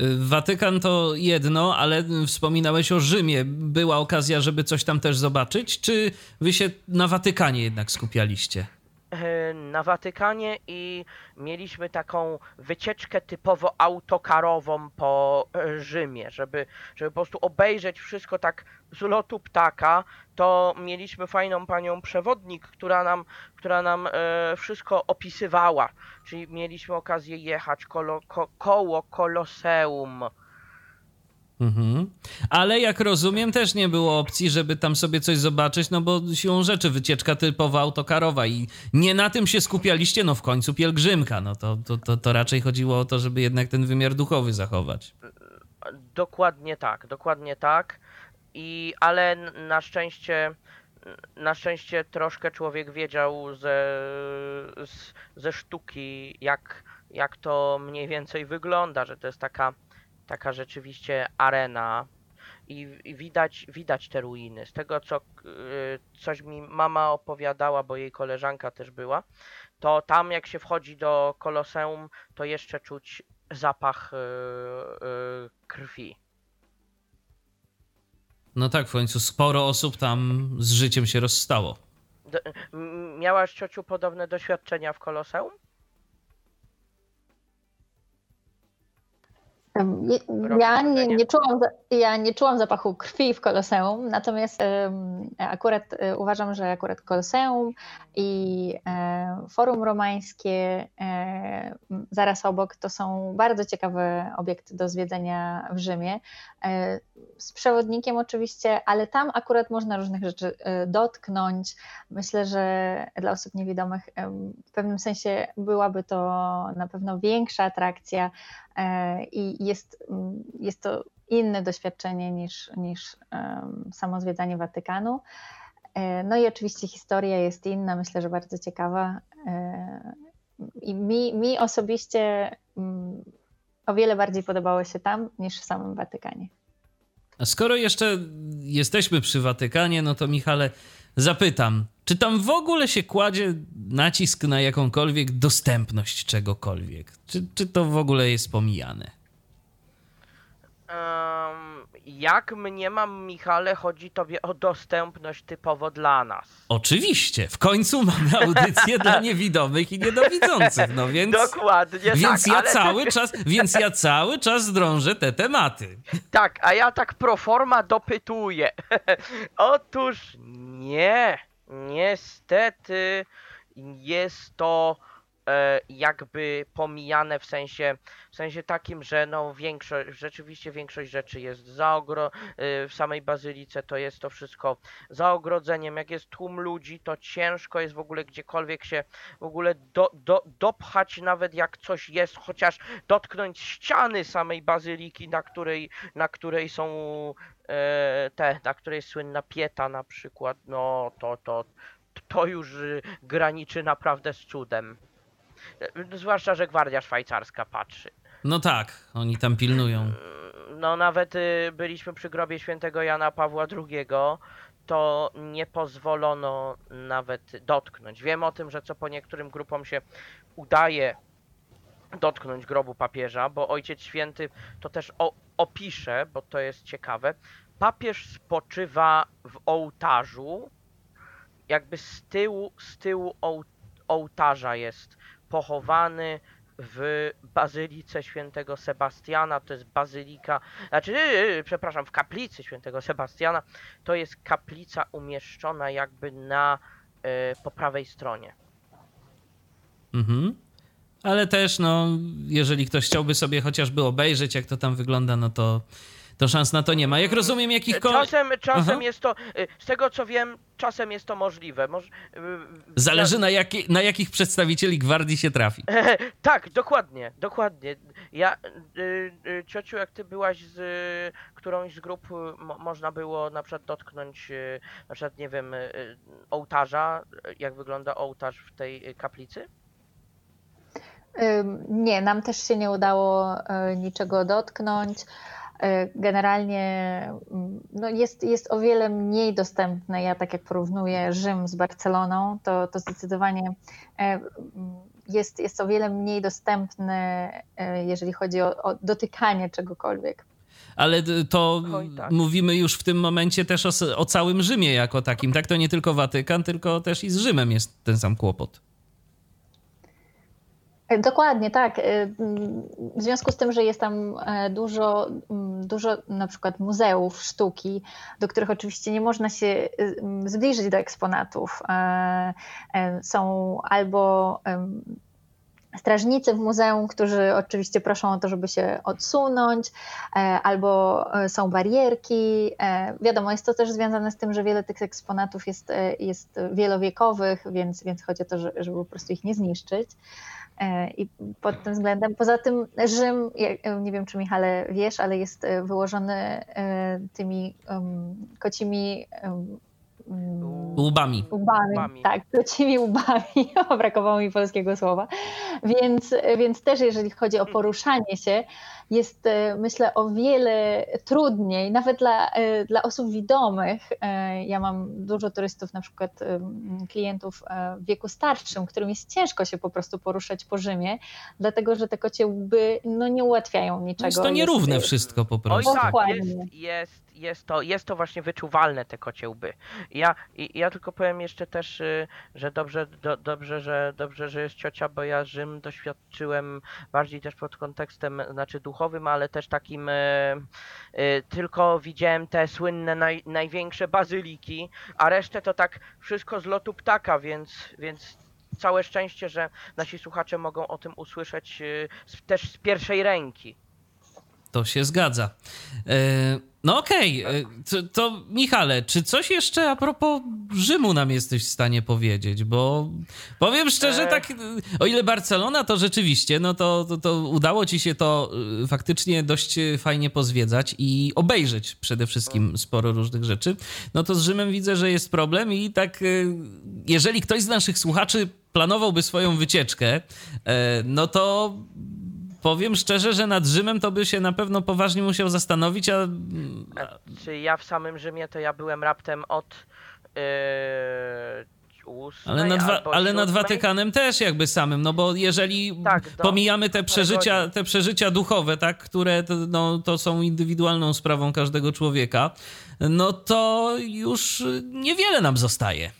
Y, Watykan to jedno, ale wspominałeś o Rzymie. Była okazja, żeby coś tam też zobaczyć? Czy wy się na Watykanie jednak skupialiście? E, na Watykanie i mieliśmy taką wycieczkę typowo autokarową po e, Rzymie, żeby, żeby po prostu obejrzeć wszystko tak z lotu ptaka, to mieliśmy fajną panią przewodnik, która nam, która nam e, wszystko opisywała, czyli mieliśmy okazję jechać ko, koło Koloseum. Mhm. Ale jak rozumiem, też nie było opcji, żeby tam sobie coś zobaczyć, no bo siłą rzeczy wycieczka typowo autokarowa i nie na tym się skupialiście, no w końcu pielgrzymka, no to, to, to, to raczej chodziło o to, żeby jednak ten wymiar duchowy zachować. Dokładnie tak, dokładnie tak. I ale na szczęście na szczęście troszkę człowiek wiedział ze, ze sztuki, jak, jak to mniej więcej wygląda, że to jest taka, taka rzeczywiście arena. I, I widać, widać te ruiny. Z tego, co y, coś mi mama opowiadała, bo jej koleżanka też była, to tam jak się wchodzi do koloseum, to jeszcze czuć zapach y, y, krwi. No tak, w końcu sporo osób tam z życiem się rozstało. D- m- miałaś ciociu podobne doświadczenia w koloseum? Ja nie, nie, czułam, ja nie czułam zapachu krwi w Koloseum, natomiast akurat e, uważam, że akurat Koloseum i e, Forum Romańskie e, zaraz obok to są bardzo ciekawe obiekty do zwiedzenia w Rzymie. Z przewodnikiem oczywiście, ale tam akurat można różnych rzeczy dotknąć. Myślę, że dla osób niewidomych w pewnym sensie byłaby to na pewno większa atrakcja i jest, jest to inne doświadczenie niż, niż samo zwiedzanie Watykanu. E, no i oczywiście historia jest inna, myślę, że bardzo ciekawa. E, I mi, mi osobiście mm, o wiele bardziej podobało się tam niż w samym Watykanie. A skoro jeszcze jesteśmy przy Watykanie, no to Michale, zapytam, czy tam w ogóle się kładzie nacisk na jakąkolwiek dostępność czegokolwiek? Czy, czy to w ogóle jest pomijane? Um, jak mnie mam, Michale, chodzi tobie o dostępność typowo dla nas. Oczywiście, w końcu mamy audycję dla niewidomych i niedowidzących, no więc... Dokładnie Więc tak, ja ale... cały czas, więc ja cały czas drążę te tematy. Tak, a ja tak pro forma dopytuję. Otóż nie, niestety jest to jakby pomijane w sensie, w sensie takim, że no większość, rzeczywiście większość rzeczy jest za ogro, e, w samej bazylice to jest to wszystko za ogrodzeniem, jak jest tłum ludzi, to ciężko jest w ogóle gdziekolwiek się w ogóle do, do, dopchać nawet jak coś jest, chociaż dotknąć ściany samej bazyliki, na której, na której są e, te, na której jest słynna pieta na przykład, no to, to, to już graniczy naprawdę z cudem. Zwłaszcza, że Gwardia Szwajcarska patrzy. No tak, oni tam pilnują. Mm, no nawet y, byliśmy przy grobie świętego Jana Pawła II, to nie pozwolono nawet dotknąć. Wiem o tym, że co po niektórym grupom się udaje dotknąć grobu papieża, bo Ojciec Święty to też o, opisze, bo to jest ciekawe. Papież spoczywa w ołtarzu, jakby z tyłu, z tyłu ołtarza jest pochowany w Bazylice Świętego Sebastiana, to jest bazylika, znaczy, yy, przepraszam, w kaplicy Świętego Sebastiana, to jest kaplica umieszczona jakby na, yy, po prawej stronie. Mhm. Ale też, no, jeżeli ktoś chciałby sobie chociażby obejrzeć, jak to tam wygląda, no to to szans na to nie ma. Jak rozumiem, jakichkolwiek... Czasem, czasem jest to, y, z tego co wiem, czasem jest to możliwe. Moż... Y, Zależy na, jaki, na jakich przedstawicieli gwardii się trafi. tak, dokładnie, dokładnie. Ja, y, ciociu, jak ty byłaś z którąś z grup, mo można było na przykład dotknąć, na przykład, nie wiem, ołtarza, jak wygląda ołtarz w tej kaplicy? Nie, nam też się nie udało niczego dotknąć. E, generalnie mm, no jest, jest o wiele mniej dostępne. Ja tak jak porównuję Rzym z Barceloną, to, to zdecydowanie e, mm, jest, jest o wiele mniej dostępne, jeżeli chodzi o, o dotykanie czegokolwiek. Ale to Oj, tak. mówimy już w tym momencie też o, o całym Rzymie jako takim, tak? To nie tylko Watykan, tylko też i z Rzymem jest ten sam kłopot. Dokładnie, tak. Y, w związku z tym, że jest tam e, dużo, dużo na przykład muzeów sztuki, do których oczywiście nie można się zbliżyć do eksponatów. E, e, są albo strażnicy w muzeum, którzy oczywiście proszą o to, żeby się odsunąć, albo są barierki. Wiadomo, jest to też związane z tym, że wiele tych eksponatów jest, jest wielowiekowych, więc, więc chodzi o to, żeby po prostu ich nie zniszczyć. E, I pod tym względem, poza tym Rzym, nie wiem czy Michale wiesz, ale jest e, wyłożony e, tymi kocimi Łbami. Łbami, łbami. tak, kocimi łbami, brakowało mi polskiego słowa. Więc, więc też jeżeli chodzi o poruszanie się, jest e, myślę o wiele trudniej, nawet dla, e, dla osób widomych. E, ja mam dużo turystów, na przykład klientów w wieku starszym, którym jest ciężko się po prostu poruszać po Rzymie, dlatego że te kocie łby no, nie ułatwiają niczego. Jest to nierówne jest, wszystko po prostu. Oj tak, jest, jest jest, to, jest to właśnie wyczuwalne, te kocie łby. Ja, ja tylko powiem jeszcze też, y, że dobrze, do, dobrze, że, dobrze, że jest ciocia, bo ja Rzym doświadczyłem bardziej też pod kontekstem, znaczy duchowym, ale też takim, y, y, tylko widziałem te słynne naj, największe bazyliki, a resztę to tak wszystko z lotu ptaka, więc, więc całe szczęście, że nasi słuchacze mogą o tym usłyszeć też z pierwszej ręki. To się zgadza. E, no okej, okay. to, to Michale, czy coś jeszcze a propos Rzymu nam jesteś w stanie powiedzieć? Bo powiem szczerze, e. tak, o ile Barcelona to rzeczywiście, no to, to, to, udało ci się to faktycznie dość fajnie pozwiedzać i obejrzeć przede wszystkim sporo różnych rzeczy, no to z Rzymem widzę, że jest problem i tak, jeżeli ktoś z naszych słuchaczy planowałby swoją wycieczkę, e, no to powiem szczerze, że nad Rzymem to by się na pewno poważnie musiał zastanowić, a... Czy ja w samym Rzymie to ja byłem raptem od... Yy... ale nad, ale nad Watykanem też jakby samym, no bo jeżeli tak, pomijamy te przeżycia, te przeżycia duchowe, tak, które to, no, to są indywidualną sprawą każdego człowieka, no to już niewiele nam zostaje.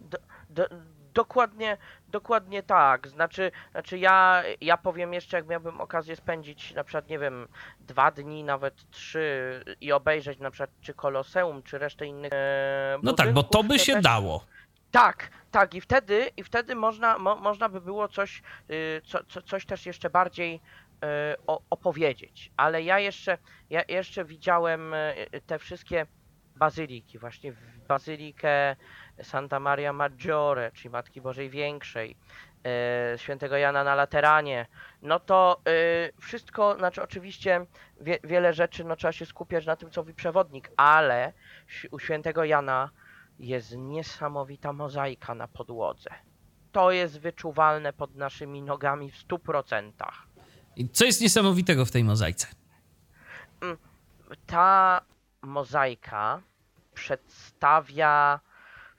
Do, do, dokładnie, dokładnie tak. Znaczy, znaczy ja, ja powiem jeszcze, jak miałbym okazję spędzić na przykład, nie wiem, dwa dni, nawet trzy i obejrzeć na przykład czy Koloseum, czy resztę innych e, No tak, bo to by się też... dało. Tak, tak i wtedy, i wtedy można, mo, można by było coś, y, co, co, coś też jeszcze bardziej y, o, opowiedzieć. Ale ja jeszcze, ja jeszcze widziałem y, te wszystkie bazyliki, właśnie bazylikę Santa Maria Maggiore, czyli Matki Bożej Większej, e, świętego Jana na Lateranie, no to e, wszystko, znaczy oczywiście wie, wiele rzeczy, no trzeba się skupiać na tym, co mówi przewodnik, ale u świętego Jana jest niesamowita mozaika na podłodze. To jest wyczuwalne pod naszymi nogami w stu procentach. I co jest niesamowitego w tej mozaice? Mm, ta mozaika przedstawia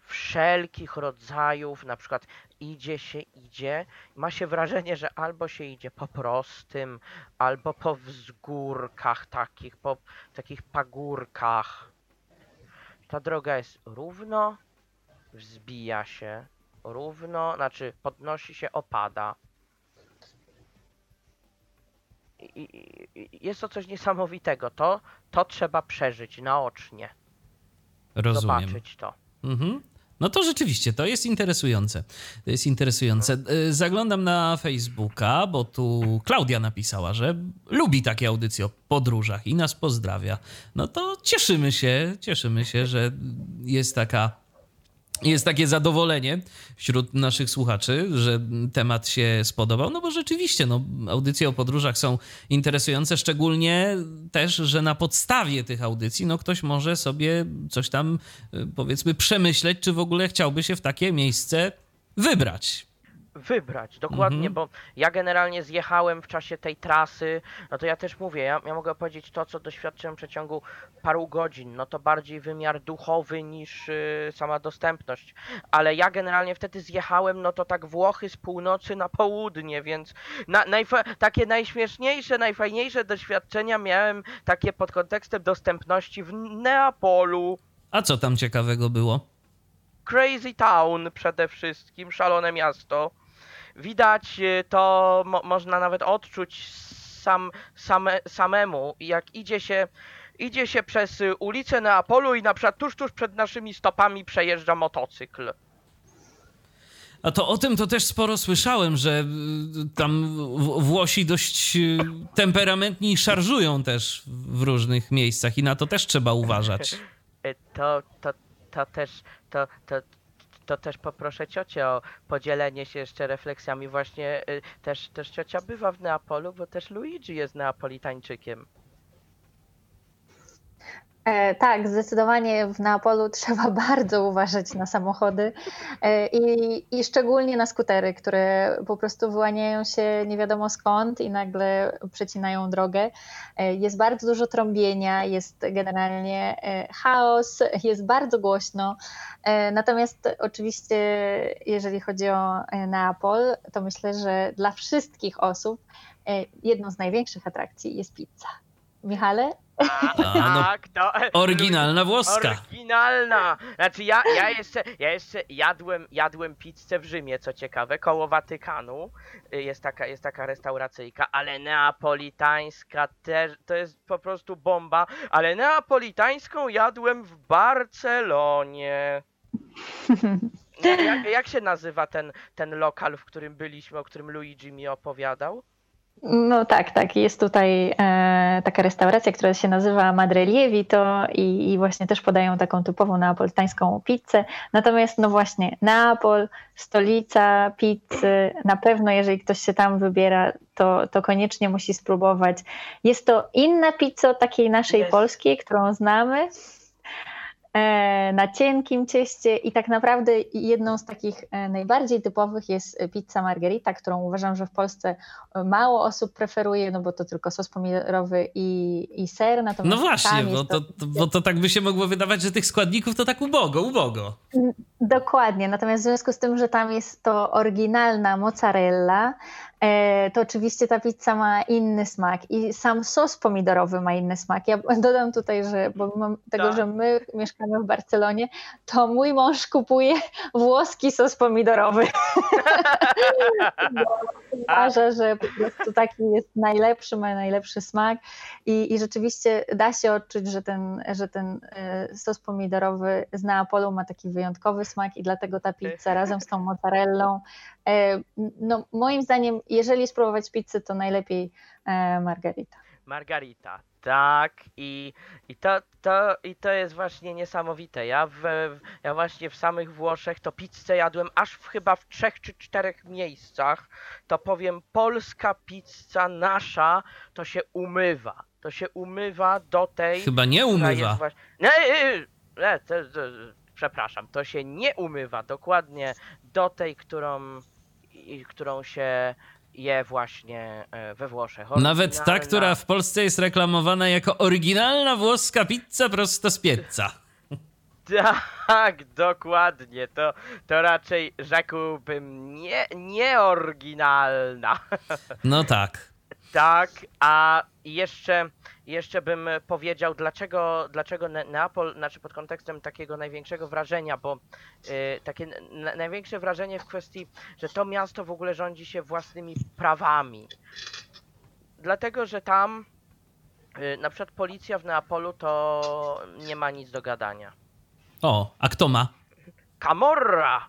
wszelkich rodzajów, na przykład idzie się, idzie, ma się wrażenie, że albo się idzie po prostym, albo po wzgórkach takich, po takich pagórkach. Ta droga jest równo, wzbija się, równo, znaczy podnosi się, opada. I, i, jest to coś niesamowitego. To, to trzeba przeżyć naocznie. Rozumiem. Zobaczyć to. Mhm. No to rzeczywiście, to jest interesujące. To jest interesujące. E, zaglądam na Facebooka, bo tu Klaudia napisała, że lubi takie audycje o podróżach i nas pozdrawia. No to cieszymy się, cieszymy się, że jest taka jest takie zadowolenie wśród naszych słuchaczy, że temat się spodobał, no bo rzeczywiście, no, audycje o podróżach są interesujące, szczególnie też, że na podstawie tych audycji, no ktoś może sobie coś tam, y, powiedzmy, przemyśleć, czy w ogóle chciałby się w takie miejsce wybrać wybrać, dokładnie, mhm. bo ja generalnie zjechałem w czasie tej trasy, no to ja też mówię, ja, ja mogę powiedzieć to, co doświadczyłem w przeciągu paru godzin, no to bardziej wymiar duchowy niż yy, sama dostępność, ale ja generalnie wtedy zjechałem, no to tak Włochy z północy na południe, więc na, takie najśmieszniejsze, najfajniejsze doświadczenia miałem takie pod kontekstem dostępności w Neapolu. A co tam ciekawego było? Crazy Town przede wszystkim, szalone miasto. Widać e, to, mo można nawet odczuć sam, same, samemu, jak idzie się, idzie się przez ulicę Neapolu i na przykład tuż, tuż przed naszymi stopami przejeżdża motocykl. A to o tym to też sporo słyszałem, że y, tam Włosi dość y, temperamentni szarżują też w różnych miejscach i na to też trzeba uważać. To, to, to też, to, to, to też poproszę ciocię o podzielenie się jeszcze refleksjami. Właśnie y, też, też ciocia bywa w Neapolu, bo też Luigi jest neapolitańczykiem. E, tak, zdecydowanie w Neapolu trzeba bardzo uważać na samochody e, i, i, szczególnie na skutery, które po prostu wyłaniają się nie wiadomo skąd i nagle przecinają drogę. E, jest bardzo dużo trąbienia, jest generalnie chaos, jest bardzo głośno. Natomiast oczywiście, jeżeli chodzi o Neapol, to myślę, że dla wszystkich osób jedną z największych atrakcji jest pizza. Michale, A, no, tak, to... Oryginalna włoska. Oryginalna! Znaczy ja, ja jeszcze, ja jeszcze jadłem, jadłem pizzę w Rzymie, co ciekawe, koło Watykanu. Jest taka, jest taka restauracyjka, ale neapolitańska też, to jest po prostu bomba. Ale neapolitańską jadłem w Barcelonie. Jak, jak się nazywa ten, ten lokal, w którym byliśmy, o którym Luigi mi opowiadał? No tak, tak. Jest tutaj e, taka restauracja, która się nazywa Madre Lievito i, i właśnie też podają taką typową neapolitańską pizzę. Natomiast no właśnie, Neapol, stolica pizzy, na pewno jeżeli ktoś się tam wybiera, to, to koniecznie musi spróbować. Jest to inna pizza od takiej naszej polskiej, którą znamy. E, Na cienkim cieście i tak naprawdę jedną z takich e, najbardziej typowych jest pizza margherita, którą uważam, że w Polsce mało osób preferuje, no bo to tylko sos pomidorowy i, i ser. No Natomiast właśnie, tam bo to, to, bo to tak by się mogło wydawać, że tych składników to tak ubogo, ubogo. Dokładnie, natomiast w związku z tym, że tam jest to oryginalna mozzarella, to oczywiście ta pizza ma inny smak i sam sos pomidorowy ma inny smak. Ja dodam tutaj, że bo mam tego, Tak. że my mieszkamy w Barcelonie, to mój mąż kupuje włoski sos pomidorowy. Bo Uważa, że po prostu taki jest najlepszy, ma najlepszy smak i, i rzeczywiście da się odczuć, że ten, że ten e, sos pomidorowy z Neapolu ma taki wyjątkowy smak i dlatego ta pizza razem z tą mozzarellą, e, no moim zdaniem, jeżeli spróbować pizzę, to najlepiej e, margarita. Margarita. Tak, i, i, to, to, i to jest właśnie niesamowite. Ja, w, ja właśnie w samych Włoszech to pizzę jadłem aż w, chyba w trzech czy czterech miejscach. To powiem, polska pizza nasza to się umywa. To się umywa do tej. Chyba nie umywa. Jest właśnie... Nie, nie, nie, przepraszam, to się nie umywa dokładnie do tej, którą, i- którą się je właśnie e, we Włoszech. Nawet ta, Oryginalna- która w Polsce jest reklamowana jako oryginalna włoska pizza prosto z pieca. Tak, dokładnie. To, to raczej rzekłbym nie, nieoryginalna. No tak. Tak, a jeszcze, jeszcze bym powiedział, dlaczego, dlaczego Ne- Neapol, znaczy pod kontekstem takiego największego wrażenia, bo y, takie n- największe wrażenie w kwestii, że to miasto w ogóle rządzi się własnymi prawami. Dlatego, że tam y, na przykład policja w Neapolu to nie ma nic do gadania. O, a kto ma? Camorra!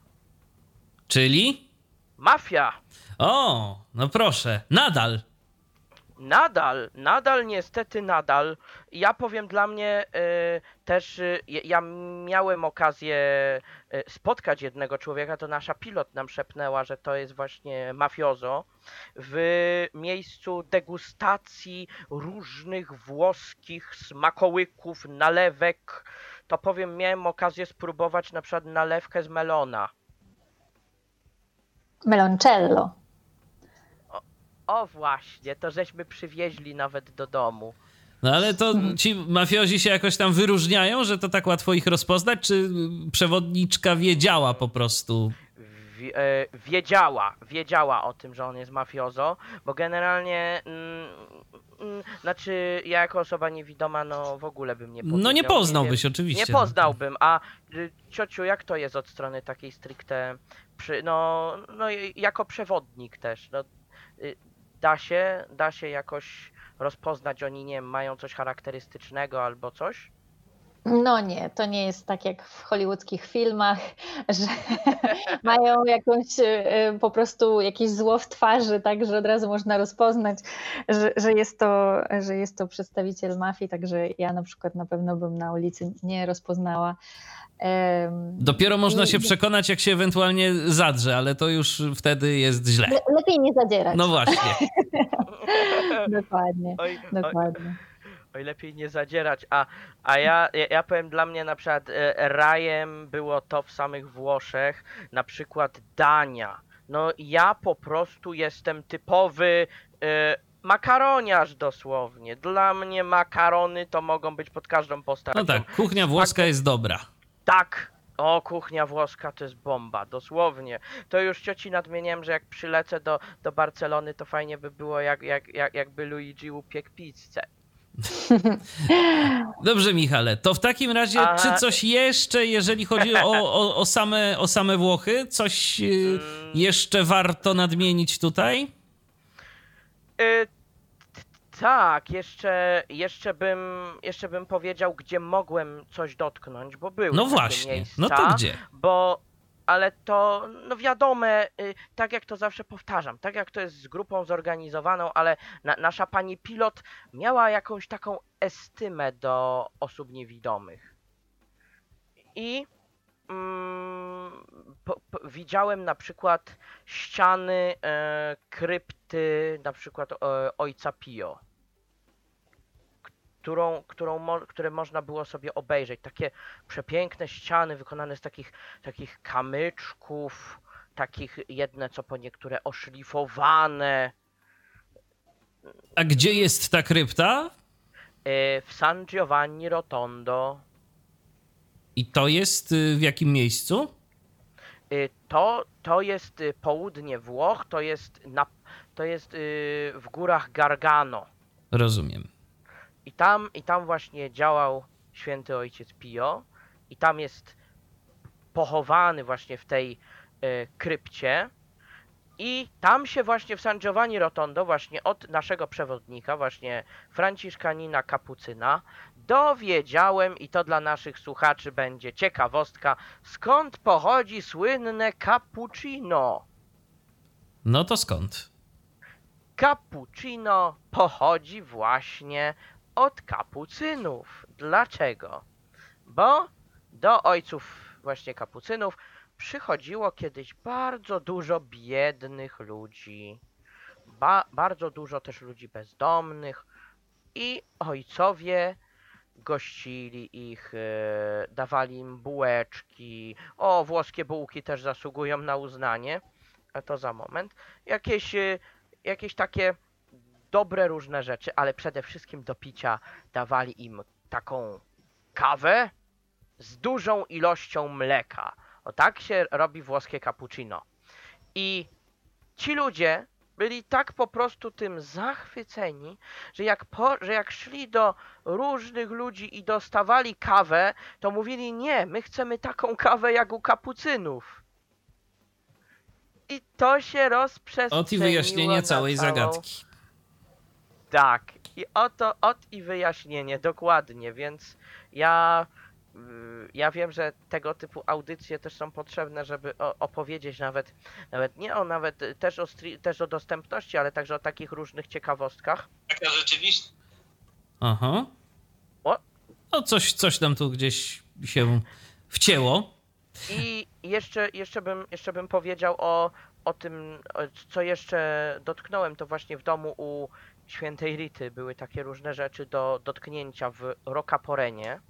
Czyli? Mafia! O, no proszę, nadal. Nadal, nadal, niestety nadal. Ja powiem dla mnie y, też, y, ja- miałem okazję y, spotkać jednego człowieka, to nasza pilot nam szepnęła, że to jest właśnie mafiozo, w miejscu degustacji różnych włoskich smakołyków, nalewek. To powiem, miałem okazję spróbować na przykład nalewkę z melona. Meloncello. O właśnie, to żeśmy przywieźli nawet do domu. No ale to ci mafiozi się jakoś tam wyróżniają, że to tak łatwo ich rozpoznać, czy przewodniczka wiedziała po prostu? E, wiedziała, wiedziała o tym, że on jest mafiozo, bo generalnie, mm, mm, znaczy ja jako osoba niewidoma, no w ogóle bym nie powiedział. No nie poznałbyś wiem, oczywiście. Nie poznałbym, a y, ciociu, jak to jest od strony takiej stricte, przy, no, no i- jako przewodnik też, no, y, da się, da się jakoś rozpoznać, oni nie wiem, mają coś charakterystycznego albo coś? No nie, to nie jest tak jak w hollywoodzkich filmach, że mają jakąś e, po prostu jakieś zło w twarzy, tak, że od razu można rozpoznać, że, że, jest to, że jest to przedstawiciel mafii, także ja na przykład na pewno bym na ulicy nie rozpoznała. Dopiero można I- się przekonać, jak się ewentualnie zadrze, ale to już wtedy jest źle. le- Lepiej nie zadzierać. No właśnie. Dokładnie, oj, dokładnie. Oj, lepiej nie zadzierać, a, a ja, ja, ja powiem dla mnie na przykład e, rajem było to w samych Włoszech, na przykład Dania. No ja po prostu jestem typowy e, makaroniarz dosłownie. Dla mnie makarony to mogą być pod każdą postacią. No tak, kuchnia włoska jest dobra. Tak. O, kuchnia włoska to jest bomba, dosłownie. To już cioci nadmieniłem, że jak przylecę do, do Barcelony, to fajnie by było, jak, jak, jak, jakby Luigi upiekł pizzę. Dobrze, Michale, to w takim razie, A... czy coś jeszcze, jeżeli chodzi o, o, o, same, o same Włochy, coś y, jeszcze warto nadmienić tutaj? Y tak, jeszcze, jeszcze, bym, jeszcze bym powiedział, gdzie mogłem coś dotknąć, bo były No właśnie, miejsca, no to gdzie? Bo, ale to, no wiadome, y, tak jak to zawsze powtarzam, tak jak to jest z grupą zorganizowaną, ale na, nasza pani pilot miała jakąś taką estymę do osób niewidomych. I mm, po, po, widziałem na przykład ściany e, krypty, na przykład e, ojca Pio którą, którą mo, które można było sobie obejrzeć. Takie przepiękne ściany wykonane z takich, takich kamyczków, takich jedne co po niektóre oszlifowane. A gdzie jest ta krypta? E, w San Giovanni Rotondo. I to jest y, w jakim miejscu? E, to, to jest y, południe Włoch, to jest, na, to jest y, w górach Gargano. Rozumiem. I tam, I tam właśnie działał święty ojciec Pio i tam jest pochowany właśnie w tej y, krypcie. I tam się właśnie w San Giovanni Rotondo, właśnie od naszego przewodnika, właśnie Franciszkanina Kapucyna, dowiedziałem, i to dla naszych słuchaczy będzie ciekawostka, skąd pochodzi słynne cappuccino. No to skąd? Cappuccino pochodzi właśnie od kapucynów. Dlaczego? Bo do ojców właśnie kapucynów przychodziło kiedyś bardzo dużo biednych ludzi, ba bardzo dużo też ludzi bezdomnych i ojcowie gościli ich, e, dawali im bułeczki. O, włoskie bułki też zasługują na uznanie, a to za moment. Jakieś, e, jakieś takie dobre różne rzeczy, ale przede wszystkim do picia dawali im taką kawę z dużą ilością mleka. O tak się robi włoskie cappuccino. I ci ludzie byli tak po prostu tym zachwyceni, że jak, po, że jak szli do różnych ludzi i dostawali kawę, to mówili nie, my chcemy taką kawę jak u kapucynów. I to się rozprzestrzeniło. Od i wyjaśnienie całej całą... zagadki. Tak, i oto, od i wyjaśnienie, dokładnie, więc ja, y, ja wiem, że tego typu audycje też są potrzebne, żeby opowiedzieć nawet, nawet nie o, nawet też o, też o dostępności, ale także o takich różnych ciekawostkach. Taka rzeczywiście. Aha. O? No coś, coś tam tu gdzieś się wcięło. I jeszcze, jeszcze, bym, jeszcze bym powiedział o, o tym, co jeszcze dotknąłem, to właśnie w domu u świętej Rity były takie różne rzeczy do dotknięcia w Rokaporenie.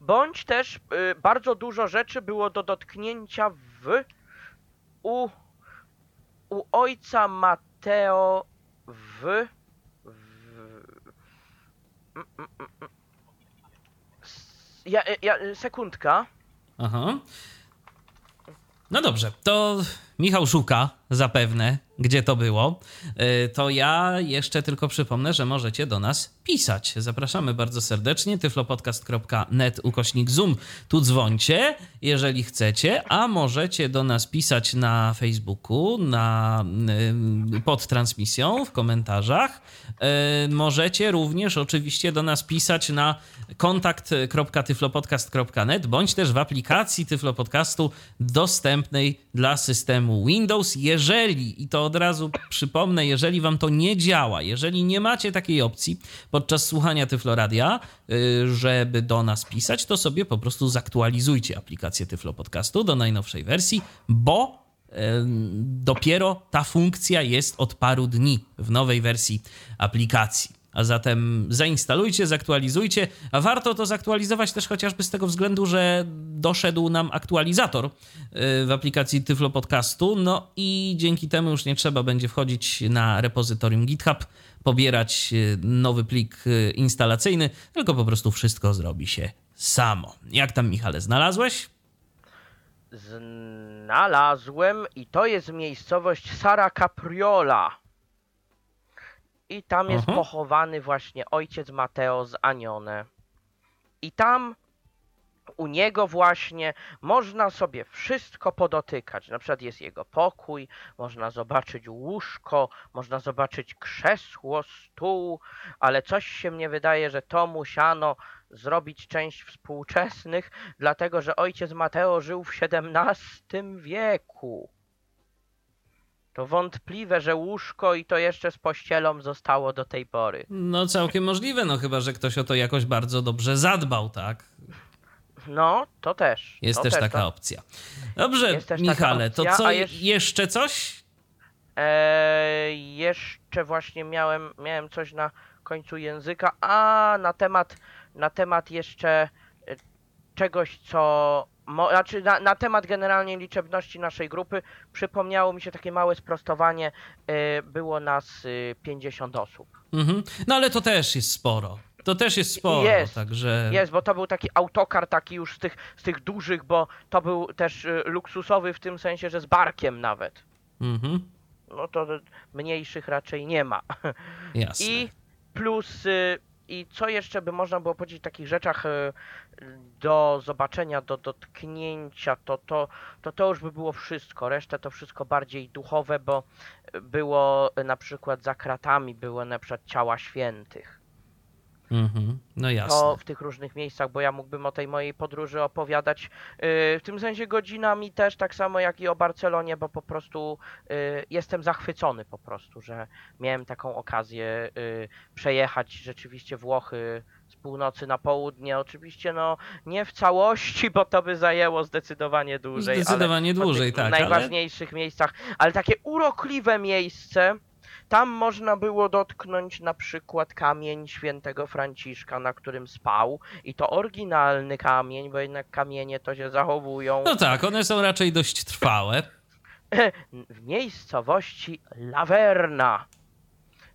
Bądź też y, bardzo dużo rzeczy było do dotknięcia w u, u ojca Mateo w, w mm, ja, ja, sekundka. Aha. No dobrze, to Michał szuka zapewne, gdzie to było. E, to ja jeszcze tylko przypomnę, że możecie do nas pisać. Zapraszamy bardzo serdecznie. tyflopodcast.net ukośnik zoom. Tu dzwońcie, jeżeli chcecie, a możecie do nas pisać na Facebooku, na, y, pod transmisją, w komentarzach. E, możecie również oczywiście do nas pisać na kontakt.tyflopodcast.net bądź też w aplikacji Tyflo Podcastu dostępnej dla systemu Windows. Jeżeli, i to od razu przypomnę, jeżeli wam to nie działa, jeżeli nie macie takiej opcji podczas słuchania Tyfloradia, y, żeby do nas pisać, to sobie po prostu zaktualizujcie aplikację Tyflo Podcastu do najnowszej wersji, bo dopiero ta funkcja jest od paru dni w nowej wersji aplikacji. A zatem zainstalujcie, zaktualizujcie. A warto to zaktualizować też chociażby z tego względu, że doszedł nam aktualizator y, w aplikacji Tyflo Podcastu. No i dzięki temu już nie trzeba będzie wchodzić na repozytorium GitHub, pobierać y, nowy plik y, instalacyjny, tylko po prostu wszystko zrobi się samo. Jak tam, Michale, znalazłeś? Znalazłem i to jest miejscowość Sara Capriola I tam jest Aha. pochowany właśnie ojciec Mateo z Anione. I tam u niego właśnie można sobie wszystko podotykać. Na przykład jest jego pokój, można zobaczyć łóżko, można zobaczyć krzesło, stół, ale coś się mnie wydaje, że to musiano zrobić część współczesnych, dlatego że ojciec Mateo żył w XVII wieku. To wątpliwe, że łóżko i to jeszcze z pościelą zostało do tej pory. No całkiem możliwe, no chyba, że ktoś o to jakoś bardzo dobrze zadbał, tak? No, to też. Jest to też taka to- opcja. Dobrze, też Michale, to opcja, co, a jeż- jeszcze coś? Eee, jeszcze właśnie miałem, miałem coś na końcu języka, a na temat, na temat jeszcze e, czegoś, co. Mo, znaczy na, na temat generalnie liczebności naszej grupy przypomniało mi się takie małe sprostowanie. E, było nas e, 50 osób. Mhm. No ale to też jest sporo. To też jest sporo, Jest, także... Jest, bo to był taki autokar taki już z tych, z tych dużych, bo to był też e, luksusowy w tym sensie, że z barkiem nawet. Mhm. No to mniejszych raczej nie ma. Jasne. I plus, y, i co jeszcze by można było powiedzieć o takich rzeczach y, do zobaczenia, do dotknięcia, to to, to to już by było wszystko. Resztę to wszystko bardziej duchowe, bo było y, na przykład za kratami, było na przykład ciała świętych. Mhm. No jasne. To w tych różnych miejscach, bo ja mógłbym o tej mojej podróży opowiadać y, w tym sensie godzinami też, tak samo jak i o Barcelonie, bo po prostu y, jestem zachwycony po prostu, że miałem taką okazję y, przejechać rzeczywiście Włochy z północy na południe. Oczywiście no nie w całości, bo to by zajęło zdecydowanie dłużej. ale Zdecydowanie dłużej, tak. Ale... najważniejszych miejscach, ale takie urokliwe miejsce. Tam można było dotknąć na przykład kamień świętego Franciszka, na którym spał. I to oryginalny kamień, bo jednak kamienie to się zachowują. No tak, one są raczej dość trwałe. W miejscowości Laverna.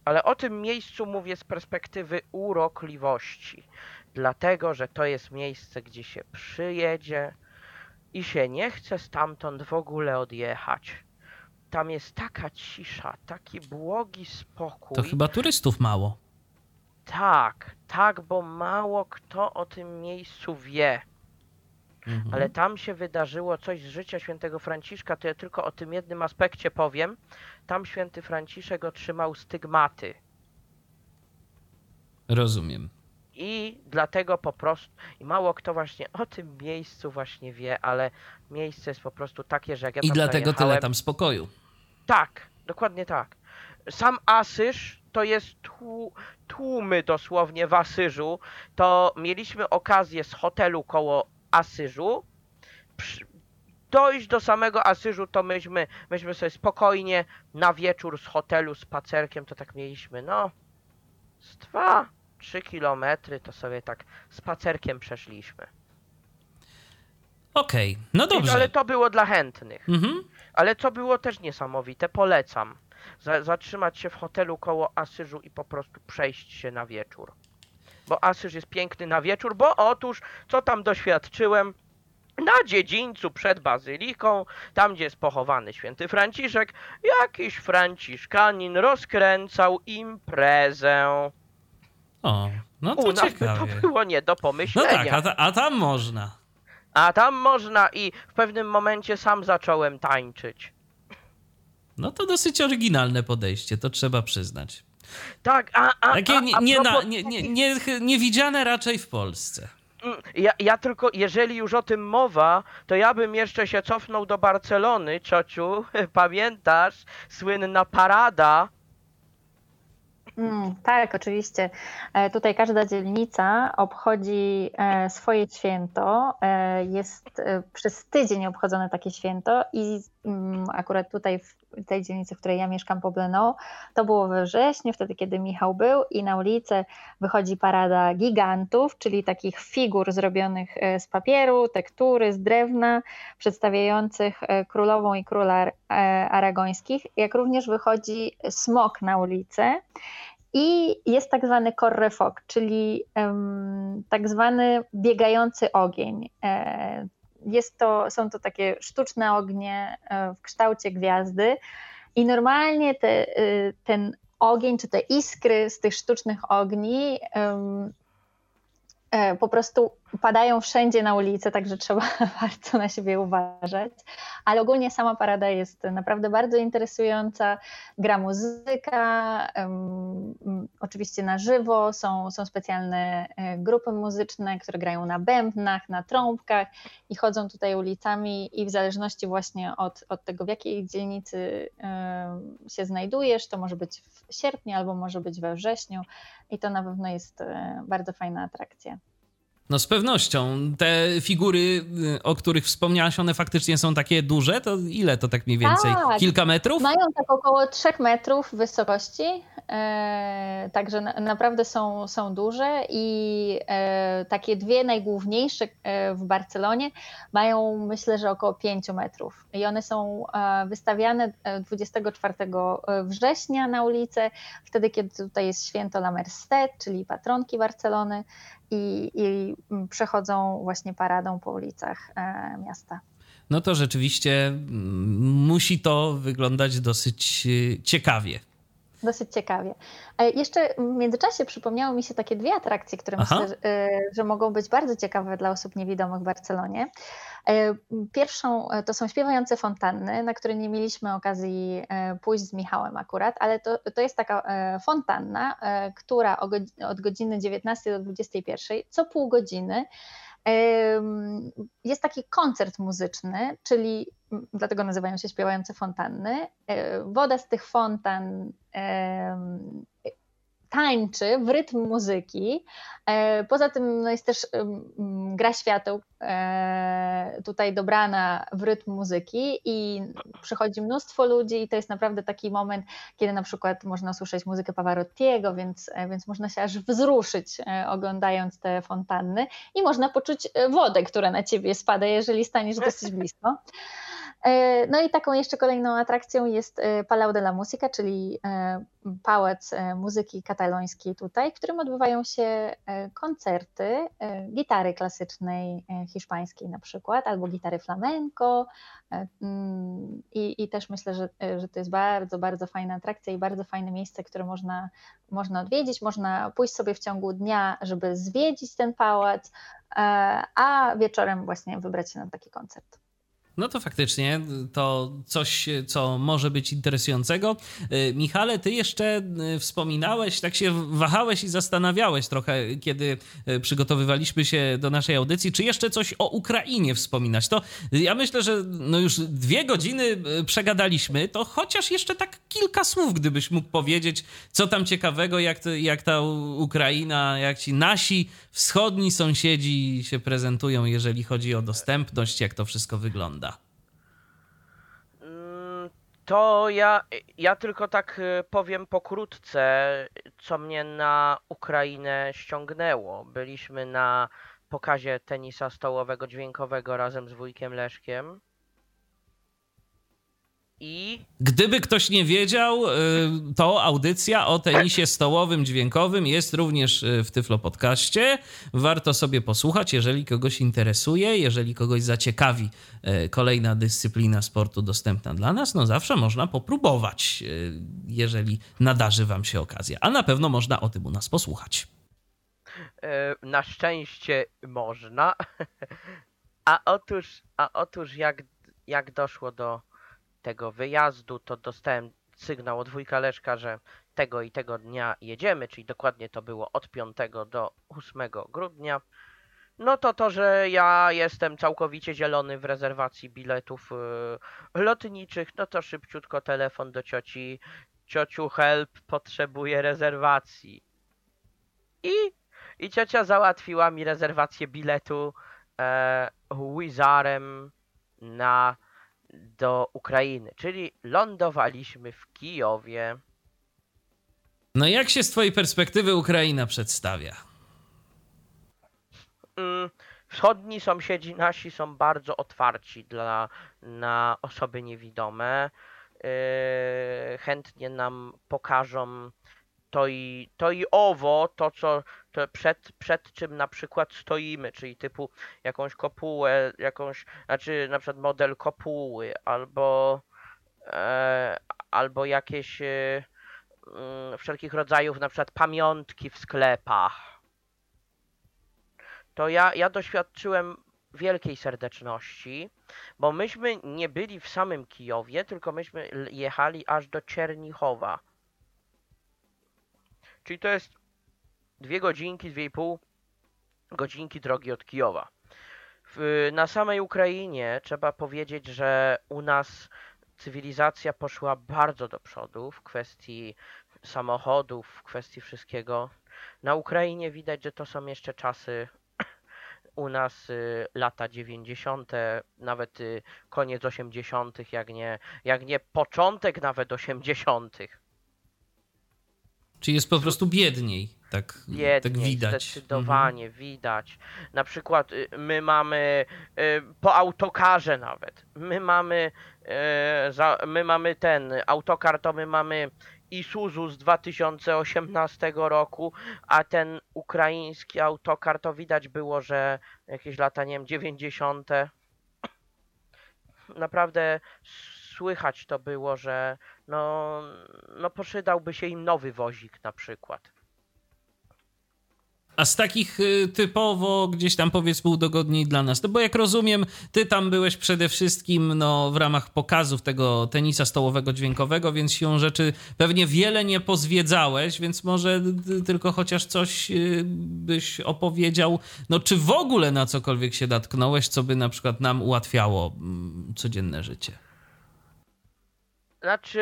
Ale o tym miejscu mówię z perspektywy urokliwości. Dlatego, że to jest miejsce, gdzie się przyjedzie i się nie chce stamtąd w ogóle odjechać. Tam jest taka cisza, taki błogi spokój. To chyba turystów mało. Tak, tak, bo mało kto o tym miejscu wie. Mhm. Ale tam się wydarzyło coś z życia świętego Franciszka, to ja tylko o tym jednym aspekcie powiem. Tam święty Franciszek otrzymał stygmaty. Rozumiem. I dlatego po prostu, i mało kto właśnie o tym miejscu właśnie wie, ale miejsce jest po prostu takie, że jak ja I dlatego tyle tam spokoju. Tak, dokładnie tak. Sam Asyż to jest tłu, tłumy dosłownie w Asyżu. To mieliśmy okazję z hotelu koło Asyżu dojść do samego Asyżu, to myśmy, myśmy sobie spokojnie na wieczór z hotelu spacerkiem, to tak mieliśmy, no, z dwa, trzy kilometry, to sobie tak spacerkiem przeszliśmy. Okej, no I, dobrze. ale to było dla chętnych. Mhm. Ale co było też niesamowite, polecam. Za, zatrzymać się w hotelu koło Asyżu i po prostu przejść się na wieczór. Bo Asyż jest piękny na wieczór, bo otóż, co tam doświadczyłem, na dziedzińcu przed bazyliką, tam gdzie jest pochowany święty Franciszek, jakiś franciszkanin rozkręcał imprezę. O, no to U nas by ciekawie. to było nie do No pomyślenia. tak, a, ta, a tam można. A tam można i w pewnym momencie sam zacząłem tańczyć. No to dosyć oryginalne podejście, to trzeba przyznać. Tak, a, a, Takie nie, a nie, na, propos nie, nie, takich- nie, niewidziane raczej w Polsce. Mm, Ja, ja tylko, jeżeli już o tym mowa, to ja bym jeszcze się cofnął do Barcelony, ciociu. Pamiętasz? Słynna parada. Mm, tak, oczywiście. E, Tutaj każda dzielnica obchodzi e, swoje święto. E, Jest przez tydzień obchodzone takie święto i mm, akurat tutaj w tej dzielnicy, w której ja mieszkam, Pobleno, to było we wrześniu, wtedy kiedy Michał był i na ulicę wychodzi parada gigantów, czyli takich figur zrobionych e, z papieru, tektury, z drewna, przedstawiających e, królową i króla e, aragońskich, jak również wychodzi smok na ulicę. I jest tak zwany correfok, czyli em, tak zwany biegający ogień. E, jest to, są to takie sztuczne ognie e, w kształcie gwiazdy i normalnie te, y, ten ogień, czy te iskry z tych sztucznych ogni E, po prostu padają wszędzie na ulicy, także trzeba bardzo na siebie uważać. Ale ogólnie sama parada jest naprawdę bardzo interesująca. Gra muzyka, um, oczywiście na żywo, są, są specjalne e, grupy muzyczne, które grają na bębnach, na trąbkach i chodzą tutaj ulicami i w zależności właśnie od, od tego, w jakiej dzielnicy um, się znajdujesz, to może być w sierpniu albo może być we wrześniu i to na pewno jest e, bardzo fajna atrakcja. No z pewnością. Te figury, y, o których wspomniałaś, one faktycznie są takie duże? To ile to tak mniej więcej? Tak, Kilka metrów? Mają tak około 3 metrów wysokości, e, także na, naprawdę są, są duże i e, takie dwie najgłówniejsze e, w Barcelonie mają myślę, że około 5 metrów i one są e, wystawiane 24 e, września na ulicę, wtedy kiedy tutaj jest święto La Merced, czyli patronki Barcelony i, i przechodzą właśnie paradą po ulicach e, miasta. No to rzeczywiście mm, musi to wyglądać dosyć e, ciekawie. Dosyć ciekawie. Jeszcze w międzyczasie przypomniały mi się takie dwie atrakcje, które Aha. myślę, że, e, że mogą być bardzo ciekawe dla osób niewidomych w Barcelonie. E, pierwszą to są śpiewające fontanny, na które nie mieliśmy okazji e, pójść z Michałem akurat, ale to, to jest taka fontanna, która od godziny 19 do 21 co pół godziny jest taki koncert muzyczny, czyli dlatego nazywają się śpiewające fontanny. E, woda z tych fontan tańczy w rytm muzyki. E, poza tym no jest też gra świateł e, tutaj dobrana w rytm muzyki i przychodzi mnóstwo ludzi i to jest naprawdę taki moment, kiedy na przykład można usłyszeć muzykę Pavarottiego, więc, e, więc można się aż wzruszyć oglądając te fontanny i można poczuć wodę, która na ciebie spada, jeżeli staniesz dosyć blisko. No i taką jeszcze kolejną atrakcją jest Palau de la Música, czyli pałac muzyki katalońskiej tutaj, w którym odbywają się koncerty gitary klasycznej hiszpańskiej na przykład, albo gitary flamenco mm, i, i też myślę, że, że to jest bardzo, bardzo fajna atrakcja i bardzo fajne miejsce, które można, można odwiedzić, można pójść sobie w ciągu dnia, żeby zwiedzić ten pałac, a wieczorem właśnie wybrać się na taki koncert. No to faktycznie to coś, co może być interesującego. Y, Michale, ty jeszcze y, wspominałeś, tak się wahałeś i zastanawiałeś trochę, kiedy y, przygotowywaliśmy się do naszej audycji, czy jeszcze coś o Ukrainie wspominać. To ja myślę, że no już dwie godziny przegadaliśmy, to chociaż jeszcze tak kilka słów, gdybyś mógł powiedzieć, co tam ciekawego, jak, jak ta Ukraina, jak ci nasi wschodni sąsiedzi się prezentują, jeżeli chodzi o dostępność, jak to wszystko wygląda. To ja, ja tylko tak y, powiem pokrótce, co mnie na Ukrainę ściągnęło. Byliśmy na pokazie tenisa stołowego dźwiękowego razem z wujkiem Leszkiem. I Gdyby ktoś nie wiedział, y, to audycja o tenisie stołowym dźwiękowym jest również y, w Tyflo Podcaście. Warto sobie posłuchać, jeżeli kogoś interesuje, jeżeli kogoś zaciekawi y, kolejna dyscyplina sportu dostępna dla nas, no zawsze można popróbować, jeżeli nadarzy wam się okazja. A na pewno można o tym u nas posłuchać. Na szczęście można. A otóż, a otóż jak, jak doszło do tego wyjazdu, to dostałem sygnał od wujka Leszka, że tego i tego dnia jedziemy, czyli dokładnie to było od 5 do 8 grudnia. No to to, że ja jestem całkowicie zielony w rezerwacji biletów yy, lotniczych, no to szybciutko telefon do cioci. Ciociu, help, potrzebuję rezerwacji. I, i ciocia załatwiła mi rezerwację biletu e, Wizarem na do Ukrainy, czyli lądowaliśmy w Kijowie. No jak się z twojej perspektywy Ukraina przedstawia? Mm, wschodni sąsiedzi nasi są bardzo otwarci dla, na osoby niewidome. Yy, chętnie nam pokażą to i, to i owo, to co przed, przed czym na przykład stoimy, czyli typu jakąś kopułę, jakąś, znaczy na przykład model kopuły, albo, e, albo jakieś e, mm, wszelkich rodzajów, na przykład pamiątki w sklepach, to ja, ja doświadczyłem wielkiej serdeczności, bo myśmy nie byli w samym Kijowie, tylko myśmy jechali aż do Czernichowa. Czyli to jest dwie godzinki, dwie i pół godzinki drogi od Kijowa. W, na samej Ukrainie trzeba powiedzieć, że u nas cywilizacja poszła bardzo do przodu w kwestii samochodów, w kwestii wszystkiego. Na Ukrainie widać, że to są jeszcze czasy u nas y, lata 90., nawet y, koniec 80., jak nie, jak nie początek nawet 80. Czy jest po prostu biedniej, tak, tak Biedniej, widać. Mhm. zdecydowanie widać. Na przykład y, my mamy y, po autokarze nawet. My mamy y, my mamy ten autokar to my mamy Isuzu z 2018 roku, a ten ukraiński autokar to widać było, że jakieś lata, nie wiem, 90. Naprawdę słychać to było, że no, no przydałby się im nowy wozik na przykład. A z takich y, typowo gdzieś tam powiedzmy udogodnień dla nas, no bo jak rozumiem, ty tam byłeś przede wszystkim no, w ramach pokazów tego tenisa stołowego dźwiękowego, więc siłą rzeczy pewnie wiele nie pozwiedzałeś, więc może tylko chociaż coś y, byś opowiedział, no czy w ogóle na cokolwiek się natknąłeś, co by na przykład nam ułatwiało mm, codzienne życie. Znaczy,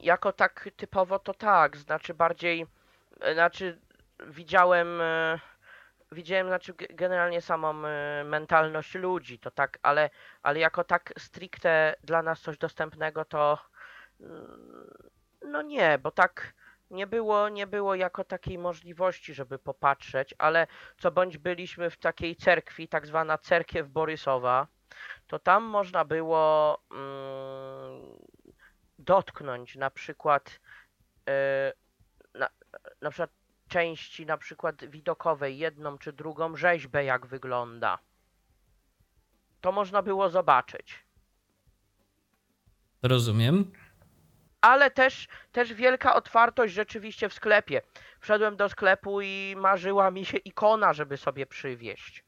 jako tak typowo to tak, znaczy bardziej, znaczy widziałem, e, widziałem znaczy ge- generalnie samą e, mentalność ludzi, to tak, ale, ale jako tak stricte dla nas coś dostępnego to mm, no nie, bo tak nie było, nie było jako takiej możliwości, żeby popatrzeć, ale co bądź byliśmy w takiej cerkwi, tak zwana cerkiew Borysowa, to tam można było mm, dotknąć na przykład e, na, na przykład części na przykład widokowej, jedną czy drugą rzeźbę jak wygląda. To można było zobaczyć. Rozumiem. Ale też, też wielka otwartość rzeczywiście w sklepie. Wszedłem do sklepu i marzyła mi się ikona, żeby sobie przywieźć.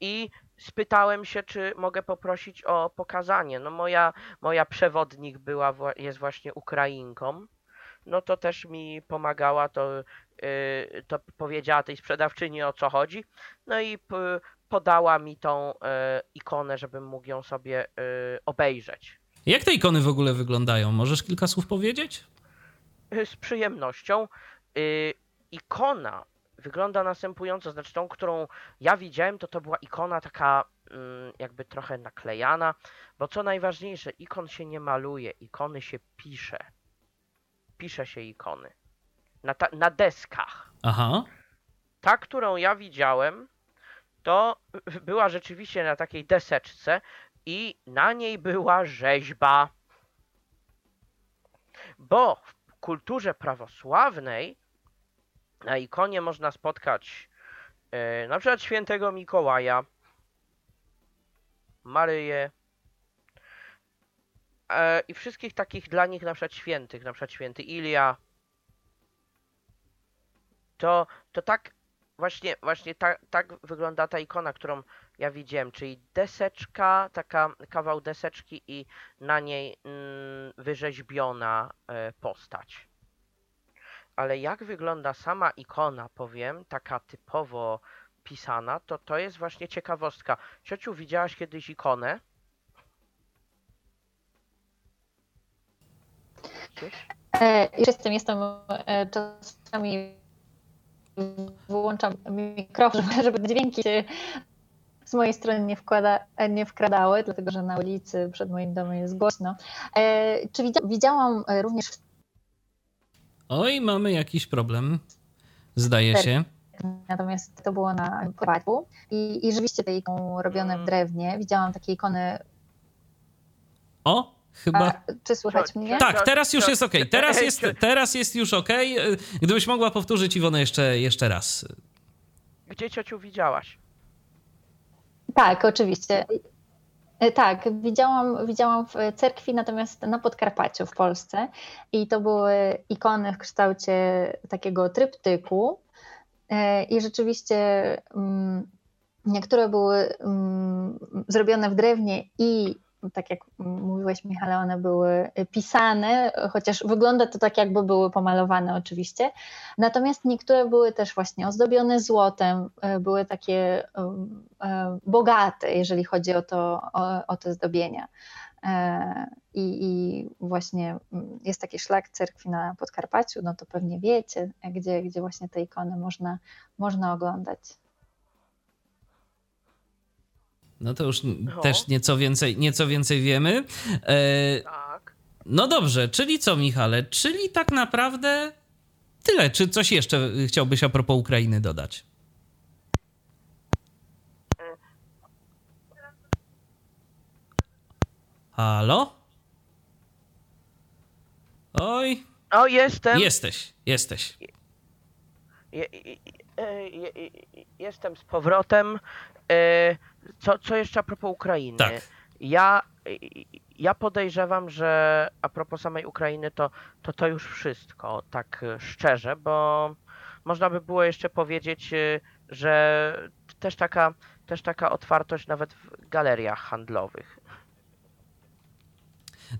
I spytałem się, czy mogę poprosić o pokazanie. No moja, moja przewodnik była, jest właśnie Ukrainką. No to też mi pomagała, to, yy, to powiedziała tej sprzedawczyni o co chodzi. No i podała mi tą yy, ikonę, żebym mógł ją sobie yy, obejrzeć. Jak te ikony w ogóle wyglądają? Możesz kilka słów powiedzieć? Y, z przyjemnością. Y, ikona wygląda następująco, znaczy tą, którą ja widziałem, to to była ikona taka mm, jakby trochę naklejana, bo co najważniejsze, ikon się nie maluje, ikony się pisze. Pisze się ikony. Na, ta, na deskach. Aha. Ta, którą ja widziałem, to była rzeczywiście na takiej deseczce i na niej była rzeźba. Bo w kulturze prawosławnej na ikonie można spotkać e, na przykład świętego Mikołaja, Maryję i wszystkich takich dla nich na przykład świętych, na przykład święty Ilia. To, to tak właśnie, właśnie ta, tak wygląda ta ikona, którą ja widziałem, czyli deseczka, taka kawał deseczki i na niej mm, wyrzeźbiona e, postać. Ale jak wygląda sama ikona, powiem, taka typowo pisana, to to jest właśnie ciekawostka. Ciociu, widziałaś kiedyś ikonę? Gdzieś? E, Już jestem, jestem e, czasami wyłączam mikrofon, żeby dźwięki się z mojej strony nie, wkłada, nie wkradały, dlatego że na ulicy przed moim domem jest głośno. E, Czy widzia- widziałam e, również Oj, mamy jakiś problem. Zdaje się. Natomiast to było na Korpaku i, i rzeczywiście te ikony robione w drewnie. Widziałam takie ikony. O, chyba. A, czy słychać Co- mnie? Tak, teraz już co- jest ok. Teraz jest, teraz jest już ok. Gdybyś mogła powtórzyć Iwonę jeszcze, jeszcze raz. Gdzie ciociu widziałaś? Tak, oczywiście. E, tak, widziałam, widziałam w cerkwi, natomiast na Podkarpaciu w Polsce i to były ikony w kształcie takiego tryptyku e, i rzeczywiście mm, niektóre były mm, zrobione w drewnie i tak jak mówiłeś Michale, one były pisane, chociaż wygląda to tak jakby były pomalowane oczywiście. Natomiast niektóre były też właśnie ozdobione złotem, e, były takie e, bogate, jeżeli chodzi o, to, o, o te zdobienia. E, I, I, właśnie jest taki szlak cerkwi na Podkarpaciu, no to pewnie wiecie, gdzie, gdzie właśnie te ikony można, można oglądać. No to już no. też nieco więcej, nieco więcej wiemy. E, tak. No dobrze, czyli co, Michale? Czyli tak naprawdę tyle. Czy coś jeszcze chciałbyś a propos Ukrainy dodać? Halo? Oj. O, jestem. Jesteś, jesteś. Je, je, je, jestem z powrotem. E, co, co jeszcze a propos Ukrainy? Tak. Ja, ja podejrzewam, że a propos samej Ukrainy, to, to to już wszystko, tak szczerze, bo można by było jeszcze powiedzieć, y, że też taka, też taka otwartość nawet w galeriach handlowych.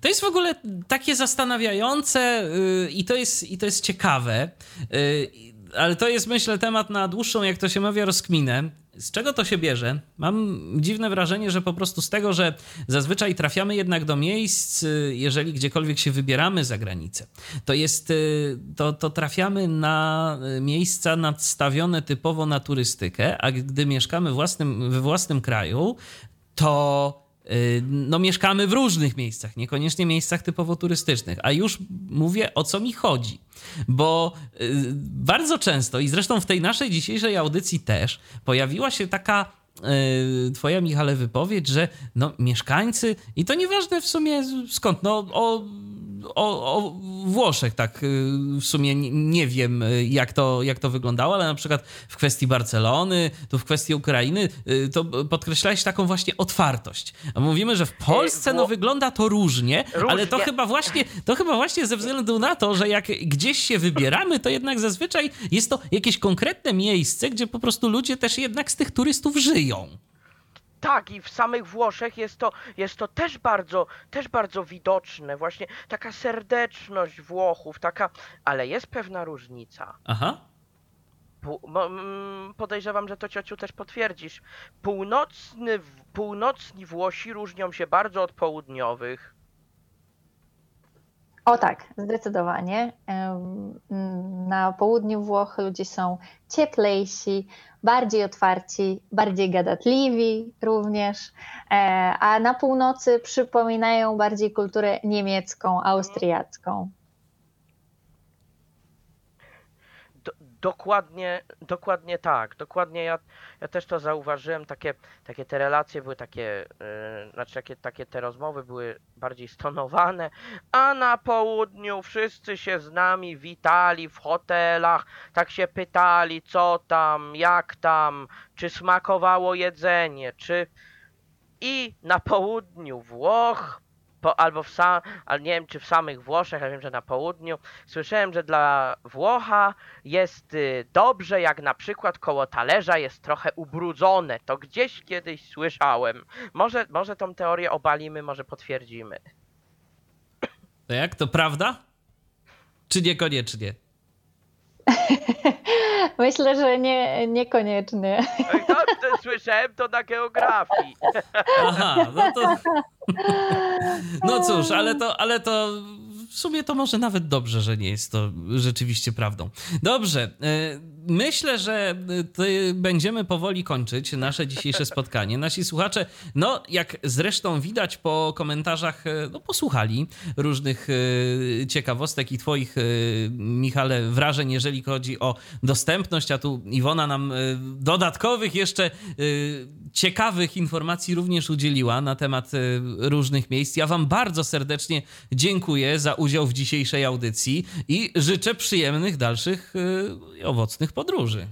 To jest w ogóle takie zastanawiające yy, i, to jest, i to jest ciekawe, yy, ale to jest myślę temat na dłuższą, jak to się mawia, rozkminę. Z czego to się bierze? Mam dziwne wrażenie, że po prostu z tego, że zazwyczaj trafiamy jednak do miejsc, jeżeli gdziekolwiek się wybieramy za granicę, to jest, y, to, to trafiamy na y, miejsca nadstawione typowo na turystykę, a gdy mieszkamy własnym, we własnym kraju, to no mieszkamy w różnych miejscach, niekoniecznie miejscach typowo turystycznych, a już mówię o co mi chodzi. Bo y, bardzo często, i zresztą w tej naszej dzisiejszej audycji też, pojawiła się taka y, twoja Michale wypowiedź, że no mieszkańcy, i to nieważne w sumie skąd, no o o, o Włoszech tak y, w sumie nie wiem, y, jak to, jak to wyglądało, ale na przykład w kwestii Barcelony, tu w kwestii Ukrainy, y, to podkreślałeś taką właśnie otwartość. A mówimy, że w Polsce no, wygląda to różnie, różnie, ale to chyba, właśnie, to chyba właśnie ze względu na to, że jak gdzieś się wybieramy, to jednak zazwyczaj jest to jakieś konkretne miejsce, gdzie po prostu ludzie też jednak z tych turystów żyją. Tak, i w samych Włoszech jest to, jest to też bardzo, też bardzo widoczne. Właśnie taka serdeczność Włochów, taka, ale jest pewna różnica. Aha. Podejrzewam, że to ciociu też potwierdzisz. Północny, północni Włosi różnią się bardzo od południowych. O tak, zdecydowanie. Na południu Włoch ludzie są cieplejsi, bardziej otwarci, bardziej gadatliwi również, e, a na północy przypominają bardziej kulturę niemiecką, austriacką. Dokładnie, dokładnie tak. Dokładnie ja, ja też to zauważyłem. Takie, takie te relacje były takie, yy, znaczy takie, takie te rozmowy były bardziej stonowane, a na południu wszyscy się z nami witali w hotelach, tak się pytali, co tam, jak tam, czy smakowało jedzenie, czy. I na południu Włoch po, albo w sam, ale nie wiem czy w samych Włoszech, ja wiem, że na południu, słyszałem, że dla Włocha jest y, dobrze, jak na przykład koło talerza jest trochę ubrudzone. To gdzieś kiedyś słyszałem. Może, może tą teorię obalimy, może potwierdzimy. To jak, to prawda? Czy niekoniecznie? Myślę, że nie, niekoniecznie. Tak, to, słyszałem to na geografii. Aha, no to... No cóż, ale to, ale to w sumie to może nawet dobrze, że nie jest to rzeczywiście prawdą. Dobrze. Myślę, że y, będziemy powoli kończyć nasze dzisiejsze spotkanie. Nasi słuchacze, no jak zresztą widać po komentarzach, y, no posłuchali różnych y, ciekawostek i twoich, Michale, wrażeń, jeżeli chodzi o dostępność, a tu Iwona nam dodatkowych jeszcze ciekawych informacji również udzieliła na temat różnych miejsc. Ja wam bardzo serdecznie dziękuję za udział w dzisiejszej audycji i życzę przyjemnych dalszych owocnych podróży.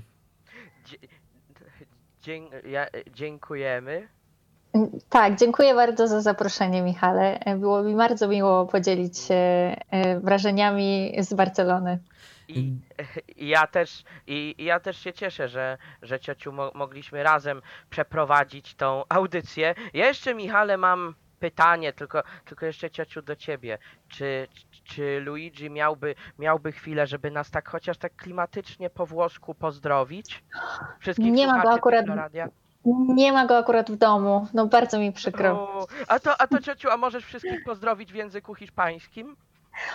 Dzie ja, dziękujemy. Tak, dziękuję bardzo za zaproszenie, Michale. Było mi bardzo miło podzielić się e, wrażeniami z Barcelony. I, i ja też, i, i ja też się cieszę, że, że ciociu mo, mogliśmy razem przeprowadzić tą audycję. Ja jeszcze, Michale, mam pytanie, tylko, tylko jeszcze ciociu do ciebie. Czy, czy Luigi miałby, miałby chwilę, żeby nas tak chociaż tak klimatycznie po włosku pozdrowić? Wszystkich Nie ma go akurat- Tyfloradia? Nie ma go akurat w domu. No bardzo mi przykro. O, a to, a to ciociu, a możesz wszystkich pozdrowić w języku hiszpańskim?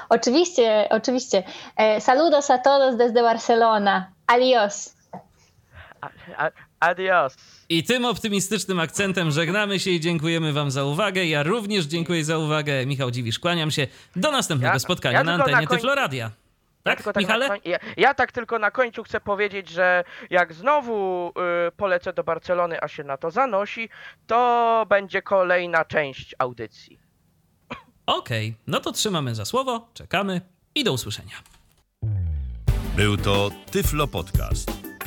Oczywiście, oczywiście. E, saludos a todos desde Barcelona. Adios. A, a, adios. I tym optymistycznym akcentem żegnamy się i dziękujemy Wam za uwagę. Ja również dziękuję za uwagę. Michał Dziwisz, kłaniam się. Do następnego Ja- spotkania ja na na antenie koń- Tyfloradia. Ja, Tak, tylko tak Michale? na koń... ja, ja tak tylko na końcu chcę powiedzieć, że jak znowu y, polecę do Barcelony, a się na to zanosi, to będzie kolejna część audycji. Okej, no to trzymamy za słowo, czekamy i do usłyszenia. Był to Tyflo Podcast.